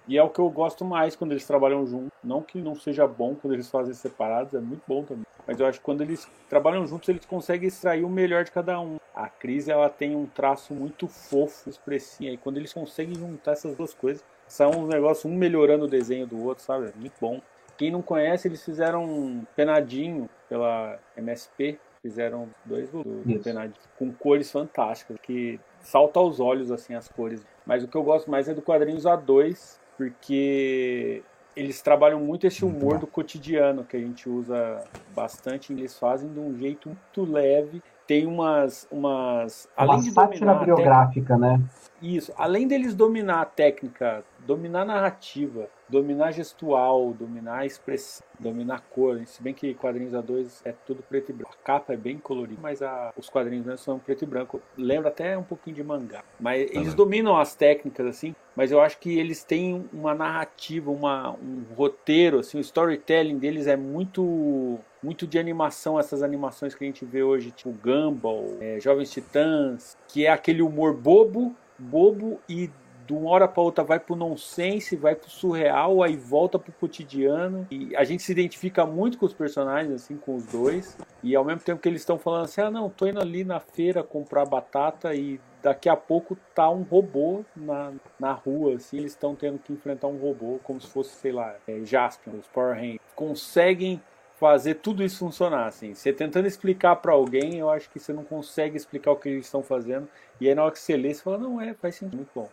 E é o que eu gosto mais quando eles trabalham juntos. Não que não seja bom quando eles fazem separados, é muito bom também. Mas eu acho que quando eles trabalham juntos, eles conseguem extrair o melhor de cada um. A Cris, ela tem um traço muito fofo, expressinho. E quando eles conseguem juntar essas duas coisas, são um negócio, um melhorando o desenho do outro, sabe? É muito bom. Quem não conhece, eles fizeram um penadinho pela MSP. Fizeram dois do, do penadinho com cores fantásticas, que salta aos olhos assim as cores. Mas o que eu gosto mais é do quadrinhos A2, porque eles trabalham muito esse humor do cotidiano que a gente usa bastante. Eles fazem de um jeito muito leve. Tem umas. umas além Uma de sátira biográfica, né? Isso. Além deles dominar a técnica, dominar a narrativa, dominar gestual, dominar a expressão, dominar a cor. Se bem que quadrinhos A2 é tudo preto e branco. A capa é bem colorida, mas a, os quadrinhos né, são preto e branco. Lembra até um pouquinho de mangá. Mas tá eles dominam as técnicas, assim, mas eu acho que eles têm uma narrativa, uma, um roteiro, assim, o storytelling deles é muito muito de animação, essas animações que a gente vê hoje, tipo Gumball, é, Jovens Titãs, que é aquele humor bobo, bobo e de uma hora para outra vai pro nonsense, vai pro surreal, aí volta pro cotidiano. E a gente se identifica muito com os personagens, assim, com os dois. E ao mesmo tempo que eles estão falando assim: ah, não, tô indo ali na feira comprar batata e daqui a pouco tá um robô na, na rua, assim, eles estão tendo que enfrentar um robô como se fosse, sei lá, é, Jaspion, os Power Rangers. Conseguem fazer tudo isso funcionar, assim. Você tentando explicar para alguém, eu acho que você não consegue explicar o que eles estão fazendo. E aí na hora que você lê, você fala, não, é, faz sentido, muito bom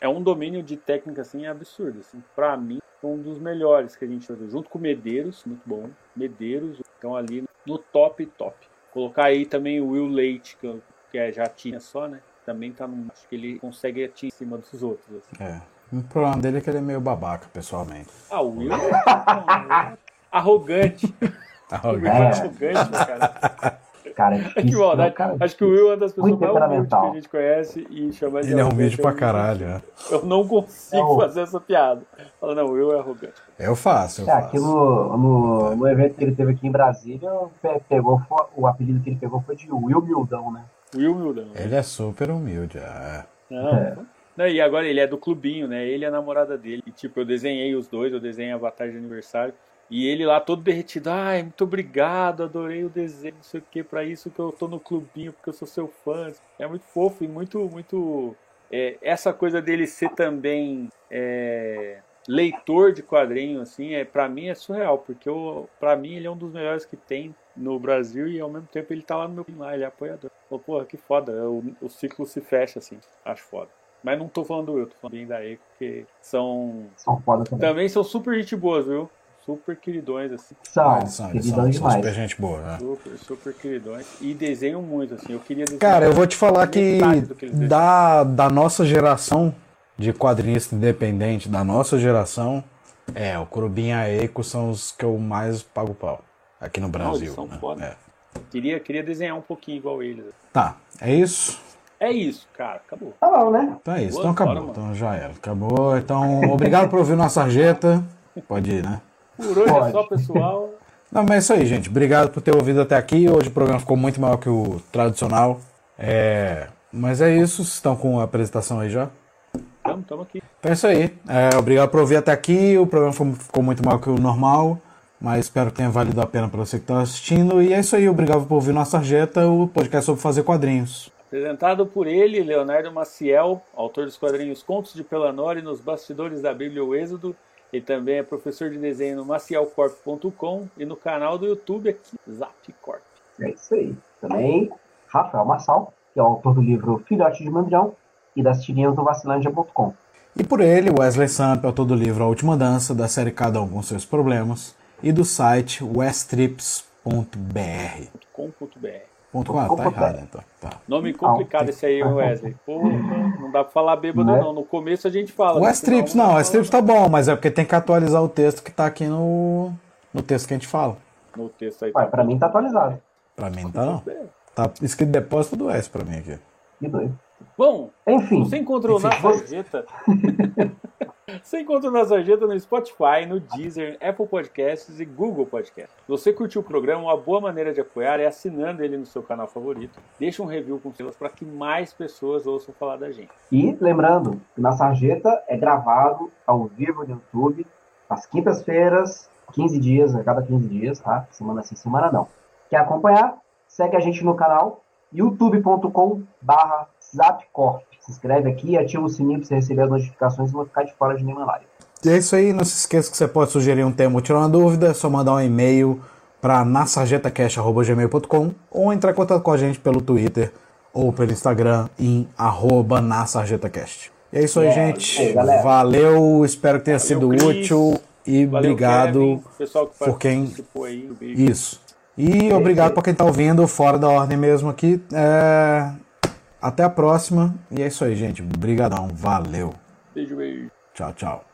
é um domínio de técnica assim absurdo. Assim. Para mim, um dos melhores que a gente fez, junto com Medeiros, muito bom. Medeiros estão ali no top, top. Colocar aí também o Will Leite, que, que é, já tinha só, né? Também tá no. Acho que ele consegue atingir em cima dos outros. Assim. É. O problema dele é que ele é meio babaca, pessoalmente. Ah, o Will é, é arrogante. Arrogante. Arrogante, cara. Cara, é difícil, que maldade. cara, Acho que o Will é uma das pessoas mais humildes que a gente conhece e chamar de Ele é humilde pra caralho, né? Eu não consigo Não. fazer essa piada. Fala, não, o Will é arrogante. Eu faço, eu É, aqui faço. no, no, no evento que ele teve aqui em Brasília, pe- pegou, o apelido que ele pegou foi de Will Mildão, né? Will humildão. Ele é super humilde, é. Não, É. Não, e agora ele é do clubinho, né? Ele e a namorada dele. E tipo, eu desenhei os dois, eu desenhei Avatar de aniversário. E ele lá todo derretido, ai, muito obrigado, adorei o desenho, não sei o que, pra isso que eu tô no clubinho, porque eu sou seu fã. É muito fofo e muito, muito. é, essa coisa dele ser também é, leitor de quadrinho, assim, é, pra mim é surreal, porque eu, pra mim ele é um dos melhores que tem no Brasil e ao mesmo tempo ele tá lá no meu lá, ele é apoiador. Pô, porra, que foda, o, o ciclo se fecha assim, acho foda. Mas não tô falando do eu, tô falando bem da Eco, porque são. São foda também. Também são super gente boas, viu? Super queridões, assim. São, Ah, eles são, são, são super gente boa, né? Super, super queridões. E desenham muito, assim. Eu queria desenhar. Cara, eu vou te falar que que da, da nossa geração de quadrinista independente, da nossa geração, é, o Curubim e a Eco são os que eu mais pago pau aqui no Brasil. eles são né? foda. É. Queria, queria desenhar um pouquinho igual eles. Tá, é isso? É isso, cara. Acabou. Tá bom, né? Então é isso, Boa, então acabou, então já era, acabou. Então, obrigado por ouvir nossa sarjeta. Pode ir, né? Por hoje é Pode. só, pessoal. Não, mas é isso aí, gente. Obrigado por ter ouvido até aqui. Hoje o programa ficou muito maior que o tradicional. É... Mas é isso. Vocês estão com a apresentação aí já? Tamo, tamo aqui. Então é isso aí. É, obrigado por ouvir até aqui. O programa ficou muito maior que o normal. Mas espero que tenha valido a pena para você que está assistindo. E é isso aí. Obrigado por ouvir nossa sarjeta, o podcast sobre fazer quadrinhos. Apresentado por ele, Leonardo Maciel, autor dos quadrinhos Contos de Pelanor e nos bastidores da Bíblia O Êxodo. Ele também é professor de desenho no macielcorp.com e no canal do YouTube aqui, Zapcorp. É isso aí. Também, Rafael Marçal, que é o autor do livro Filhote de Mandrião e das tirinhas do Vacilândia.com. E por ele, Wesley Samp, autor do livro A Última Dança, da série Cada Um com Seus Problemas, e do site westrips.br. .com.br. Ponto com A, tá errado, então. Tá. Nome complicado esse aí, Wesley. Porra, não dá pra falar bêbado Não é? não. No começo a gente fala. O no Westrips, final não, o pra tá bom, mas é porque tem que atualizar o texto que tá aqui no, no texto que a gente fala. No texto aí. Ué, pra mim tá atualizado. Pra mim tá não. Tá escrito depósito do S pra mim aqui. Que doido. Bom, Enfim, você encontrou na Enfim, sarjeta. você encontrou na sarjeta no Spotify, no Deezer, Apple Podcasts e Google Podcasts. Você curtiu o programa, uma boa maneira de apoiar é assinando ele no seu canal favorito. Deixa um review com estrelas para que mais pessoas ouçam falar da gente. E lembrando que na Sarjeta é gravado ao vivo no YouTube, às quintas-feiras, 15 dias, a cada 15 dias, tá? Semana sim, semana não. Quer acompanhar? Segue a gente no canal youtube.com barra zapcorp. Se inscreve aqui e ativa o sininho para você receber as notificações e não ficar de fora de nenhuma live. E é isso aí, não se esqueça que você pode sugerir um tema ou tirar uma dúvida, é só mandar um e-mail para nassarjetacast.gmail.com ou entrar em contato com a gente pelo Twitter ou pelo Instagram em arroba nassarjetacast. E é isso aí, É, gente. aí, galera. Valeu, espero que tenha sido Cris. útil e Valeu, obrigado. Kevin, pessoal que por quem- participou aí. Beijo. Isso. E obrigado para quem está ouvindo, fora da ordem mesmo aqui. É, Até a próxima. E é isso aí, gente. Obrigadão. Valeu. Beijo, beijo. Tchau, tchau.